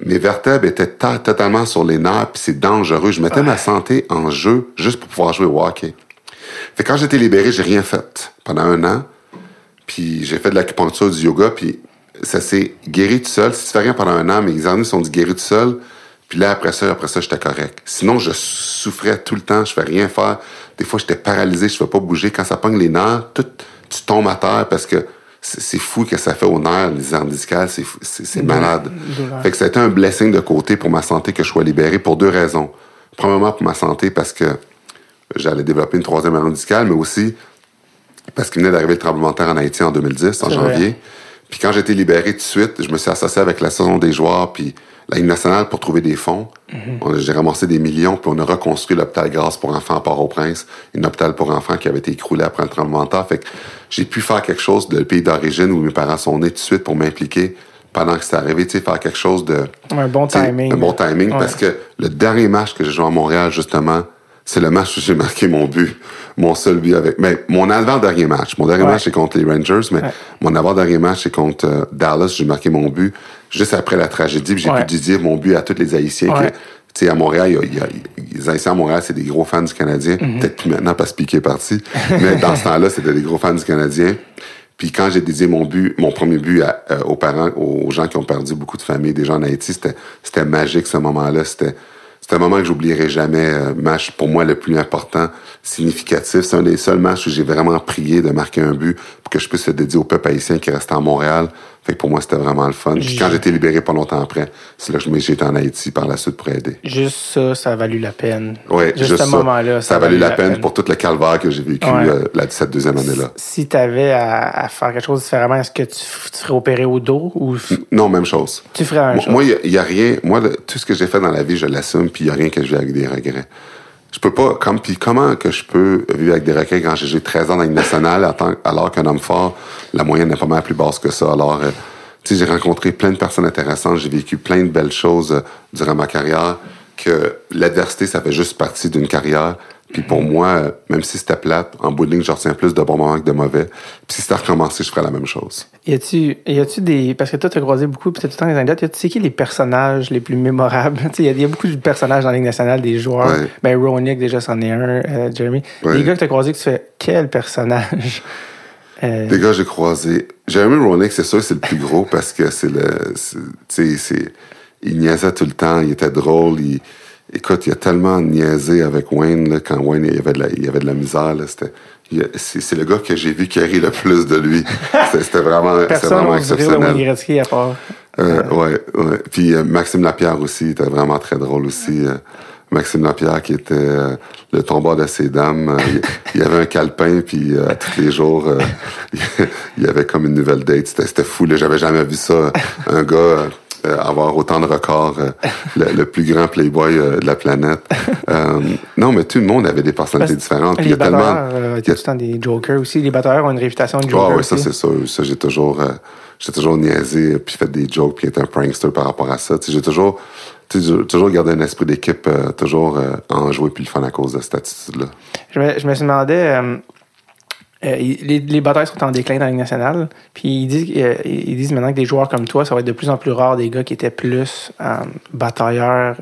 mes vertèbres étaient ta- totalement sur les nerfs, puis c'est dangereux. Je mettais ma santé en jeu juste pour pouvoir jouer au hockey. Fait que quand j'étais libéré, j'ai rien fait pendant un an. Puis j'ai fait de l'acupuncture, du yoga, puis ça s'est guéri tout seul. Si tu fais rien pendant un an, mes examens sont dit guéri tout seul. Puis là, après ça, après ça, j'étais correct. Sinon, je souffrais tout le temps, je fais rien faire. Des fois, j'étais paralysé, je ne pas bouger. Quand ça pogne les nerfs, tout, tu tombes à terre parce que c'est fou que ça fait aux nerfs, les hernies discales, c'est malade. Fait que ça a été un blessing de côté pour ma santé que je sois libéré pour deux raisons. Premièrement, pour ma santé, parce que j'allais développer une troisième hernie discale, mais aussi parce qu'il venait d'arriver le tremblement de terre en Haïti en 2010, en janvier. Puis quand j'ai été libéré tout de suite, je me suis associé avec la saison des joueurs puis la Ligue nationale pour trouver des fonds. Mhm. On a- J'ai ramassé des millions, puis on a reconstruit l'hôpital Grâce pour enfants à Port-au-Prince, un hôpital pour enfants qui avait été écroulé après un tremblement de terre. Fait que j'ai pu faire quelque chose de le pays d'origine où mes parents sont nés tout de suite pour m'impliquer pendant que c'est arrivé, tu sais, faire quelque chose de... Un bon timing. Un bon timing Ouais. parce que le dernier match que j'ai joué à Montréal, justement, c'est le match où j'ai marqué mon but. Mon seul but avec. Mais mon avant-dernier match. Mon dernier Ouais. match, c'est contre les Rangers, mais Ouais. mon avant-dernier match, c'est contre euh, Dallas. J'ai marqué mon but juste après la tragédie. puis J'ai Ouais. pu dire mon but à tous les Haïtiens. Que, tu sais, à Montréal, y a- y a- les Haïtiens à Montréal, c'est des gros fans du Canadien. Mhm. Peut-être plus maintenant parce que Piqué est parti. [LAUGHS] mais dans ce temps-là, c'était des gros fans du Canadien. Puis quand j'ai dédié mon but, mon premier but à- euh, aux parents, aux gens qui ont perdu beaucoup de familles, des gens en Haïti, c'était, c'était magique ce moment-là. C'était, c'était un moment que j'oublierai jamais. euh, match pour moi le plus important, significatif. C'est un des seuls matchs où j'ai vraiment prié de marquer un but que je puisse le dédier au peuple haïtien qui restait à Montréal. Fait que pour moi, c'était vraiment le fun. Puis quand j'ai été libéré pas longtemps après, c'est là que été en Haïti par la suite pour aider. Juste ça, ça a valu la peine. Ouais, juste, juste ce ça. moment-là. Ça a valu la peine pour tout le calvaire que j'ai vécu Ouais. euh, la, cette deuxième année-là. Si tu avais à, à faire quelque chose différemment, est-ce que tu, ferais opérer au dos ou Non, même chose. tu ferais un Moi, chose? Moi, il n'y a, rien. Moi, le- tout ce que j'ai fait dans la vie, je l'assume, puis il n'y a rien que je vis avec des regrets. Je peux pas, comme, puis comment que je peux vivre avec des requins quand j'ai 13 ans dans une nationale, alors qu'un homme fort, la moyenne est pas mal plus basse que ça. Alors, euh, j'ai rencontré plein de personnes intéressantes, j'ai vécu plein de belles choses euh, durant ma carrière, que l'adversité, ça fait juste partie d'une carrière. Puis pour moi, même si c'était plate, en bout de ligne, je retiens plus de bons moments que de mauvais. Puis si c'était recommencé, je ferais la même chose. Y a-tu, y a-tu des. Parce que toi, t'as croisé beaucoup, puis t'as tout le temps des anecdotes. Y a-tu, c'est qui les personnages les plus mémorables? [LAUGHS] Tu sais, y, a- y a beaucoup de personnages dans la Ligue nationale, des joueurs. Ouais. Ben, Ronick, déjà, c'en est un. euh, Jeremy. Ouais. Les gars que t'as croisés, que tu fais, quel personnage? [LAUGHS] Euh, Les gars, j'ai croisé. Jeremy Roenick, c'est sûr, c'est le plus gros parce que c'est le. Tu sais, c'est. Il niaisait tout le temps, il était drôle. Il, écoute, il a tellement niaisé avec Wayne, là, quand Wayne, il y avait de la, il y avait de la misère, là. C'était. il C'est le gars que j'ai vu qui a ri le plus de lui. [LAUGHS] C'était vraiment, personne vraiment exceptionnel. Gretzky à part. Euh, ouais, ouais. Puis euh, Maxime Lapierre aussi, était vraiment très drôle aussi. euh. Maxime Lapierre qui était euh, le tombeur de ses dames. il, il y avait un calepin, puis à tous les jours, [LAUGHS] il y avait comme une nouvelle date. C'était fou, là. J'avais jamais vu ça. Un gars avoir autant de records, euh, [LAUGHS] le, le plus grand playboy euh, de la planète. [LAUGHS] Euh, non, mais tout le monde avait des personnalités Parce- différentes. Puis il y Les a tellement... batteurs, euh, il y a tout le temps des jokers aussi. Les batteurs ont une réputation de Ouais, joker ouais, ça c'est sûr. Ça, j'ai toujours, euh, j'ai toujours niaisé, puis fait des jokes, puis été un prankster par rapport à ça. J'ai toujours, toujours gardé un esprit d'équipe, euh, toujours euh, en jouer puis le fun à cause de cette attitude-là. Je me, je me suis demandé, euh, euh, les, les batteurs sont en déclin dans la Ligue nationale, puis ils disent, euh, ils disent maintenant que des joueurs comme toi, ça va être de plus en plus rare des gars qui étaient plus euh, batailleurs,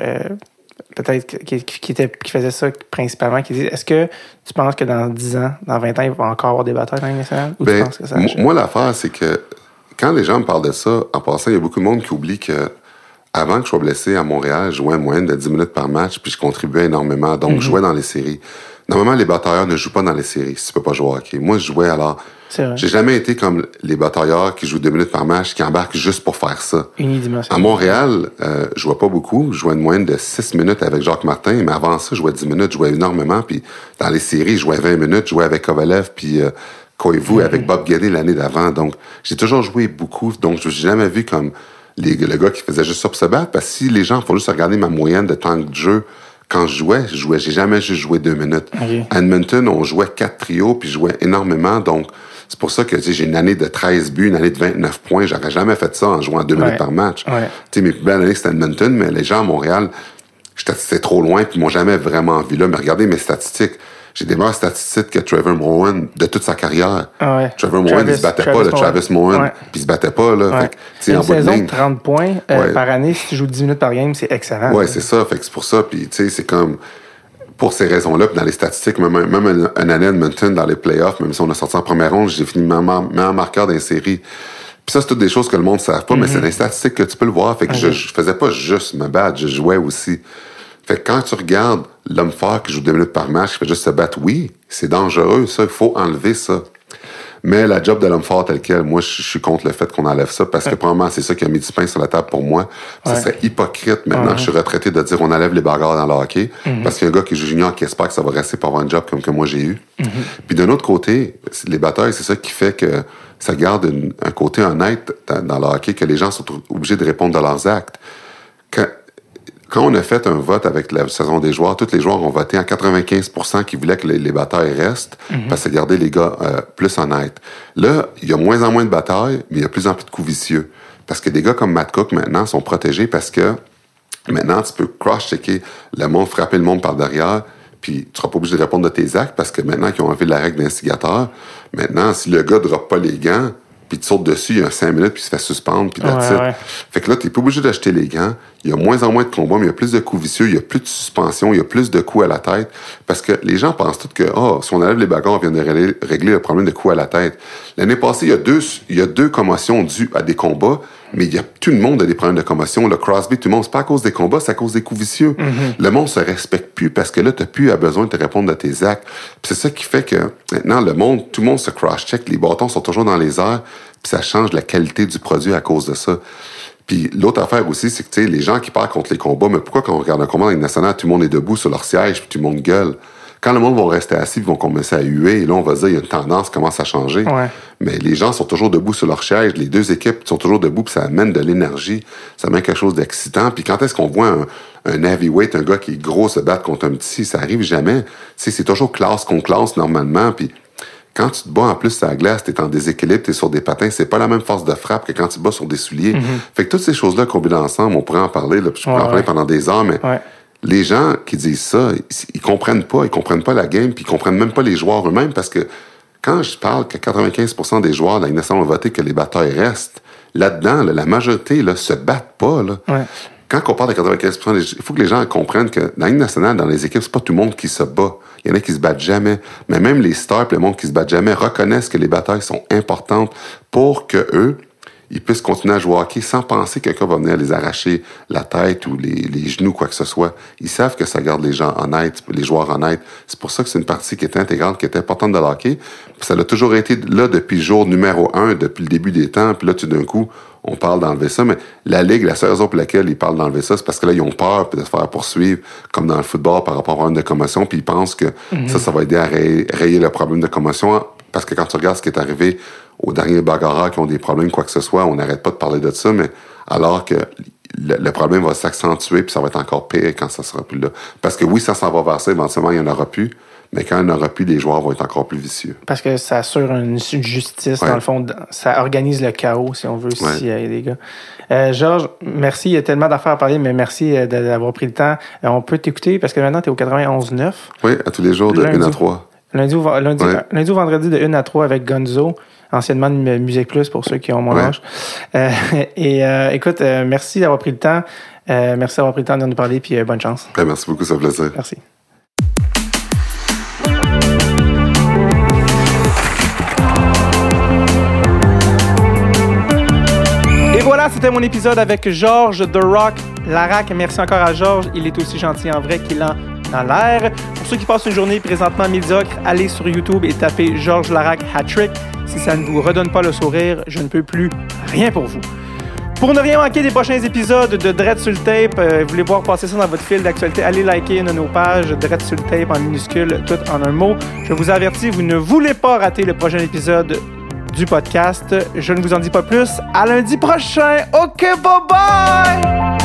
peut-être qui, qui, étaient, qui faisaient ça principalement, qui disent, est-ce que tu penses que dans 10 ans, dans 20 ans, il va encore avoir des batailleurs dans la Ligue nationale? Ou tu Ben, penses que ça mo- achète? moi, l'affaire, c'est que quand les gens me parlent de ça, en passant, il y a beaucoup de monde qui oublie que avant que je sois blessé à Montréal, je jouais en moyenne de 10 minutes par match, puis je contribuais énormément. Donc, je jouais dans les séries. Normalement, les batailleurs ne jouent pas dans les séries si tu peux pas jouer au hockey. Moi, je jouais alors. J'ai jamais été comme les batailleurs qui jouent deux minutes par match, qui embarquent juste pour faire ça. À. Montréal, euh, je jouais pas beaucoup. Je jouais une moyenne de 6 minutes avec Jacques Martin, mais avant ça, je jouais 10 minutes, je jouais énormément. Puis dans les séries, je jouais 20 minutes, je jouais avec Kovalev, puis euh, Koivu, avec Bob Guédé l'année d'avant. Donc, j'ai toujours joué beaucoup. Donc, je n'ai jamais vu comme les, le gars qui faisait juste ça pour se battre. Parce que si les gens font juste regarder ma moyenne de temps de jeu, quand je jouais, je jouais, j'ai jamais juste joué deux minutes. Ok. À Edmonton, on jouait quatre trios, puis je jouais énormément. Donc, c'est pour ça que j'ai une année de 13 buts, une année de 29 points. J'aurais jamais fait ça en jouant deux Ouais. minutes par match. Ouais. Tu sais, mes plus belles années, c'était Edmonton, mais les gens à Montréal, c'était trop loin, puis ils m'ont jamais vraiment vu là. Mais regardez mes statistiques. J'ai des meilleures statistiques que Trevor Mohan de toute sa carrière. Ah ouais. Trevor Mohan, Travis- il se battait Travis pas, le Mohan. Travis Mohan, Ouais. puis il se battait pas, là. Ouais. Fait une en saison de ligne. 30 points euh, par année. Si tu joues 10 minutes par game, c'est excellent. Ouais, c'est ça. Fait que c'est pour ça. Puis, tu sais, c'est comme, pour ces raisons-là, dans les statistiques, même, même une année Edmonton dans les playoffs, même si on a sorti en première ronde, j'ai fini meilleur, marqueur dans les séries. Puis ça, c'est toutes des choses que le monde ne savent pas, mais c'est dans les statistiques que tu peux le voir. Fait que je, je faisais pas juste me battre, je jouais aussi. Fait que quand tu regardes l'homme fort qui joue deux minutes par match, qui fait juste se battre, oui, c'est dangereux, ça, il faut enlever ça. Mais la job de l'homme fort tel quel, moi, je suis contre le fait qu'on enlève ça parce que probablement c'est ça qui a mis du pain sur la table pour moi. Ça Ouais. serait hypocrite maintenant je suis retraité de dire on enlève les bagarres dans le hockey parce qu'il y a un gars qui joue junior qui espère que ça va rester pour avoir un job comme que moi j'ai eu. Puis d'un autre côté, les batailles, c'est ça qui fait que ça garde une- un côté honnête dans, dans le hockey que les gens sont obligés de répondre de leurs actes. Quand, quand on a fait un vote avec la saison des joueurs, tous les joueurs ont voté à 95% qui voulaient que les, les batailles restent parce que garder les gars euh, plus honnêtes. Là, il y a moins en moins de batailles, mais il y a plus en plus de coups vicieux. Parce que des gars comme Matt Cook, maintenant, sont protégés parce que maintenant, tu peux cross-checker le monde, frapper le monde par derrière, puis tu seras pas obligé de répondre de tes actes parce que maintenant qu'ils ont enlevé la règle d'instigateur, maintenant, si le gars ne drop pas les gants, puis tu sautes dessus, il y a cinq minutes, puis il se fait suspendre, puis that's Ouais, ouais. Fait que là, t'es pas obligé d'acheter les gants. Il y a moins en moins de combats, mais il y a plus de coups vicieux, il y a plus de suspension, il y a plus de coups à la tête. Parce que les gens pensent tous que, oh, si on enlève les bagarres, on vient de régler, régler le problème de coups à la tête. L'année passée, il y a deux, il y a deux commotions dues à des combats, mais il y a tout le monde a des problèmes de commotion. Le Crosby, tout le monde, c'est pas à cause des combats, c'est à cause des coups vicieux. Le monde se respecte plus parce que là, t'as plus besoin de te répondre à tes actes. Puis c'est ça qui fait que maintenant, le monde, tout le monde se cross-check, les bâtons sont toujours dans les airs, puis ça change la qualité du produit à cause de ça. Puis l'autre affaire aussi, c'est que tu sais, les gens qui partent contre les combats, mais pourquoi quand on regarde un combat dans nationale, tout le monde est debout sur leur siège, puis tout le monde gueule? Quand le monde va rester assis, ils vont commencer à huer, et là, on va dire, il y a une tendance qui commence à changer. Ouais. Mais les gens sont toujours debout sur leur chaise, les deux équipes sont toujours debout, puis ça amène de l'énergie, ça amène quelque chose d'excitant. Puis quand est-ce qu'on voit un, un heavyweight, un gars qui est gros se battre contre un petit, ça arrive jamais. C'est toujours classe contre classe normalement, puis quand tu te bats en plus sur la glace, t'es en déséquilibre, t'es sur des patins, c'est pas la même force de frappe que quand tu te bats sur des souliers. Fait que toutes ces choses-là combinées ensemble, on pourrait en parler, là, puis je pourrais Ouais, en parler ouais. pendant des heures, mais Ouais. Les gens qui disent ça, ils, comprennent pas, ils comprennent pas la game, puis ils comprennent même pas les joueurs eux-mêmes, parce que quand je parle que 95% des joueurs de la Ligue nationale ont voté que les batailles restent, là-dedans, là, la majorité là, se battent pas. Là. Ouais. Quand on parle de 95%, des- il faut que les gens comprennent que dans la Ligue nationale, dans les équipes, c'est pas tout le monde qui se bat. Il y en a qui se battent jamais. Mais même les stars, le monde qui se battent jamais, reconnaissent que les batailles sont importantes pour que eux, ils puissent continuer à jouer au hockey sans penser que quelqu'un va venir les arracher la tête ou les, les genoux, quoi que ce soit. Ils savent que ça garde les gens honnêtes, les joueurs honnêtes. C'est pour ça que c'est une partie qui est intégrante, qui est importante de l'hockey. Ça a toujours été là depuis le jour numéro un, depuis le début des temps. Puis là, tout d'un coup, on parle d'enlever ça. Mais la Ligue, la seule raison pour laquelle ils parlent d'enlever ça, c'est parce que là, ils ont peur de se faire poursuivre, comme dans le football, par rapport à une de commotion. Puis ils pensent que ça, ça va aider à rayer, rayer le problème de commotion. Parce que quand tu regardes ce qui est arrivé aux derniers bagarreurs qui ont des problèmes, quoi que ce soit, on n'arrête pas de parler de ça, mais alors que le, le problème va s'accentuer, puis ça va être encore pire quand ça sera plus là. Parce que oui, ça s'en va vers ça, éventuellement, il n'y en aura plus, mais quand il n'y en aura plus, les joueurs vont être encore plus vicieux. Parce que ça assure une, justice, Ouais. dans le fond. Ça organise le chaos, si on veut, Ouais. s'il y a des gars. Euh, Georges, merci. Il y a tellement d'affaires à parler, mais merci euh, d'avoir pris le temps. Euh, on peut t'écouter parce que maintenant, tu es au 91.9. Oui, à tous les jours, de Lundi. 1 à 3. Lundi, au, lundi, Ouais. lundi au vendredi de 1 à 3 avec Gonzo, anciennement de Musique Plus pour ceux qui ont mon Ouais. âge. Euh, [LAUGHS] et euh, écoute, euh, merci d'avoir pris le temps. Merci d'avoir pris le temps de nous parler, puis bonne chance. Ben, merci beaucoup, ça fait plaisir. Merci. Et voilà, c'était mon épisode avec Georges The Rock Larac. Merci encore à Georges. Il est aussi gentil en vrai qu'il en l'air. Pour ceux qui passent une journée présentement médiocre, allez sur YouTube et tapez Georges Larac Hat-Trick. Si ça ne vous redonne pas le sourire, je ne peux plus rien pour vous. Pour ne rien manquer des prochains épisodes de Dread sur le tape, euh, vous voulez voir passer ça dans votre fil d'actualité, allez liker une de nos pages Dread sur le tape en minuscule, tout en un mot. Je vous avertis, vous ne voulez pas rater le prochain épisode du podcast. Je ne vous en dis pas plus. À lundi prochain. OK, bye bye!